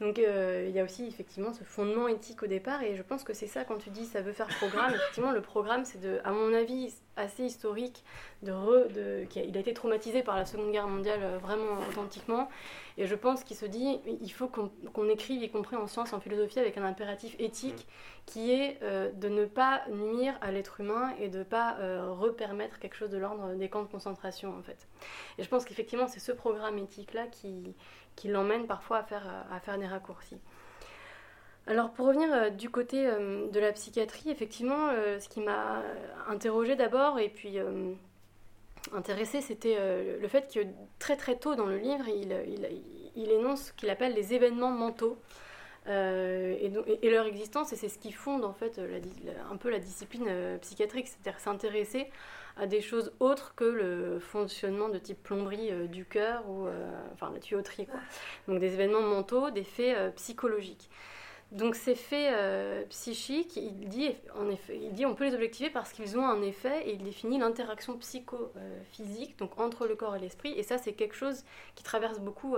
Donc euh, il y a aussi effectivement ce fondement éthique au départ et je pense que c'est ça quand tu dis ça veut faire programme. effectivement le programme c'est de, à mon avis assez historique, de, de il a été traumatisé par la Seconde Guerre mondiale euh, vraiment authentiquement et je pense qu'il se dit il faut qu'on écrive y compris en sciences, en philosophie avec un impératif éthique mm. qui est euh, de ne pas nuire à l'être humain et de ne pas repermettre quelque chose de l'ordre des camps de concentration en fait. Et je pense qu'effectivement c'est ce programme éthique là qui qui l'emmène parfois à faire, à faire des raccourcis. Alors pour revenir euh, du côté euh, de la psychiatrie, effectivement, euh, ce qui m'a interrogé d'abord et puis intéressé, c'était le fait que très très tôt dans le livre, il, il, énonce ce qu'il appelle les événements mentaux. et, et, leur existence, et c'est ce qui fonde en fait un peu la discipline psychiatrique, c'est-à-dire s'intéresser à des choses autres que le fonctionnement de type plomberie euh, du cœur ou euh, enfin la tuyauterie. Quoi. Donc des événements mentaux, des faits euh, psychologiques. Donc ces faits psychiques, il dit, en effet, il dit on peut les objectiver parce qu'ils ont un effet et il définit l'interaction psychophysique donc entre le corps et l'esprit. Et ça, c'est quelque chose qui traverse beaucoup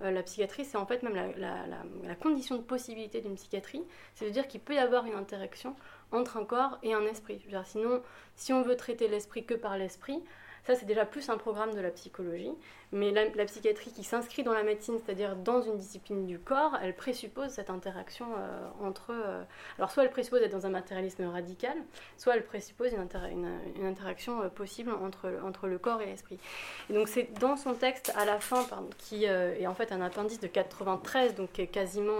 la psychiatrie. C'est en fait même la, la, la condition de possibilité d'une psychiatrie. C'est de dire qu'il peut y avoir une interaction entre un corps et un esprit. sinon, si on veut traiter l'esprit que par l'esprit, ça c'est déjà plus un programme de la psychologie. Mais la, psychiatrie qui s'inscrit dans la médecine, c'est-à-dire dans une discipline du corps, elle présuppose cette interaction euh, entre... Euh, alors soit elle présuppose être dans un matérialisme radical, soit elle présuppose une, une, interaction euh, possible entre, entre le corps et l'esprit. Et donc c'est dans son texte à la fin, pardon, qui est en fait un appendice de 93, donc quasiment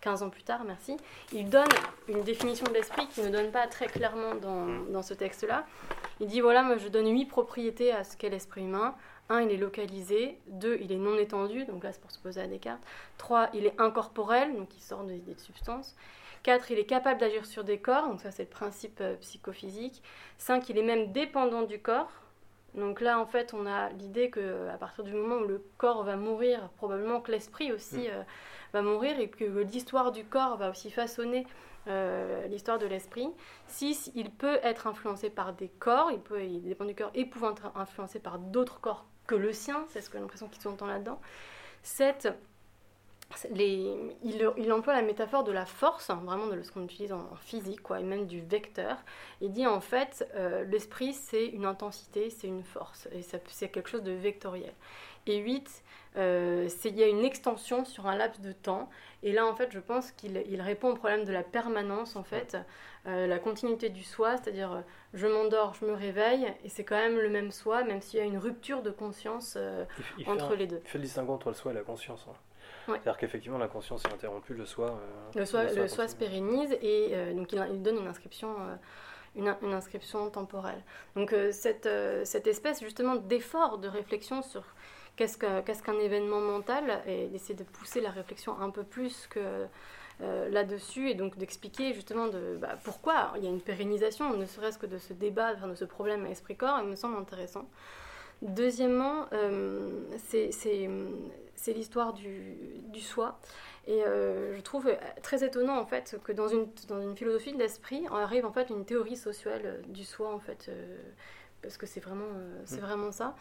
15 ans plus tard, merci, il donne une définition de l'esprit qui ne donne pas très clairement dans, dans ce texte-là. Il dit voilà, moi je donne huit propriétés à ce qu'est l'esprit humain Un, il est localisé. Deux, il est non étendu, donc là c'est pour se poser à Descartes. Trois, il est incorporel, donc il sort des, des substances. 4, il est capable d'agir sur des corps, donc ça c'est le principe euh, psychophysique. 5, il est même dépendant du corps. Donc là, en fait, on a l'idée que à partir du moment où le corps va mourir, probablement que l'esprit aussi mm. euh, va mourir et que l'histoire du corps va aussi façonner euh, l'histoire de l'esprit. 6, il peut être influencé par des corps, il, peut, il dépend du corps, et pouvant être influencé par d'autres corps que le sien, c'est ce que j'ai l'impression qu'ils sont là-dedans. 7, il, emploie la métaphore de la force, hein, vraiment de ce qu'on utilise en, physique, quoi, et même du vecteur. Il dit en fait, euh, l'esprit c'est une intensité, c'est une force, et c'est quelque chose de vectoriel. Et 8, euh, il y a une extension sur un laps de temps. Et là, en fait, je pense qu'il répond au problème de la permanence, en fait, euh, la continuité du soi, c'est-à-dire je m'endors, je me réveille, et c'est quand même le même soi, même s'il y a une rupture de conscience entre les deux.
Il fait le distinguo entre le soi et la conscience. Hein. C'est-à-dire qu'effectivement, la conscience est interrompue, le soi.
Euh, le soi, le soi, se pérennise et euh, donc il, donne une inscription, euh, une, une, inscription temporelle. Donc cette, cette espèce justement d'effort de réflexion sur qu'est-ce qu'un événement mental et d'essayer de pousser la réflexion un peu plus que là-dessus et donc d'expliquer justement bah, pourquoi il y a une pérennisation, ne serait-ce que de ce débat, de ce problème esprit-corps, me semble intéressant. Deuxièmement, c'est c'est l'histoire du, soi. Et euh, je trouve très étonnant en fait que dans une, dans une philosophie de l'esprit, on arrive en fait une théorie sociale du soi en fait, euh, parce que c'est vraiment, euh, c'est mm. vraiment ça.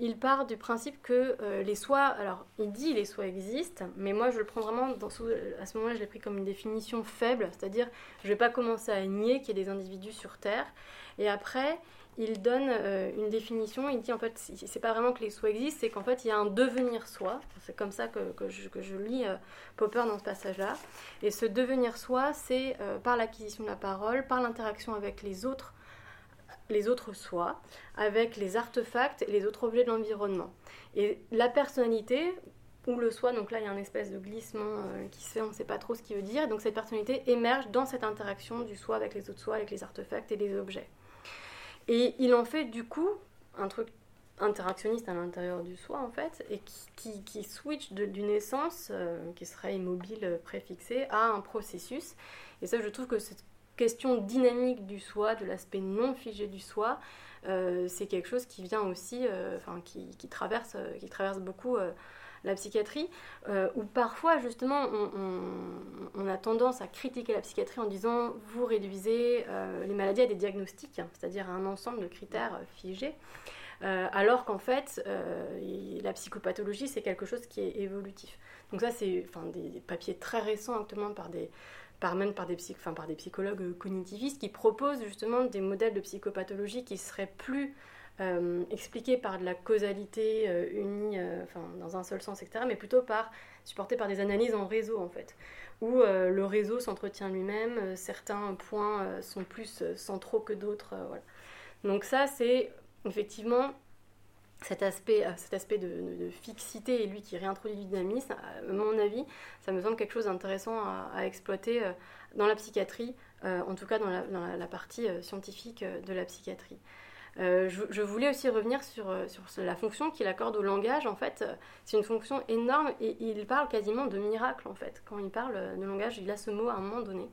il part du principe que les soi, alors il dit les soi existent, mais moi je le prends vraiment dans, à ce moment-là je l'ai pris comme une définition faible, c'est-à-dire je vais pas commencer à nier qu'il y a des individus sur Terre, et après il donne euh, une définition. Il dit en fait, c'est pas vraiment que les soi existent, c'est qu'en fait, il y a un devenir soi. C'est comme ça que, je, lis euh, Popper dans ce passage-là. Et ce devenir soi, c'est euh, par l'acquisition de la parole, par l'interaction avec les autres, les autres soi, avec les artefacts et les autres objets de l'environnement. Et la personnalité, ou le soi, donc là il y a un espèce de glissement qui se fait, on ne sait pas trop ce qu'il veut dire. Donc cette personnalité émerge dans cette interaction du soi avec les autres soi, avec les artefacts et les objets. Et il en fait du coup un truc interactionniste à l'intérieur du soi en fait, et qui, qui, switch d'une essence euh, qui serait immobile, euh, préfixée, à un processus. Et ça, je trouve que cette question dynamique du soi, de l'aspect non figé du soi, euh, c'est quelque chose qui vient aussi, enfin, qui, traverse, qui traverse beaucoup la psychiatrie, euh, où parfois justement on, a tendance à critiquer la psychiatrie en disant vous réduisez euh, les maladies à des diagnostics, hein, c'est-à-dire à un ensemble de critères euh, figés. alors qu'en fait, la psychopathologie, c'est quelque chose qui est évolutif. Donc ça, c'est enfin, des, papiers très récents actuellement par des, par par des, enfin, par des psychologues cognitivistes qui proposent justement des modèles de psychopathologie qui seraient plus euh, expliqué par de la causalité euh, unie, euh, enfin, dans un seul sens, etc., mais plutôt par, supporté par des analyses en réseau, en fait, où le réseau s'entretient lui-même, certains points sont plus centraux que d'autres. voilà. Donc ça, c'est effectivement cet aspect, cet aspect de, fixité et lui qui réintroduit du dynamisme, à mon avis, ça me semble quelque chose d'intéressant à, exploiter dans la psychiatrie, en tout cas dans la, partie scientifique de la psychiatrie. Euh, je, voulais aussi revenir sur, euh, sur la fonction qu'il accorde au langage. En fait, c'est une fonction énorme et il parle quasiment de miracle, en fait. Quand il parle de langage, il a ce mot à un moment donné.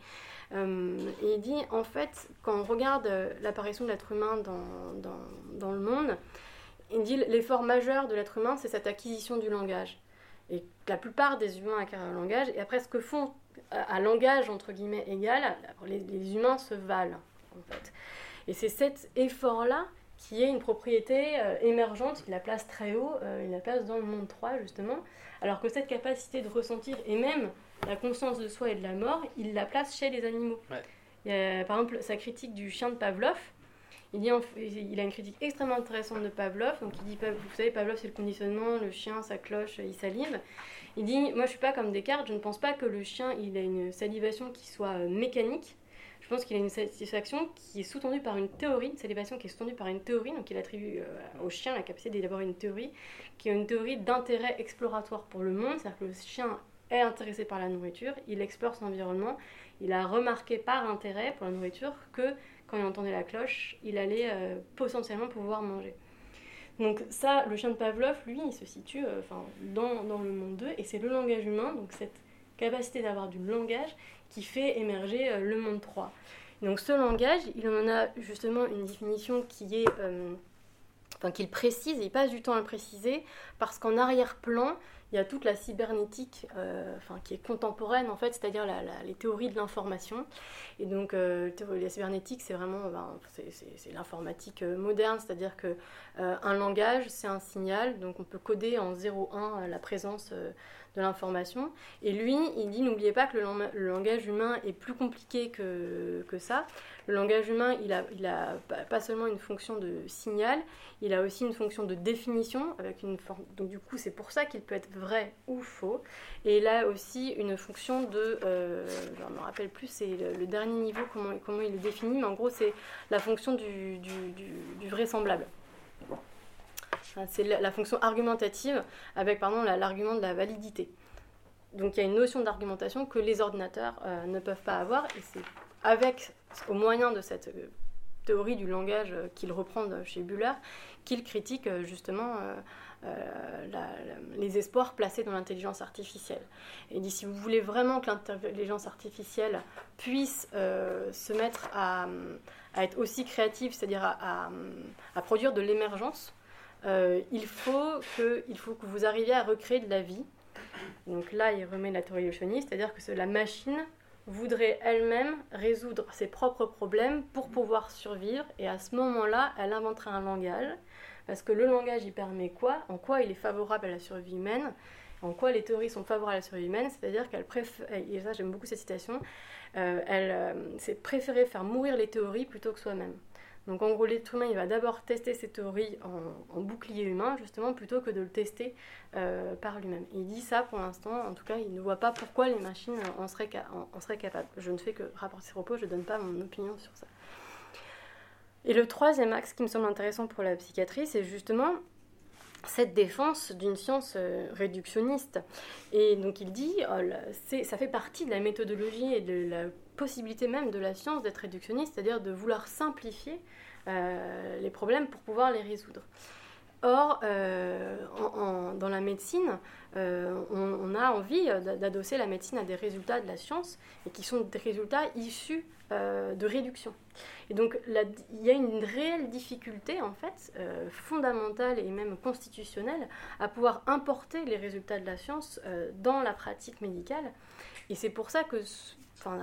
Euh, et il dit, en fait, quand on regarde l'apparition de l'être humain dans, dans, le monde, il dit l'effort majeur de l'être humain, c'est cette acquisition du langage. Et la plupart des humains acquièrent un langage, et après, ce que font à, langage, entre guillemets, égal, les, les humains se valent, en fait. Et c'est cet effort-là qui est une propriété euh, émergente, qui la place très haut, euh, il la place dans le monde 3 justement, alors que cette capacité de ressentir et même la conscience de soi et de la mort, il la place chez les animaux. par exemple, sa critique du chien de Pavlov, il, dit, il a une critique extrêmement intéressante de Pavlov. Donc il dit, vous savez, Pavlov c'est le conditionnement, le chien, sa cloche, il salive. Il dit, moi je suis pas comme Descartes, je ne pense pas que le chien il a une salivation qui soit euh, mécanique, je pense qu'il a une satisfaction qui est sous-tendue par une théorie, une salivation qui est sous-tendue par une théorie, donc il attribue euh, au chien la capacité d'élaborer une théorie, qui est une théorie d'intérêt exploratoire pour le monde, c'est-à-dire que le chien est intéressé par la nourriture, il explore son environnement, il a remarqué par intérêt pour la nourriture que quand il entendait la cloche, il allait euh, potentiellement pouvoir manger. Donc ça, le chien de Pavlov, lui, il se situe enfin, dans, dans, le monde 2, et c'est le langage humain, donc cette capacité d'avoir du langage, qui fait émerger le monde 3. Donc ce langage, il en a justement une définition qui est enfin qu'il précise, il passe du temps à le préciser, parce qu'en arrière-plan, il y a toute la cybernétique euh, qui est contemporaine en fait, c'est-à-dire les théories de l'information. Et donc euh, la cybernétique, c'est vraiment ben, l'informatique euh, moderne, c'est-à-dire que un langage, c'est un signal, donc on peut coder en 0,1 la présence de l'information. Et lui, il dit n'oubliez pas que le, langage humain est plus compliqué que, que ça. Le langage humain, il a, il a pas seulement une fonction de signal, il a aussi une fonction de définition avec une forme. Donc du coup, c'est pour ça qu'il peut être vrai ou faux. Et il a aussi une fonction de, euh, je me rappelle plus, c'est le, dernier niveau comment, comment il le définit, mais en gros, c'est la fonction du, du, du, vraisemblable. C'est la, fonction argumentative avec pardon l'argument de la validité. Donc il y a une notion d'argumentation que les ordinateurs euh, ne peuvent pas avoir et c'est au moyen de cette euh, théorie du langage euh, qu'il reprend chez Buller, qu'il critique euh, justement les espoirs placés dans l'intelligence artificielle. Et il dit si vous voulez vraiment que l'intelligence artificielle puisse se mettre à, être aussi créative, c'est-à-dire à, produire de l'émergence, il, faut que, faut que vous arriviez à recréer de la vie. Donc là, il remet la théorie eugéniste, c'est-à-dire que la machine voudrait elle-même résoudre ses propres problèmes pour pouvoir survivre. Et à ce moment-là, elle inventerait un langage. Parce que le langage, il permet quoi? En quoi il est favorable à la survie humaine? En quoi les théories sont favorables à la survie humaine? C'est-à-dire qu'elle préfère, et ça j'aime beaucoup cette citation, euh, elle euh, c'est préférer faire mourir les théories plutôt que soi-même. Donc en gros, l'être humain, il va d'abord tester ses théories en, bouclier humain, justement, plutôt que de le tester euh, par lui-même. Il dit ça pour l'instant, en tout cas, il ne voit pas pourquoi les machines en seraient, en, seraient capables. Je ne fais que rapporter ces propos, je ne donne pas mon opinion sur ça. Et le troisième axe qui me semble intéressant pour la psychiatrie, c'est justement cette défense d'une science euh, réductionniste. Et donc il dit, oh, ça fait partie de la méthodologie et de la possibilité même de la science d'être réductionniste, c'est-à-dire de vouloir simplifier euh, les problèmes pour pouvoir les résoudre. Or, euh, dans la médecine, on, a envie d'adosser la médecine à des résultats de la science et qui sont des résultats issus de réduction. Et donc il y a une réelle difficulté en fait euh, fondamentale et même constitutionnelle à pouvoir importer les résultats de la science euh, dans la pratique médicale. Et c'est pour ça que Enfin,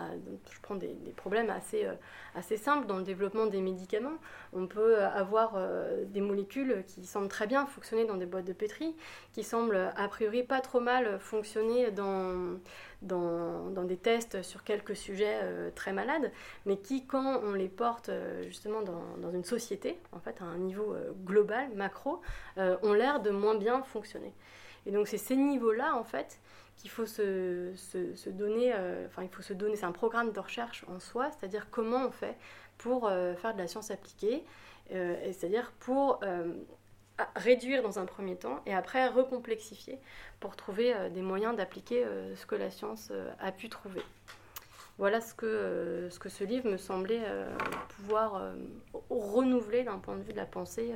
je prends des, problèmes assez, euh, assez simples dans le développement des médicaments. On peut avoir des molécules qui semblent très bien fonctionner dans des boîtes de pétri, qui semblent a priori pas trop mal fonctionner dans, des tests sur quelques sujets euh, très malades, mais qui, quand on les porte euh, justement dans, dans, une société, en fait, à un niveau euh, global, macro, ont l'air de moins bien fonctionner. Et donc c'est ces niveaux-là, en fait, qu'il faut se, donner, enfin il faut se donner, c'est un programme de recherche en soi, c'est-à-dire comment on fait pour faire de la science appliquée, c'est-à-dire pour réduire dans un premier temps et après recomplexifier pour trouver euh, des moyens d'appliquer euh, ce que la science euh, a pu trouver. Voilà ce que, ce que ce livre me semblait pouvoir renouveler d'un point de vue de la pensée,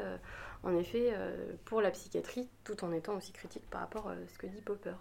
en effet, pour la psychiatrie, tout en étant aussi critique par rapport à ce que dit Popper.